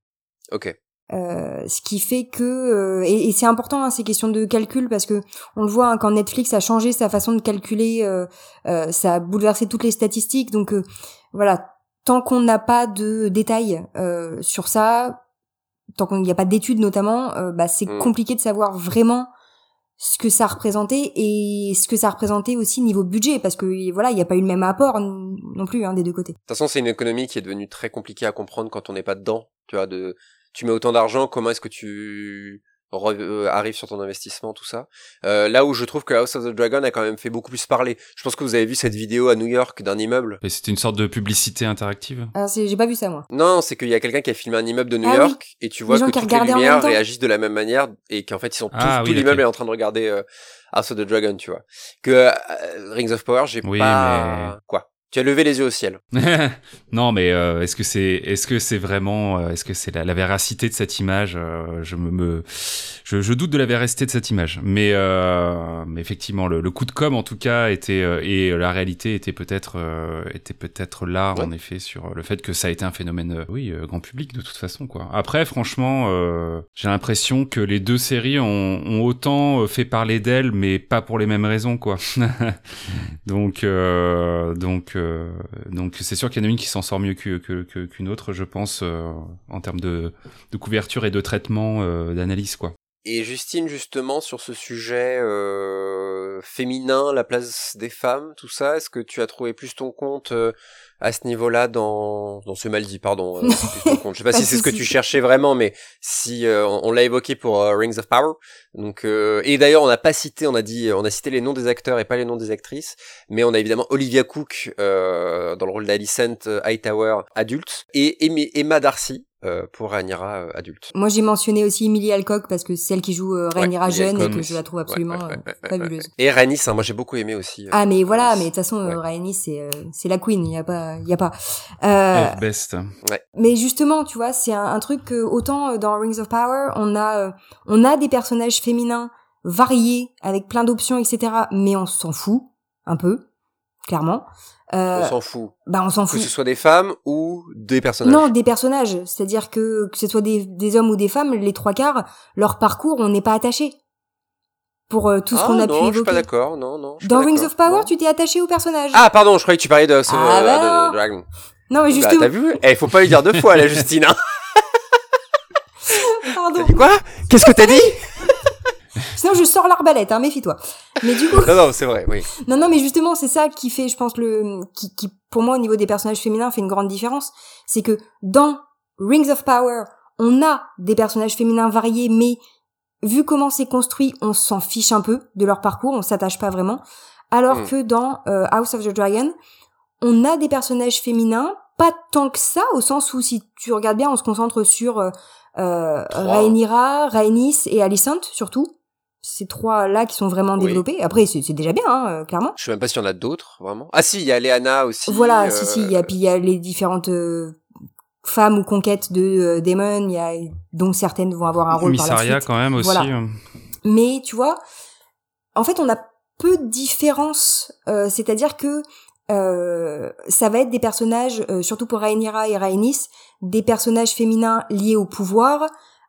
Ok. Euh, ce qui fait que euh, et, c'est important hein, ces questions de calcul parce que on le voit hein, quand Netflix a changé sa façon de calculer, euh, ça a bouleversé toutes les statistiques. Donc voilà, tant qu'on n'a pas de détails sur ça, tant qu'il n'y a pas d'études notamment, bah, c'est mm. compliqué de savoir vraiment ce que ça représentait et ce que ça représentait aussi niveau budget parce que voilà il n'y a pas eu le même apport non plus hein, des deux côtés. De toute façon c'est une économie qui est devenue très compliquée à comprendre quand on n'est pas dedans tu vois de tu mets autant d'argent comment est-ce que tu arrive sur ton investissement, tout ça. Euh, là où je trouve que House of the Dragon a quand même fait beaucoup plus parler. Je pense que vous avez vu cette vidéo à New York d'un immeuble. C'était une sorte de publicité interactive. Ah, j'ai pas vu ça moi. Non, c'est qu'il y a quelqu'un qui a filmé un immeuble de New ah York et tu vois que toutes les lumières réagissent de la même manière et qu'en fait ils sont tous, ah tout l'immeuble est en train de regarder euh, House of the Dragon, tu vois. Que Rings of Power, j'ai oui, pas mais... quoi. Tu as levé les yeux au ciel. non, mais euh, est-ce que c'est est-ce que c'est vraiment euh, est-ce que c'est la, la, véracité de cette image euh, Je me, me je, je, doute de la véracité de cette image, mais, mais effectivement le, le, coup de com en tout cas était et la réalité était peut-être était peut-être là en effet sur le fait que ça a été un phénomène oui grand public de toute façon quoi. Après franchement j'ai l'impression que les deux séries ont, ont autant fait parler d'elles mais pas pour les mêmes raisons quoi. donc donc donc c'est sûr qu'il y en a une qui s'en sort mieux qu'une que, autre, je pense, euh, en termes de, couverture et de traitement euh, d'analyse, quoi. Et Justine, justement, sur ce sujet euh, féminin, la place des femmes, tout ça, est-ce que tu as trouvé plus ton compte à ce niveau-là dans dans ce mal dit pardon euh, je sais pas si c'est ce que tu cherchais vraiment mais si euh, on, l'a évoqué pour euh, Rings of Power. Donc et d'ailleurs on n'a pas cité on a dit on a cité les noms des acteurs et pas les noms des actrices mais on a évidemment Olivia Cook dans le rôle d'Alicent Hightower adulte et Emma Darcy euh, pour Rhaenyra euh, adulte. Moi j'ai mentionné aussi Emilie Alcock parce que c'est celle qui joue euh, Rhaenyra jeune et que je la trouve absolument fabuleuse. Et Rhaenys, hein, moi j'ai beaucoup aimé aussi. ah mais voilà, mais de toute façon Rhaenys c'est c'est la queen, il y a pas il y a pas. Euh, best. Mais justement, tu vois, c'est un, truc que autant dans Rings of Power, on a on a des personnages féminins variés avec plein d'options etc. Mais on s'en fout un peu clairement. On s'en fout. Bah on s'en Que fout. ce soit des femmes ou des personnages. Non, des personnages. C'est-à-dire que que ce soit des, des hommes ou des femmes, les trois quarts, leur parcours, on n'est pas attaché. Pour euh, tout ce Ah, qu'on a non, pu je suis pas évoquer. d'accord. Non, non. Dans Rings d'accord. of Power, Non. tu t'es attaché au personnage. Ah, pardon, je croyais que tu parlais de, ce, Ah, euh, bah de- non. Dragon. non, mais Bah, justement. t'as vu? Eh, faut pas lui dire deux fois, la Justine. Hein. pardon. Dit quoi? Qu'est-ce que t'as dit? Sinon, je sors l'arbalète, hein, méfie-toi. Mais du coup, Non, non, c'est vrai, oui. non, non, mais justement, c'est ça qui fait, je pense, le, qui, qui, pour moi, au niveau des personnages féminins, fait une grande différence. C'est que dans Rings of Power, on a des personnages féminins variés, mais vu comment c'est construit, on s'en fiche un peu de leur parcours, on s'attache pas vraiment. Alors Mm. que dans euh, House of the Dragon, on a des personnages féminins, pas tant que ça, au sens où si tu regardes bien, on se concentre sur euh, euh. Rhaenyra, Rhaenys et Alicent surtout. Ces trois-là qui sont vraiment Oui. développés. Après, c'est c'est déjà bien, hein, euh, clairement. Je sais même pas s'il y en a d'autres, vraiment. Ah si, il y a Léana aussi. Voilà, euh, si, si, il y a, puis il y a les différentes euh, femmes ou conquêtes de euh, Daemon, il y a, dont certaines vont avoir un rôle par la Missaria suite. quand même aussi. Voilà. Mais tu vois, en fait, on a peu de différences. euh, C'est-à-dire que euh, ça va être des personnages, euh, surtout pour Rhaenyra et Rhaenys, des personnages féminins liés au pouvoir,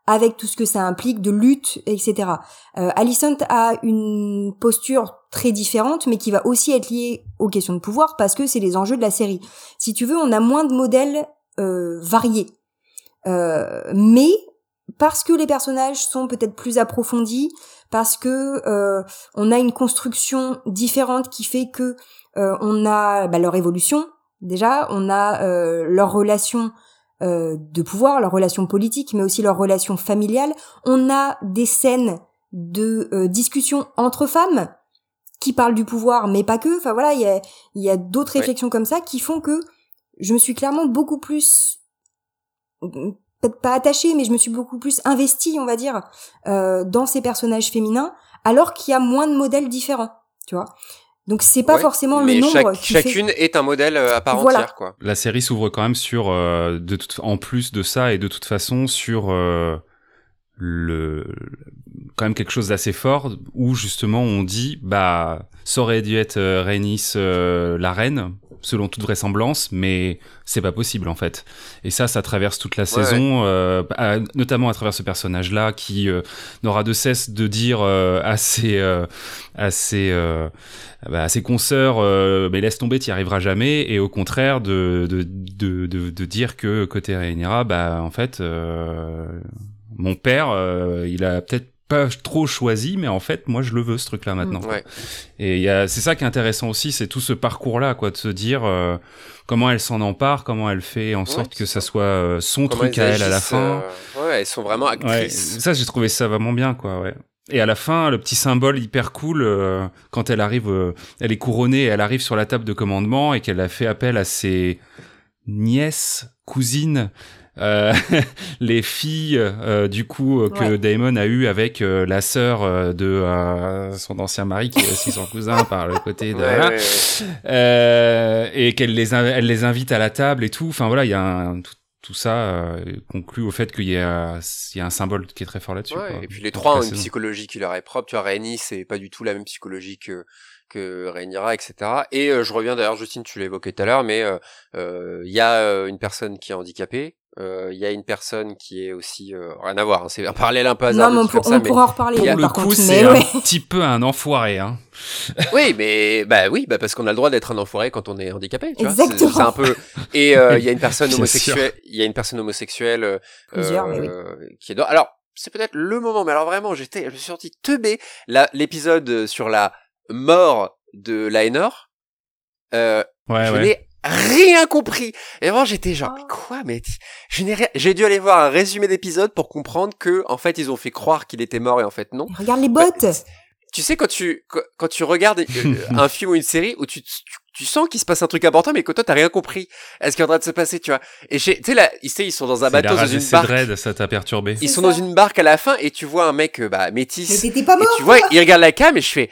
avec tout ce que ça implique de lutte, etc. Euh, Alicent a une posture très différente, mais qui va aussi être liée aux questions de pouvoir, parce que c'est les enjeux de la série. Si tu veux, on a moins de modèles euh, variés. Euh, mais parce que les personnages sont peut-être plus approfondis, parce que euh, on a une construction différente qui fait que euh, on a bah, leur évolution déjà, on a euh, leur relation euh, de pouvoir, leur relation politique, mais aussi leur relation familiale. On a des scènes de euh, discussion entre femmes qui parlent du pouvoir, mais pas que. Enfin voilà, il y a, il y a d'autres Ouais. réflexions comme ça qui font que je me suis clairement beaucoup plus peut-être pas attachée, mais je me suis beaucoup plus investie, on va dire, euh, dans ces personnages féminins, alors qu'il y a moins de modèles différents, tu vois. Donc c'est pas Ouais, forcément mais le nombre chaque- qui fait- chacune est un modèle euh, à part Voilà. entière, quoi. La série s'ouvre quand même sur, euh, de toute- en plus de ça et de toute façon sur euh, le quand même quelque chose d'assez fort où justement on dit bah ça aurait dû être euh, Rhaenys euh, la reine selon toute vraisemblance mais c'est pas possible en fait. Et ça ça traverse toute la saison euh, à- notamment à travers ce personnage là qui euh, n'aura de cesse de dire euh, à ses euh, à ses euh, bah, à ses consoeurs, euh, mais laisse tomber, t'y arriveras jamais, et au contraire de de de de, de dire que côté Rhaenyra, bah en fait, euh, mon père, euh, il a peut-être pas trop choisi, mais en fait, moi, je le veux ce truc-là maintenant. Ouais. Et il y a, c'est ça qui est intéressant aussi, c'est tout ce parcours-là, quoi, de se dire euh, comment elle s'en empare, comment elle fait en sorte que ça soit euh, son Comment truc à elle à la fin. euh, Ouais, elles sont vraiment Ouais, actrices. ça j'ai trouvé ça vraiment bien quoi ouais. Et à la fin, le petit symbole hyper cool euh, quand elle arrive, euh, elle est couronnée, elle arrive sur la table de commandement et qu'elle a fait appel à ses nièces, cousines, euh, les filles euh, du coup euh, que Ouais. Damon a eu avec euh, la sœur euh, de euh, son ancien mari qui est aussi son cousin par le côté de Ouais, voilà. ouais, ouais. Euh, et qu'elle les elle les invite à la table et tout. Enfin voilà, il y a un, tout, tout ça euh, conclut au fait qu'il y a il y a un symbole qui est très fort là-dessus. Et puis les trois ont une psychologie qui leur est propre. Tu vois, Rhaenys, c'est pas du tout la même psychologie que que Rhaenyra, etc. Et euh, je reviens d'ailleurs, Justine, tu l'as évoqué tout à l'heure, mais euh, euh, il y a euh, une personne qui est handicapée. Euh, Il y a une personne qui est aussi euh, rien à voir. hein, c'est un parallèle un peu Non, hasardeux mais on, pour- ça, on mais- pourra en reparler Pour là, le par coup, contre. c'est un ouais. petit peu un enfoiré. Hein. Oui, mais bah oui, bah parce qu'on a le droit d'être un enfoiré quand on est handicapé. Tu vois, Exactement. c'est c'est un peu. Et euh, il y a une personne homosexuelle. Il y a une personne homosexuelle euh, oui. qui est. dans- Alors c'est peut-être le moment, mais alors vraiment, j'étais, je me suis senti teubé. Là, l'épisode sur la mort de Laenor. Euh, Ouais, je ouais. n'ai rien compris. Et vraiment, j'étais genre, mais quoi, mais je n'ai rien. J'ai dû aller voir un résumé d'épisode pour comprendre que, en fait, ils ont fait croire qu'il était mort et en fait non. Regarde les bottes. Bah, tu sais quand tu quand, tu regardes euh, un film ou une série où tu, tu, tu sens qu'il se passe un truc important mais que toi t'as rien compris à ce qui est en train de se passer tu vois et j'ai- tu sais là ils, ils sont dans un bateau dans et une barque dreads, ça t'a perturbé. ils sont ça. dans une barque à la fin et tu vois un mec euh, bah Mais métis et t'étais pas mort. tu vois il regarde la cam et je fais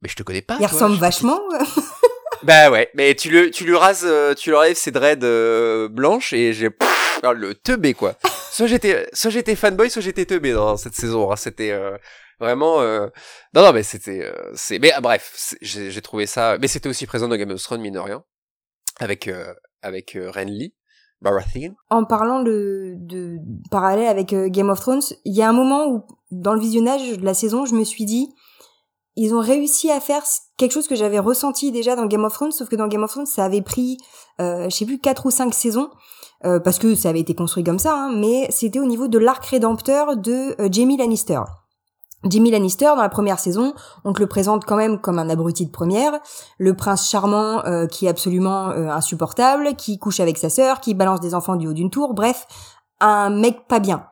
mais je te connais pas Il toi. ressemble vachement. bah ouais mais tu le tu lui rases euh, tu lui enlèves ses dreads euh, blanches et j'ai pff, alors, le teubé quoi soit j'étais soit j'étais fanboy soit j'étais teubé dans cette saison hein. c'était euh, Vraiment, euh... non, non, mais c'était, c'est, mais ah, bref, j'ai, j'ai trouvé ça, mais c'était aussi présent dans Game of Thrones, mine de rien, avec avec Renly. Baratheon. En parlant de, de parallèle avec Game of Thrones, il y a un moment où, dans le visionnage de la saison, je me suis dit, ils ont réussi à faire quelque chose que j'avais ressenti déjà dans Game of Thrones, sauf que dans Game of Thrones, ça avait pris, euh, je sais plus, quatre ou cinq saisons, euh, parce que ça avait été construit comme ça, hein, mais c'était au niveau de l'arc rédempteur de euh, Jamie Lannister. Jamie Lannister, dans la première saison, on te le présente quand même comme un abruti de première, le prince charmant euh, qui est absolument euh, insupportable, qui couche avec sa sœur, qui balance des enfants du haut d'une tour, bref, un mec pas bien.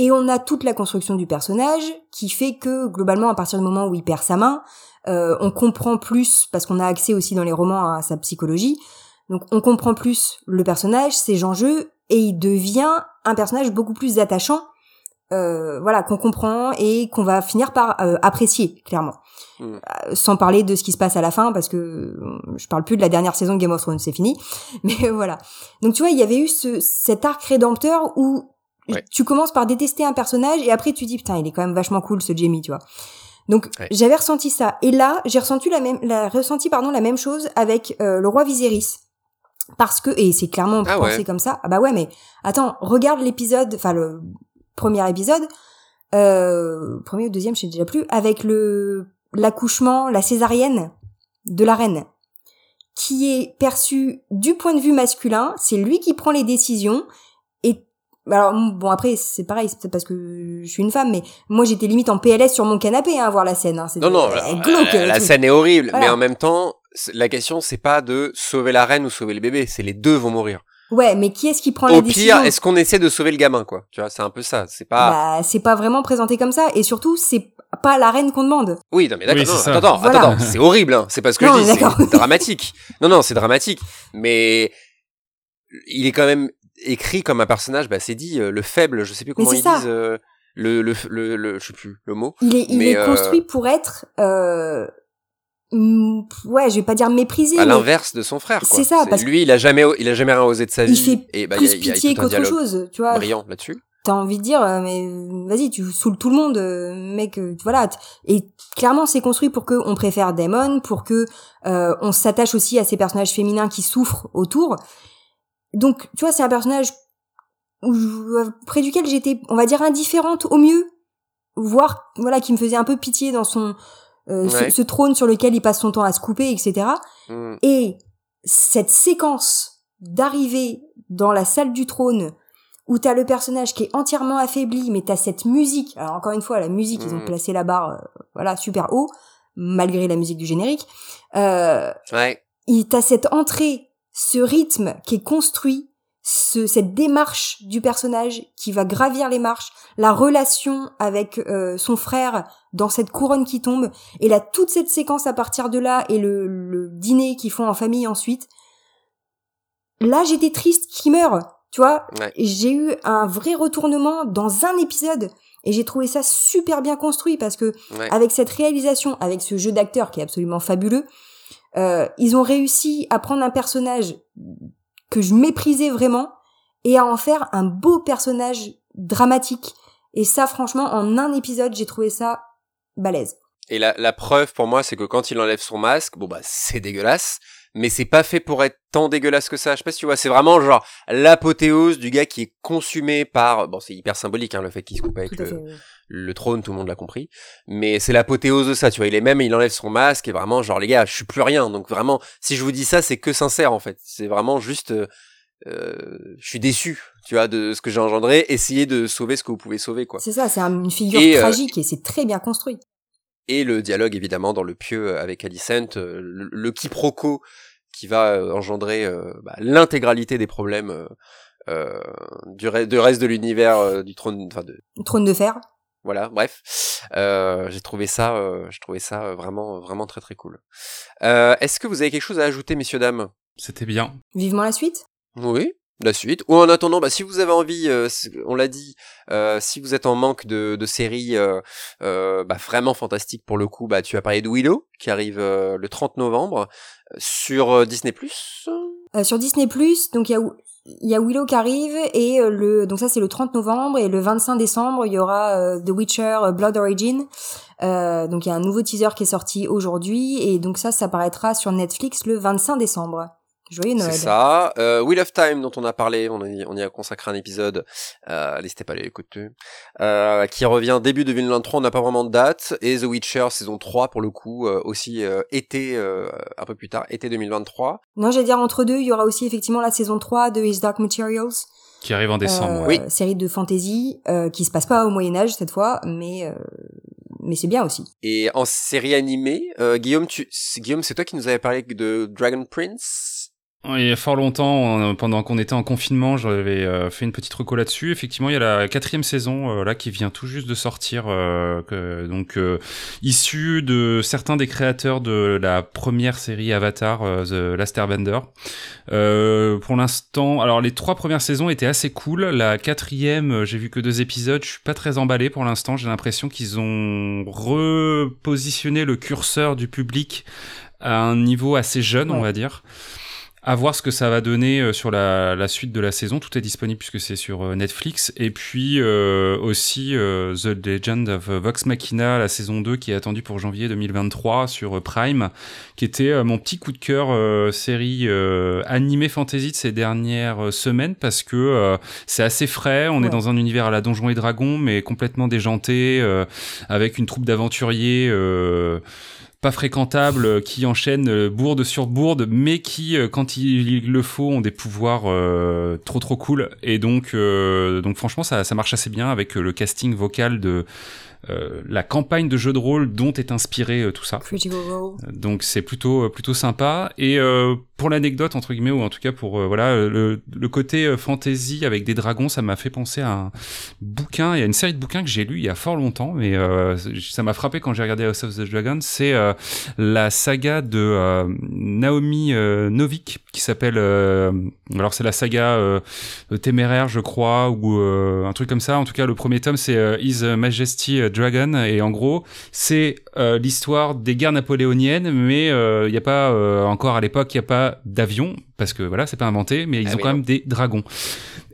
Et on a toute la construction du personnage qui fait que globalement, à partir du moment où il perd sa main, euh, on comprend plus parce qu'on a accès aussi dans les romans à sa psychologie. Donc on comprend plus le personnage, ses enjeux, et il devient un personnage beaucoup plus attachant euh, voilà qu'on comprend et qu'on va finir par euh, apprécier clairement Mm. Euh, sans parler de ce qui se passe à la fin parce que euh, je parle plus de la dernière saison de Game of Thrones c'est fini mais voilà donc tu vois il y avait eu ce, cet arc rédempteur où Ouais. tu commences par détester un personnage et après tu dis putain il est quand même vachement cool ce Jamie tu vois donc Ouais. j'avais ressenti ça et là j'ai ressenti la même la ressenti pardon la même chose avec euh, le roi Viserys parce que et c'est clairement Ah pensé ouais. comme ça ah bah ouais mais attends regarde l'épisode enfin le premier épisode euh, premier ou deuxième je sais déjà plus avec le l'accouchement la césarienne de la reine qui est perçu du point de vue masculin c'est lui qui prend les décisions alors bon après c'est pareil c'est peut-être parce que je suis une femme mais moi j'étais limite en PLS sur mon canapé hein, à voir la scène hein. Non, non, euh, la, glauque, la- scène est horrible, Voilà. mais en même temps, la question c'est pas de sauver la reine ou sauver le bébé, c'est les deux vont mourir. ouais mais qui est-ce qui prend Au la pire, décision est-ce qu'on essaie de sauver le gamin, quoi Tu vois, c'est un peu ça. C'est pas. bah c'est pas vraiment présenté comme ça et surtout c'est pas la reine qu'on demande Oui, non, mais d'accord. Oui, attends, attends, Voilà. attends, c'est horrible. Hein. C'est pas ce que Non, je dis. C'est dramatique. Non, non, c'est dramatique. Mais il est quand même écrit comme un personnage. Bah, c'est dit euh, le faible. Je sais plus comment ils ça. disent. euh, le, le, le, le, je sais plus le mot. il est il est euh, construit pour être ouais je vais pas dire méprisé À l'inverse de son frère. quoi. C'est ça, parce que- lui, il a jamais, il a jamais rien osé de sa vie. il fait et bah, plus y a, pitié qu'autre chose tu vois brillant là-dessus. t'as envie de dire mais vas-y tu saoules tout le monde mec voilà et clairement c'est construit pour que on préfère Damon pour que euh, on s'attache aussi à ces personnages féminins qui souffrent autour donc tu vois c'est un personnage où je- près duquel j'étais on va dire indifférente au mieux voire voilà qui me faisait un peu pitié dans son euh, ce- Ouais. ce, trône sur lequel il passe son temps à se couper etc Hmm. et cette séquence d'arriver dans la salle du trône où t'as le personnage qui est entièrement affaibli, mais t'as cette musique. Alors encore une fois, la musique, ils ont Mhm. placé la barre, euh, voilà, super haut, malgré la musique du générique. Euh, Ouais. il t'as cette entrée, ce rythme qui est construit, ce, cette démarche du personnage qui va gravir les marches, la relation avec euh, son frère dans cette couronne qui tombe, et là toute cette séquence à partir de là et le, le dîner qu'ils font en famille ensuite. Là, j'étais triste qu'il meure, tu vois. Ouais. J'ai eu un vrai retournement dans un épisode. Et j'ai trouvé ça super bien construit parce que Ouais. avec cette réalisation, avec ce jeu d'acteur qui est absolument fabuleux, euh, ils ont réussi à prendre un personnage que je méprisais vraiment et à en faire un beau personnage dramatique. Et ça, franchement, en un épisode, j'ai trouvé ça balèze. Et la, la preuve pour moi, c'est que quand il enlève son masque, bon bah c'est dégueulasse, mais c'est pas fait pour être tant dégueulasse que ça. Je sais pas si tu vois, c'est vraiment genre l'apothéose du gars qui est consumé par. Bon, c'est hyper symbolique hein, le fait qu'il se coupe avec le, fait. oui. le trône, tout le monde l'a compris. Mais c'est l'apothéose de ça, tu vois. Il est même, il enlève son masque et vraiment genre les gars, je suis plus rien. Donc vraiment, si je vous dis ça, c'est que sincère en fait. C'est vraiment juste. euh, je suis déçu, tu vois, de ce que j'ai engendré. Essayez de sauver ce que vous pouvez sauver, quoi. C'est ça, c'est un- une figure Et, euh, tragique et c'est très bien construit. Et le dialogue évidemment dans le pieu avec Alicent, euh, le, le quiproquo qui va euh, engendrer euh, bah, l'intégralité des problèmes euh, euh, du re- de reste de l'univers euh, du trône, enfin de Trône de fer. voilà, bref, euh, j'ai trouvé ça, euh, euh, vraiment vraiment très très cool. Euh, Est-ce que vous avez quelque chose à ajouter, messieurs dames? C'était bien. Vivement la suite. Oui. La suite. Ou en attendant, bah, si vous avez envie, euh, on l'a dit, euh, si vous êtes en manque de, de séries euh, euh, bah, vraiment fantastiques pour le coup, bah, tu as parlé de Willow qui arrive euh, le 30 novembre euh, sur euh, Disney+. Euh, sur Disney donc il y a il y a Willow qui arrive et euh, le donc ça c'est le 30 novembre et le 25 décembre il y aura euh, The Witcher euh, Blood Origin. donc il y a un nouveau teaser qui est sorti aujourd'hui et donc ça ça apparaîtra sur Netflix le 25 décembre. Joyeux Noël. C'est ça. Euh, Wheel of Time dont on a parlé, on, y, on y a consacré un épisode. Euh, N'hésitez pas à l'écouter. Euh, qui revient début 2023. On n'a pas vraiment de date. Et The Witcher saison 3 pour le coup euh, aussi euh, été euh, un peu plus tard, été 2023. Non, j'allais dire entre deux, il y aura aussi effectivement la saison 3 de His Dark Materials. Qui arrive en décembre. Oui. Série de fantasy qui se passe pas au Moyen Âge cette fois, mais mais c'est bien aussi. Et en série animée, Guillaume, tu, Guillaume, c'est toi qui nous avais parlé de Dragon Prince? Il y a fort longtemps, pendant qu'on était en confinement, j'avais euh, fait une petite reco là-dessus. Effectivement, il y a la quatrième saison euh, là qui vient tout juste de sortir, euh, que, donc issue de certains des créateurs de la première série Avatar, The Last Airbender. pour l'instant, alors les trois premières saisons étaient assez cool. La quatrième, j'ai vu que deux épisodes. Je suis pas très emballé pour l'instant. J'ai l'impression qu'ils ont repositionné le curseur du public à un niveau assez jeune, on va dire. À voir ce que ça va donner euh, sur la, la, suite de la saison. Tout est disponible puisque c'est sur euh, Netflix. Et puis euh, aussi The Legend of Vox Machina, la saison 2 qui est attendue pour janvier 2023 sur Prime, qui était mon petit coup de cœur série animée fantasy de ces dernières semaines parce que c'est assez frais. On est dans un univers à la Donjons et Dragons, mais complètement déjanté, avec une troupe d'aventuriers pas fréquentables euh, qui enchaînent euh, bourde sur bourde, mais qui, euh, quand il le faut, ont des pouvoirs trop trop cool. Et donc, donc franchement, ça, ça marche assez bien avec le casting vocal de euh, la campagne de jeu de rôle dont est inspiré euh, tout ça. Donc c'est plutôt plutôt sympa et pour l'anecdote entre guillemets ou en tout cas pour voilà le, le, côté fantasy avec des dragons ça m'a fait penser à un bouquin il y a une série de bouquins que j'ai lu il y a fort longtemps mais ça m'a frappé quand j'ai regardé House of the Dragon c'est la saga de Naomi Novik qui s'appelle alors c'est la saga téméraire je crois ou un truc comme ça. En tout cas le premier tome c'est His Majesty Dragon. Et en gros c'est euh, l'histoire des guerres napoléoniennes mais il euh, n'y a pas euh, encore à l'époque il n'y a pas d'avion parce que voilà c'est pas inventé mais ils ah ont quand même des dragons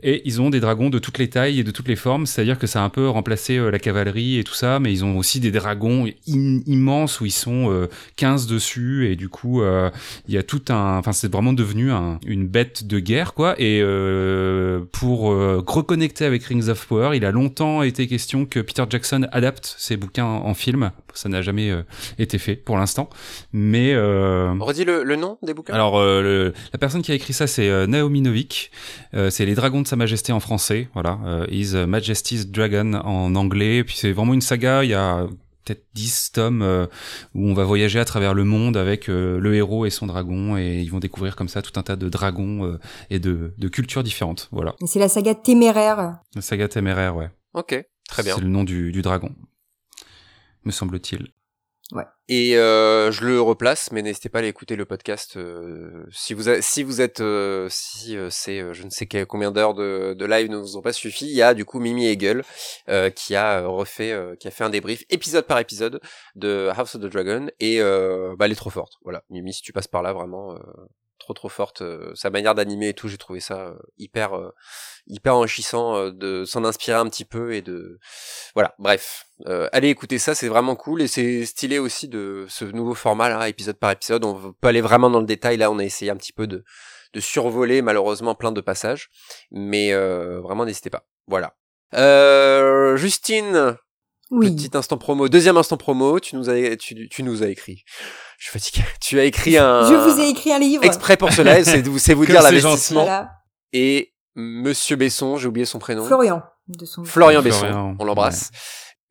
et ils ont des dragons de toutes les tailles et de toutes les formes, c'est-à-dire que ça a un peu remplacé euh, la cavalerie et tout ça, mais ils ont aussi des dragons immenses où ils sont euh, 15 dessus et du coup euh, il y a tout un, enfin c'est vraiment devenu un, une bête de guerre quoi. Et euh, pour euh, reconnecter avec Rings of Power, il a longtemps été question que Peter Jackson adapte ses bouquins en, film. Ça n'a jamais été fait pour l'instant, mais redis le, le, nom des bouquins. Alors le, la personne qui a écrit ça c'est Naomi Novik. c'est les dragons de sa Majesté en français, voilà, euh, His Majesty's Dragon en anglais. Puis c'est vraiment une saga, il y a peut-être 10 tomes euh, où on va voyager à travers le monde avec euh, le héros et son dragon et ils vont découvrir comme ça tout un tas de dragons et de, de, cultures différentes, voilà. C'est la saga téméraire. La saga téméraire, ouais. Ok, très bien. C'est le nom du, du dragon, me semble-t-il. Ouais. Et euh, je le replace, mais n'hésitez pas à aller écouter le podcast euh, si vous si vous êtes euh, si euh, c'est je ne sais combien d'heures de, de live ne vous ont pas suffi. Il y a du coup Mimi Hegel qui a refait qui a fait un débrief épisode par épisode de House of the Dragon et bah elle est trop forte. Voilà, Mimi, si tu passes par là vraiment trop trop forte. sa manière d'animer et tout, j'ai trouvé ça hyper hyper enrichissant de s'en inspirer un petit peu et de voilà. Bref, allez écouter ça, c'est vraiment cool et c'est stylé aussi de ce nouveau format là, épisode par épisode. On peut aller vraiment dans le détail. Là, on a essayé un petit peu de de survoler malheureusement plein de passages, mais vraiment n'hésitez pas. Voilà. Justine, oui. Petit instant promo, deuxième instant promo, tu nous as, tu, tu nous as écrit. Je suis fatigué. Tu as écrit un. Je vous ai écrit un livre. Exprès pour cela, c'est c'est vous dire l'investissement. Voilà. Et Monsieur Besson, j'ai oublié son prénom. Florian. De son... Florian Besson. On l'embrasse.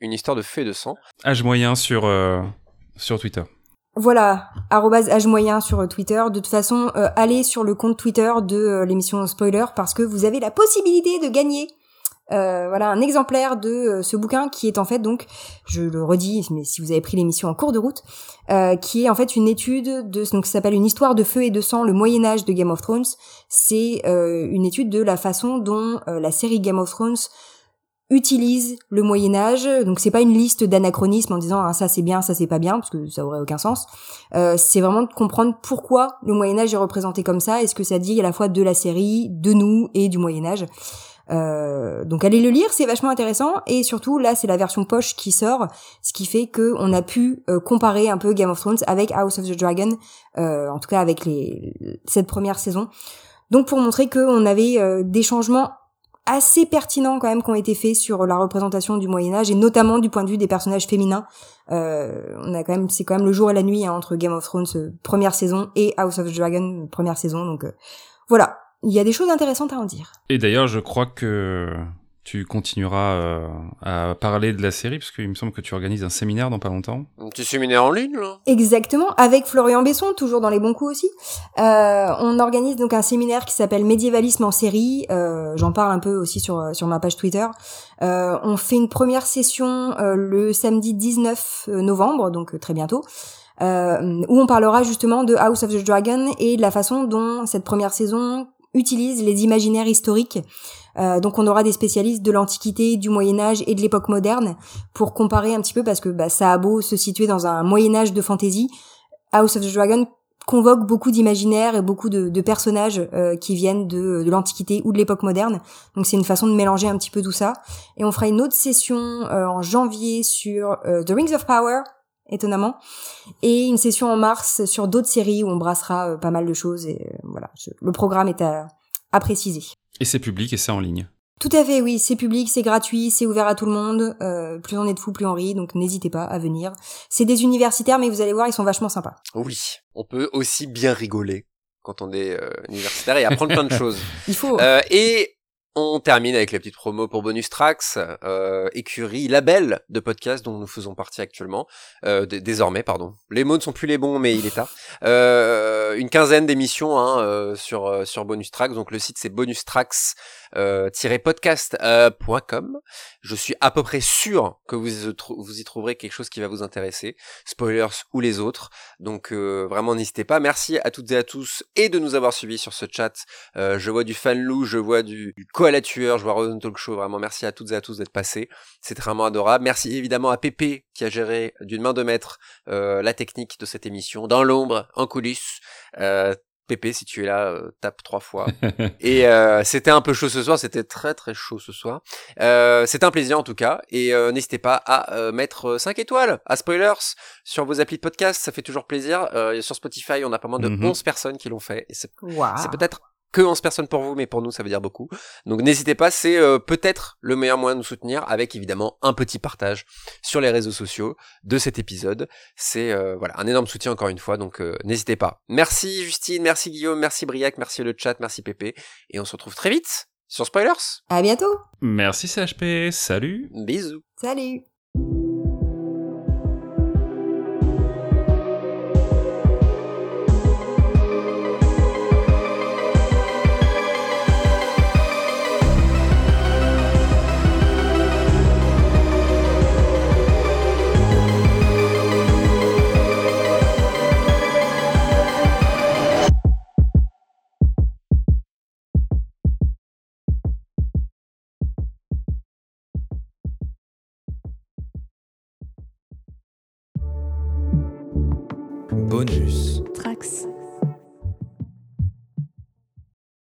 Une histoire de fée de sang. Âge moyen sur euh, sur Twitter. Voilà, âge moyen sur Twitter. De toute façon, euh, allez sur le compte Twitter de euh, l'émission Spoiler parce que vous avez la possibilité de gagner euh, voilà un exemplaire de euh, ce bouquin qui est en fait donc, je le redis, mais si vous avez pris l'émission en cours de route, euh, qui est en fait une étude de donc s'appelle une histoire de feu et de sang, le Moyen Âge de Game of Thrones. C'est une étude de la façon dont la série Game of Thrones utilise le Moyen Âge. Donc c'est pas une liste d'anachronismes en disant ah, ça c'est bien, ça c'est pas bien, parce que ça aurait aucun sens. Euh, c'est vraiment de comprendre pourquoi le Moyen Âge est représenté comme ça, et ce que ça dit à la fois de la série, de nous et du Moyen Âge. Euh, donc allez le lire, c'est vachement intéressant et surtout là c'est la version poche qui sort, ce qui fait que on a pu euh, comparer un peu Game of Thrones avec House of the Dragon, euh, en tout cas avec cette première saison. Donc pour montrer qu'on avait des changements assez pertinents quand même qui ont été faits sur la représentation du Moyen Âge et notamment du point de vue des personnages féminins. On a quand même, c'est quand même le jour et la nuit hein, entre Game of Thrones première saison et House of the Dragon première saison. Donc voilà, il y a des choses intéressantes à en dire. Et d'ailleurs, je crois que tu continueras euh, à parler de la série, parce qu'il me semble que tu organises un séminaire dans pas longtemps. Un petit séminaire en ligne, là Exactement, avec Florian Besson, toujours dans les bons coups aussi. Euh, on organise donc un séminaire qui s'appelle Médiévalisme en série. Euh, J'en parle un peu aussi sur sur ma page Twitter. Euh, on fait une première session euh, le samedi 19 novembre, donc très bientôt. Euh, où on parlera justement de House of the Dragon et de la façon dont cette première saison utilise les imaginaires historiques euh, donc on aura des spécialistes de l'Antiquité, du Moyen Âge et de l'époque moderne pour comparer un petit peu parce que bah, ça a beau se situer dans un Moyen Âge de fantasy, House of the Dragon convoque beaucoup d'imaginaires et beaucoup de, personnages euh, qui viennent de, l'Antiquité ou de l'époque moderne. Donc c'est une façon de mélanger un petit peu tout ça. Et on fera une autre session euh, en janvier sur The Rings of Power, étonnamment, et une session en mars sur d'autres séries où on brassera pas mal de choses. Et voilà, le programme est à, à préciser. Et c'est public et c'est en ligne. Tout à fait, oui, c'est public, c'est gratuit, c'est ouvert à tout le monde. Euh, plus on est de fous, plus on rit, donc n'hésitez pas à venir. C'est des universitaires, mais vous allez voir, ils sont vachement sympas. Oui, on peut aussi bien rigoler quand on est euh, universitaire et apprendre plein de choses. Il faut. Euh, et on termine avec la petite promo pour Bonus Tracks, euh, écurie, label de podcast dont nous faisons partie actuellement, euh, désormais, pardon. Les mots ne sont plus les bons, mais il est tard. Euh, une quinzaine d'émissions hein, sur sur Bonus Tracks, donc le site c'est bonustracks-podcast.com. Je suis à peu près sûr que vous vous y trouverez quelque chose qui va vous intéresser, spoilers ou les autres. Donc vraiment n'hésitez pas. Merci à toutes et à tous et de nous avoir suivis sur ce chat. je vois du fan loup, je vois du, du à la tueur, je vois Rosen Talk Show, vraiment merci à toutes et à tous d'être passés, c'est vraiment adorable. Merci évidemment à Pépé qui a géré d'une main de maître euh, la technique de cette émission, dans l'ombre, en coulisses. Euh, Pépé, si tu es là, euh, tape trois fois. et euh, c'était un peu chaud ce soir, c'était très très chaud ce soir. Euh, c'était un plaisir en tout cas, et euh, n'hésitez pas à mettre 5 étoiles à Spoilers sur vos applis de podcast, ça fait toujours plaisir. sur Spotify, on a pas moins de 11 mhm. personnes qui l'ont fait, et c'est peut-être que 11 personnes pour vous, mais pour nous, ça veut dire beaucoup. Donc n'hésitez pas, c'est euh, peut-être le meilleur moyen de nous soutenir, avec évidemment un petit partage sur les réseaux sociaux de cet épisode. C'est euh, voilà un énorme soutien encore une fois, donc euh, n'hésitez pas. Merci Justine, merci Guillaume, merci Briac, merci le chat, merci Pépé, et on se retrouve très vite sur Spoilers. À bientôt. Merci CHP, salut. Bisous. Salut.